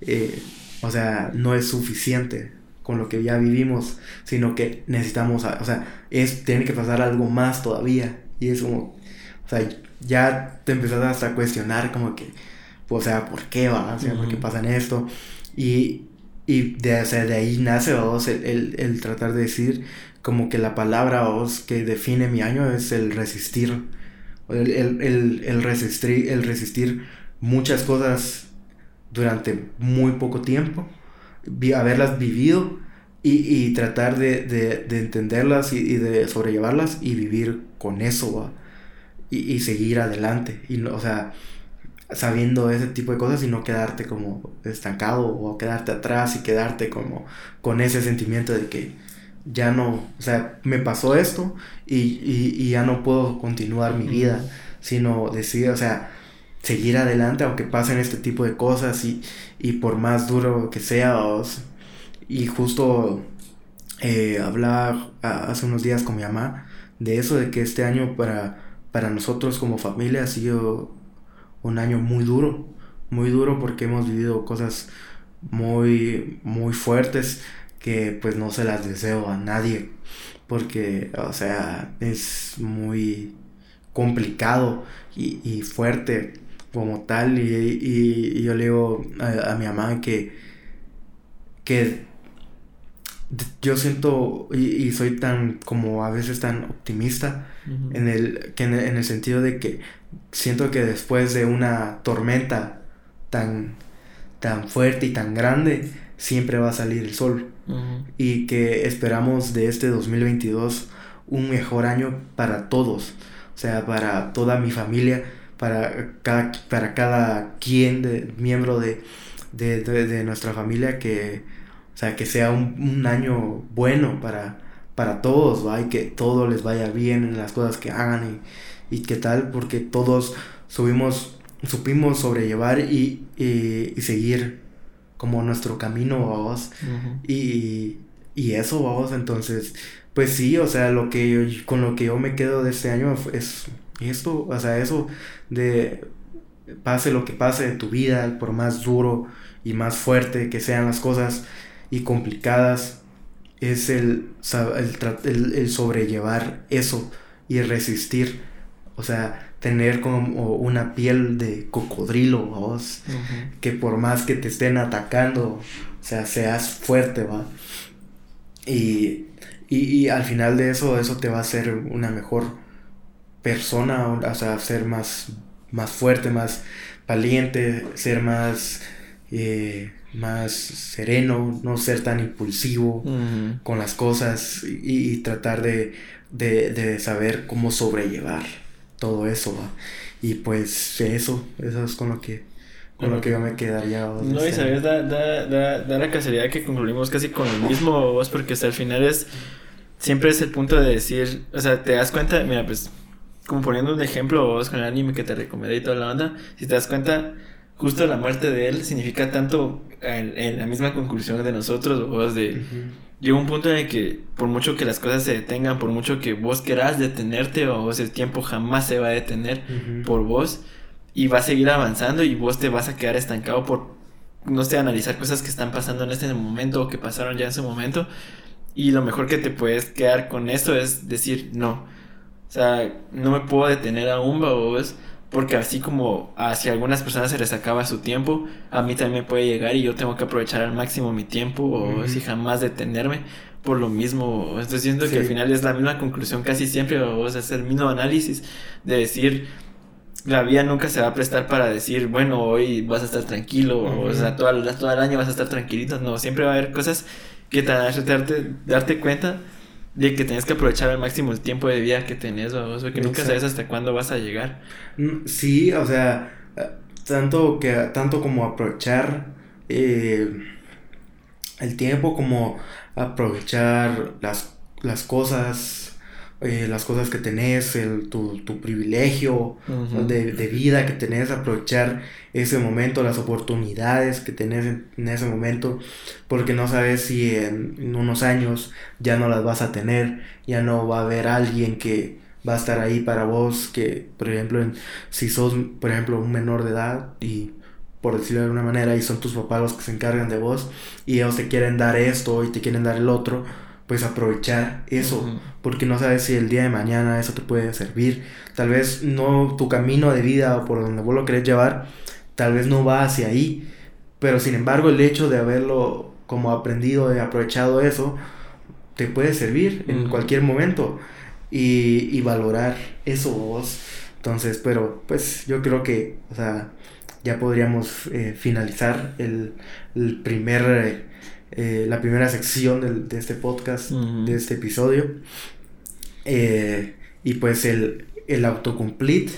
eh, o sea, no es suficiente con lo que ya vivimos, sino que necesitamos, o sea, es, tiene que pasar algo más todavía. Y es como, o sea, ya te empezás hasta a cuestionar como que, o sea, ¿por qué va? O sea, ¿por qué pasan esto? Y, y de, o sea, de ahí nace, vamos, el, el, el, tratar de decir como que la palabra, vos, que define mi año es el resistir el, resistir, el resistir muchas cosas durante muy poco tiempo, haberlas vivido y, tratar de, entenderlas y, de sobrellevarlas y vivir con eso y, seguir adelante. Y, o sea, sabiendo ese tipo de cosas y no quedarte como estancado o quedarte atrás y quedarte como con ese sentimiento de que ya no, o sea, me pasó esto y, ya no puedo continuar mi vida, sino decir, o sea, seguir adelante aunque pasen este tipo de cosas y, y por más duro que sea. y justo eh, hablaba hace unos días con mi mamá de eso, de que este año para, para nosotros como familia ha sido un año muy duro, muy duro porque hemos vivido cosas muy, muy fuertes que pues no se las deseo a nadie porque o sea es muy complicado y, fuerte como tal. Y, yo le digo a, mi mamá que que yo siento y, soy tan como a veces tan optimista en el que en el sentido de que siento que después de una tormenta tan tan fuerte y tan grande siempre va a salir el sol. Y que esperamos de este 2022 un mejor año para todos. O sea, para toda mi familia, para cada, para cada quien, de, miembro de, de, nuestra familia, que, o sea, que sea un, año bueno para, para todos, ¿va? Y que todo les vaya bien en las cosas que hagan y, y qué tal, porque todos subimos, supimos sobrellevar y, y, y seguir como nuestro camino, vamos. y, y eso, vamos, entonces, pues sí, o sea, lo que yo, con lo que yo me quedo de este año es esto, o sea, eso de pase lo que pase en tu vida, por más duro y más fuerte que sean las cosas y complicadas, es el, el, el sobrellevar eso y resistir, o sea, tener como una piel de cocodrilo, vos, que por más que te estén atacando, o sea, seas fuerte, va. Y, y, al final de eso, eso te va a hacer una mejor persona, o sea, ser más, más fuerte, más valiente, ser más, eh, más sereno, no ser tan impulsivo con las cosas y, tratar de, de, de saber cómo sobrellevar todo eso, Y pues eso, eso es con lo que, con lo que yo me quedaría.
No, y sabes, da, da, da, la casualidad que concluimos casi con lo mismo, vos, porque hasta el final es, siempre es el punto de decir, o sea, te das cuenta, mira, pues, como poniendo un ejemplo vos con el anime que te recomendé y toda la banda, si te das cuenta, justo la muerte de él significa tanto en, la misma conclusión de nosotros, vos, de... Llega un punto en el que por mucho que las cosas se detengan, por mucho que vos querás detenerte, o vos el tiempo jamás se va a detener por vos y va a seguir avanzando y vos te vas a quedar estancado por, no sé, analizar cosas que están pasando en este momento o que pasaron ya en ese momento. Y lo mejor que te puedes quedar con esto es decir, no. O sea, no me puedo detener aún, vos porque así como hacia algunas personas se les acaba su tiempo, a mí también puede llegar y yo tengo que aprovechar al máximo mi tiempo o si jamás detenerme por lo mismo. Estoy diciendo que al final es la misma conclusión casi siempre, o sea, es el mismo análisis de decir, la vida nunca se va a prestar para decir, bueno, hoy vas a estar tranquilo, o sea, todo, todo el año vas a estar tranquilito. No, siempre va a haber cosas que te van a darte, darte cuenta de que tienes que aprovechar al máximo el tiempo de vida que tenés, o sea, que nunca sabes hasta cuándo vas a llegar.
Mm, sí, o sea, eh, tanto que tanto como aprovechar eh, el tiempo como aprovechar las, las cosas eh, las cosas que tenés, el, tu, tu privilegio de, de, vida que tenés, aprovechar ese momento, las oportunidades que tenés en, ese momento, porque no sabes si en, unos años ya no las vas a tener, ya no va a haber alguien que va a estar ahí para vos, que por ejemplo, si sos, por ejemplo, un menor de edad y por decirlo de alguna manera, y son tus papás los que se encargan de vos, y ellos te quieren dar esto y te quieren dar el otro, pues aprovechar eso, porque no sabes si el día de mañana eso te puede servir. Tal vez no tu camino de vida o por donde vos lo querés llevar, tal vez no va hacia ahí, pero sin embargo el hecho de haberlo como aprendido, de aprovechado eso, te puede servir en cualquier momento y, y, valorar eso vos. Entonces, pero pues yo creo que, o sea, ya podríamos eh, finalizar el, el primer... Eh, eh, la primera sección de este podcast, de este episodio. Eh, y pues el, el autocomplete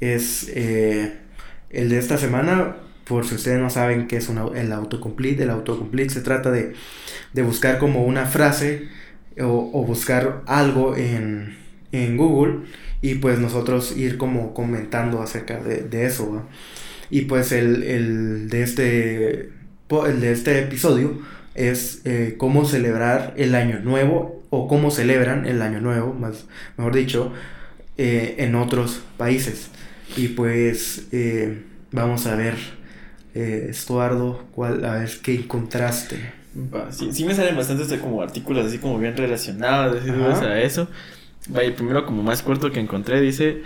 es eh, el de esta semana. Por si ustedes no saben qué es el autocomplete, el autocomplete se trata de, de buscar como una frase o, buscar algo en, en, Google y pues nosotros ir como comentando acerca de, de eso. Y pues el, el de este el de este episodio es eh, cómo celebrar el año nuevo o cómo celebran el año nuevo, más, mejor dicho, eh, en otros países. Y pues eh, vamos a ver, Estuardo, cuál, a ver qué encontraste.
sí, sí, me salen bastantes como artículos así como bien relacionados a eso. Vaya, primero como más corto que encontré, dice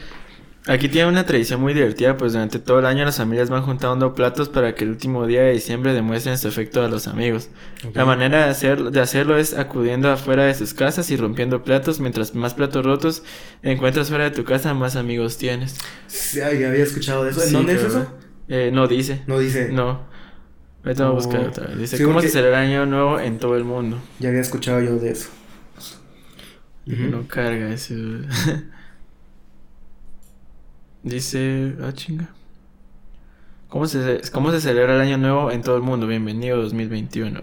Aquí tiene una tradición muy divertida, pues durante todo el año las familias van juntando platos para que el último día de diciembre demuestren su afecto a los amigos. La manera de, hacer, de hacerlo es acudiendo afuera de sus casas y rompiendo platos. Mientras más platos rotos encuentras fuera de tu casa, más amigos tienes.
Sí, había escuchado de eso. ¿En dónde es eso?
Eh, no dice.
No dice.
No. Voy a buscar otra vez. Dice, ¿cómo se celebra el año nuevo en todo el mundo?
Ya había escuchado yo de eso.
No carga eso. Dice, ah, chinga. ¿Cómo se, ¿Cómo se celebra el año nuevo en todo el mundo? Bienvenido 2021.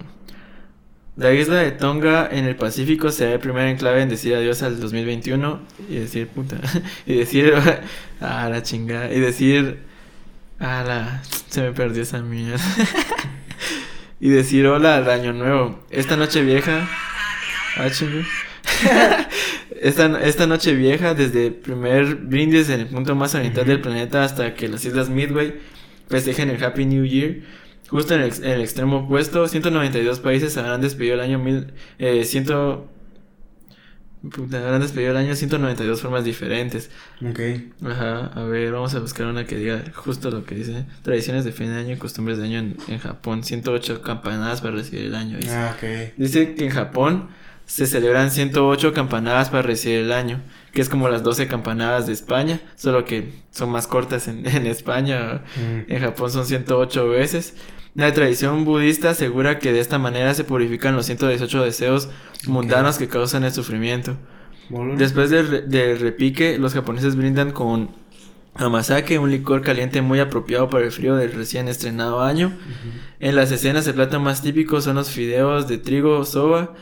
La isla de Tonga en el Pacífico será el primer enclave en decir adiós al 2021 y decir puta. y decir a la chingada. Y decir a la. Se me perdió esa mierda. y decir hola al año nuevo. Esta noche vieja. Ah. Esta, esta noche vieja, desde el primer brindis en el punto más oriental del planeta hasta que las islas Midway festejen el Happy New Year. Justo en el, extremo opuesto, 192 países habrán despedido el año mil, eh, ciento, habrán despedido el año 192 formas diferentes.
Ok.
Ajá, a ver, vamos a buscar una que diga justo lo que dice. Tradiciones de fin de año y costumbres de año en, en Japón. 108 campanadas para recibir el año. Dice.
Ah.
Dice que en Japón se celebran 108 campanadas para recibir el año, que es como las 12 campanadas de España, solo que son más cortas en, España, mm. en Japón son 108 veces. La tradición budista asegura que de esta manera se purifican los 118 deseos mundanos que causan el sufrimiento. Después del, repique, los japoneses brindan con amasake, un licor caliente muy apropiado para el frío del recién estrenado año. En las escenas el plato más típico son los fideos de trigo soba,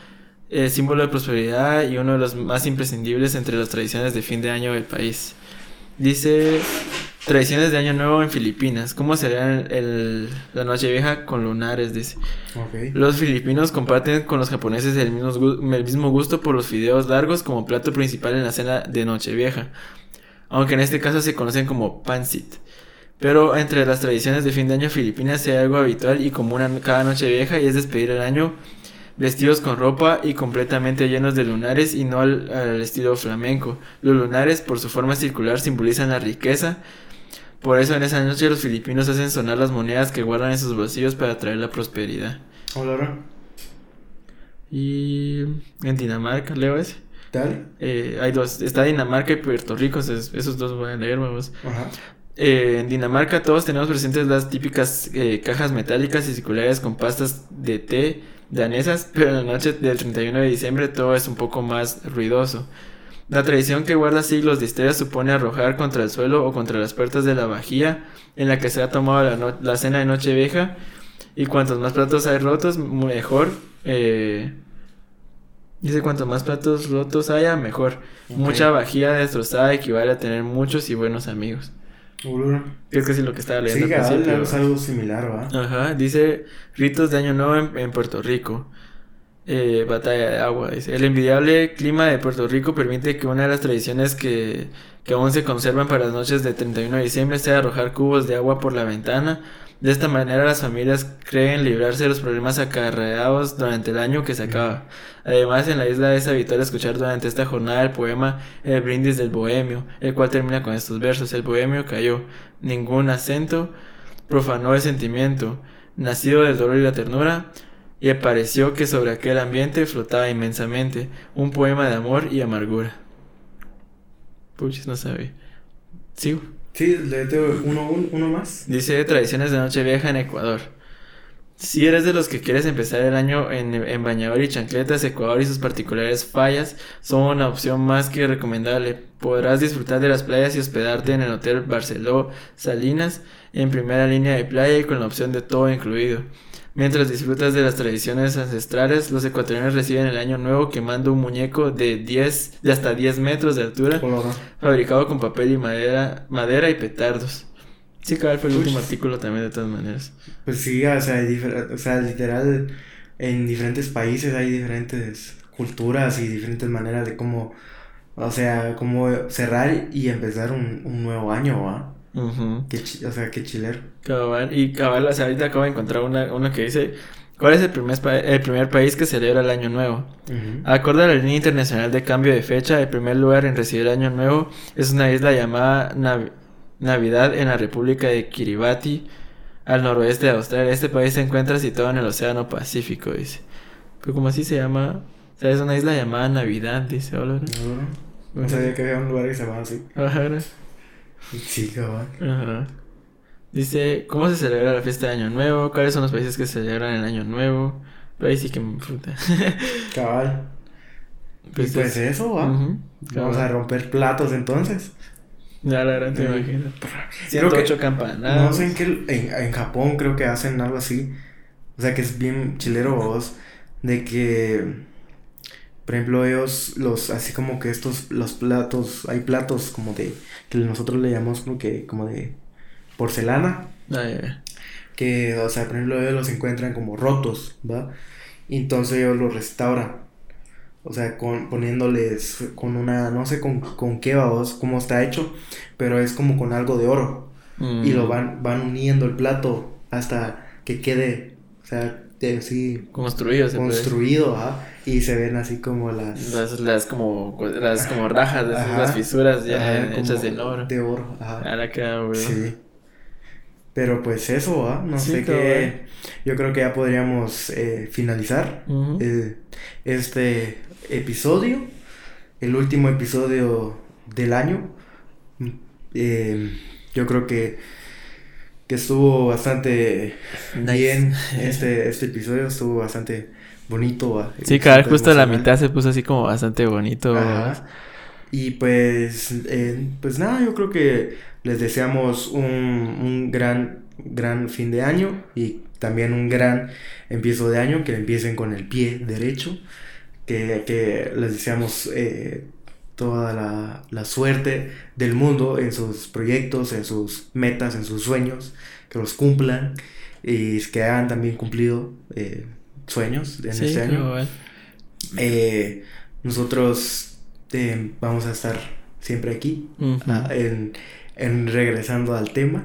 eh, símbolo de prosperidad y uno de los más imprescindibles entre las tradiciones de fin de año del país. Dice, Tradiciones de Año Nuevo en Filipinas. ¿Cómo sería el, la noche vieja con lunares? Dice. Los filipinos comparten con los japoneses el mismo, el mismo gusto por los fideos largos como plato principal en la cena de Nochevieja. Aunque en este caso se conocen como pancit. Pero entre las tradiciones de fin de año filipinas hay algo habitual y común cada noche vieja y es despedir el año vestidos con ropa y completamente llenos de lunares y no al, al, estilo flamenco. Los lunares, por su forma circular, simbolizan la riqueza por eso en esa noche los filipinos hacen sonar las monedas que guardan en sus bolsillos para traer la prosperidad.
Hola,
Y en Dinamarca, leo ese.
¿Tal?
Eh, hay dos, está Dinamarca y Puerto Rico, esos dos voy a leer, vamos. Ajá. Eh, en Dinamarca todos tenemos presentes las típicas eh, cajas metálicas y circulares con pastas de té danesas, pero en la noche del 31 de diciembre todo es un poco más ruidoso. La tradición que guarda siglos de historia supone arrojar contra el suelo o contra las puertas de la vajilla en la que se ha tomado la, cena de noche vieja. Y cuantos más platos hay rotos, mejor. Eh, dice cuantos más platos rotos haya, mejor. Mucha vajilla destrozada equivale a tener muchos y buenos amigos. Es casi lo que estaba leyendo.
Sí, es algo similar, ¿va?
Ajá, dice ritos de Año Nuevo en Puerto Rico. Eh, batalla de agua. El envidiable clima de Puerto Rico permite que una de las tradiciones que, que aún se conservan para las noches de 31 de diciembre sea arrojar cubos de agua por la ventana. De esta manera las familias creen librarse de los problemas acarreados durante el año que se acaba. Además, en la isla es habitual escuchar durante esta jornada el poema El brindis del bohemio, el cual termina con estos versos. El bohemio cayó, ningún acento profanó el sentimiento, nacido del dolor y la ternura, y pareció que sobre aquel ambiente flotaba inmensamente un poema de amor y amargura. Puchis, no sabe. ¿Sigo?
Sí, léete uno, uno más.
Dice Tradiciones de noche vieja en Ecuador. Si eres de los que quieres empezar el año en, en bañador y chancletas, Ecuador y sus particulares fallas son una opción más que recomendable. Podrás disfrutar de las playas y hospedarte en el Hotel Barceló Salinas en primera línea de playa y con la opción de todo incluido. Mientras disfrutas de las tradiciones ancestrales, los ecuatorianos reciben el año nuevo quemando un muñeco de 10, de hasta 10 metros de altura, fabricado con papel y madera, madera y petardos. Sí, cabal, fue el último artículo también de todas maneras.
Pues sí, o sea, o sea, literal, en diferentes países hay diferentes culturas y diferentes maneras de cómo, o sea, cómo cerrar y empezar un, un nuevo año, ¿va? O sea, qué chilero.
y cabal, o sea, ahorita acabo de encontrar una, una que dice, ¿cuál es el primer, el primer país que celebra el Año Nuevo? Acorde a la línea internacional de cambio de fecha, el primer lugar en recibir el Año Nuevo es una isla llamada Navidad en la República de Kiribati, al noroeste de Australia. Este país se encuentra situado en el Océano Pacífico, dice. Pero como así se llama, o sea, es una isla llamada Navidad, dice.
Hola. No, sabía que había un lugar que se llamaba así. Ajá, Sí,
Ajá. Dice, ¿cómo se celebra la fiesta de Año Nuevo? ¿Cuáles son los países que celebran el Año Nuevo? Pero ahí sí que me fruta.
Cabal. Pues, pues eso, va. Vamos a romper platos entonces.
Ya la verdad te imagino. 108 campanadas.
No sé en qué. En, en, Japón creo que hacen algo así. O sea que es bien chilero vos. De que por ejemplo, ellos, los, así como que estos, los platos, hay platos como de, que nosotros le llamamos como que, como de porcelana. Ah, que, o sea, por ejemplo, ellos los encuentran como rotos, ¿va? Y entonces ellos los restauran. O sea, con, poniéndoles con una, no sé con, con qué vos, cómo está hecho, pero es como con algo de oro. Y lo mm. van, van uniendo el plato hasta que quede, o sea, sí.
Construido,
Construido, Y se ven así como las.
Las, las como. Las como rajas, las fisuras ya hechas de oro.
De oro, ajá.
Ahora queda, güey. Sí.
Pero pues eso, ¿ah? No sé qué. Yo creo que ya podríamos eh, finalizar eh, este episodio. El último episodio del año. Eh, yo creo que que estuvo bastante bien este, este episodio, estuvo bastante bonito.
Sí, cada justo la mitad se puso así como bastante bonito.
Y pues, eh, pues nada, yo creo que les deseamos un, un gran, gran fin de año y también un gran empiezo de año, que empiecen con el pie derecho, que, que les deseamos eh, toda la, la, suerte del mundo en sus proyectos, en sus metas, en sus sueños, que los cumplan y que hayan también cumplido eh, sueños en este año. Eh, nosotros eh, vamos a estar siempre aquí, ah, en, en, regresando al tema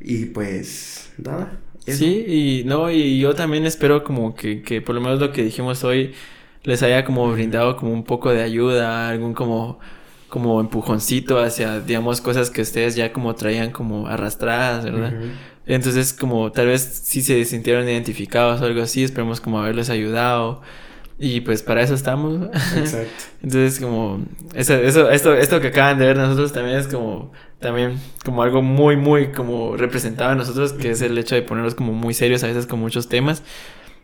y pues nada.
Sí, y no, y yo también espero como que, que por lo menos lo que dijimos hoy les haya como brindado como un poco de ayuda, algún como como empujoncito hacia, digamos, cosas que ustedes ya como traían como arrastradas, ¿verdad? Entonces, como tal vez si se sintieron identificados o algo así, esperemos como haberles ayudado. Y pues para eso estamos. Exacto. Entonces, como, eso, eso, esto, esto que acaban de ver nosotros también es como, también como algo muy, muy como representado en nosotros, que es el hecho de ponernos como muy serios a veces con muchos temas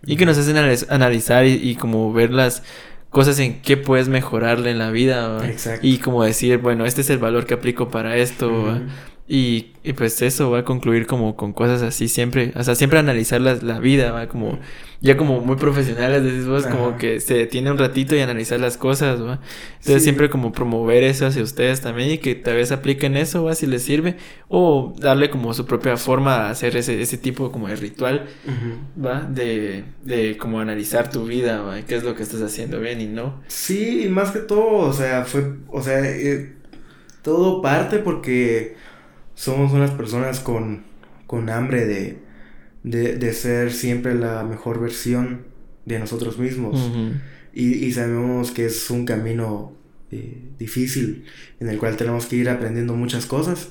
y que nos hacen analizar y, como ver las cosas en qué puedes mejorarle en la vida y como decir, bueno, este es el valor que aplico para esto. Y, y, pues eso va a concluir como con cosas así siempre, o sea, siempre analizar la, la vida, va como, ya como muy profesionales, decís vos, como que se detiene un ratito y analizar las cosas, va. Entonces siempre como promover eso hacia ustedes también y que tal vez apliquen eso, va, si les sirve, o darle como su propia forma a hacer ese, ese tipo como de ritual, va, de, de como analizar tu vida, va, qué es lo que estás haciendo bien y no.
Sí, más que todo, o sea, fue, o sea, eh, todo parte porque somos unas personas con, con hambre de, de, de, ser siempre la mejor versión de nosotros mismos. y, y, sabemos que es un camino eh, difícil en el cual tenemos que ir aprendiendo muchas cosas.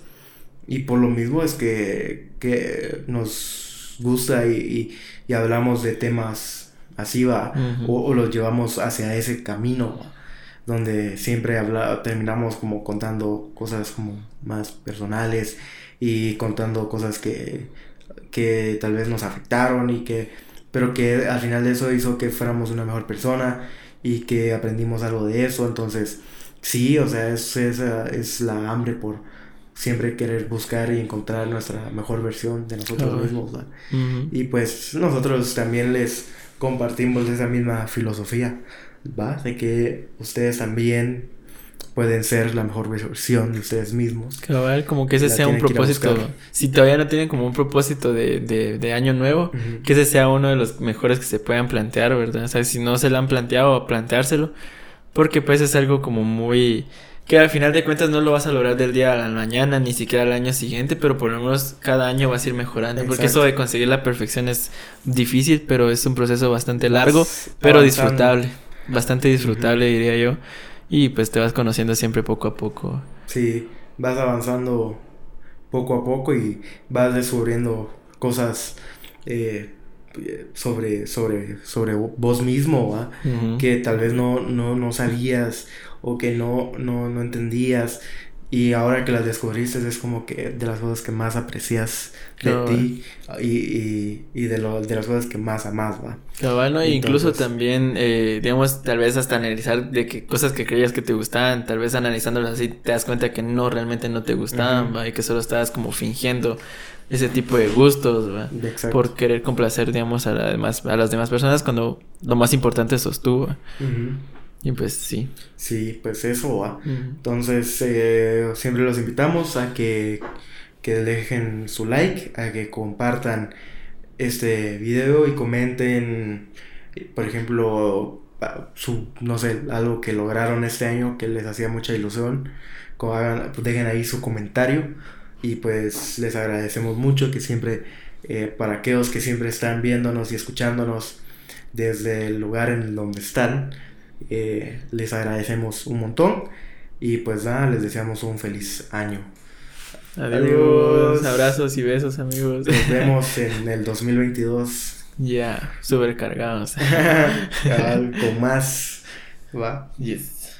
Y por lo mismo es que, que nos gusta y, y, hablamos de temas así va, o, o, los llevamos hacia ese camino donde siempre habla, terminamos como contando cosas como más personales y contando cosas que, que tal vez nos afectaron y que pero que al final de eso hizo que fuéramos una mejor persona y que aprendimos algo de eso. Entonces sí o sea es, es, es la hambre por siempre querer buscar y encontrar nuestra mejor versión de nosotros mismos y pues nosotros también les compartimos esa misma filosofía ¿va? De que ustedes también pueden ser la mejor versión de ustedes mismos.
Claro, como que ese sea un propósito. Si todavía no tienen como un propósito de, de, de año nuevo, que ese sea uno de los mejores que se puedan plantear, ¿verdad? O sea, si no se lo han planteado, planteárselo. Porque pues es algo como muy... Que al final de cuentas no lo vas a lograr del día a la mañana, ni siquiera al año siguiente, pero por lo menos cada año vas a ir mejorando. Porque eso de conseguir la perfección es difícil, pero es un proceso bastante largo, pero disfrutable bastante disfrutable, diría yo. Y pues te vas conociendo siempre poco a poco.
Sí, vas avanzando poco a poco y vas descubriendo cosas eh, sobre, sobre, sobre vos mismo, que tal vez no, no, no sabías o que no, no, no entendías y ahora que las descubriste es como que de las cosas que más aprecias de ti y, y, y de, lo, de las cosas que más amas, va.
E incluso también, eh, digamos, tal vez hasta analizar de que cosas que creías que te gustaban, tal vez analizándolas así te das cuenta que no, realmente no te gustaban, ¿va? Y que solo estabas como fingiendo ese tipo de gustos, ¿va? Por querer complacer, digamos, a, la demás, a las demás personas cuando lo más importante sos tú, y pues sí.
Sí, pues eso va. Entonces, eh, siempre los invitamos a que, que dejen su like, a que compartan este video y comenten, por ejemplo, su, no sé, algo que lograron este año que les hacía mucha ilusión. Hagan, pues dejen ahí su comentario y pues les agradecemos mucho que siempre, eh, para aquellos que siempre están viéndonos y escuchándonos desde el lugar en donde están, eh, les agradecemos un montón y pues nada, les deseamos un feliz año.
Adiós. Abrazos y besos, amigos.
Nos vemos en el 2022.
Ya, super cargados.
con más. Va.
Yes.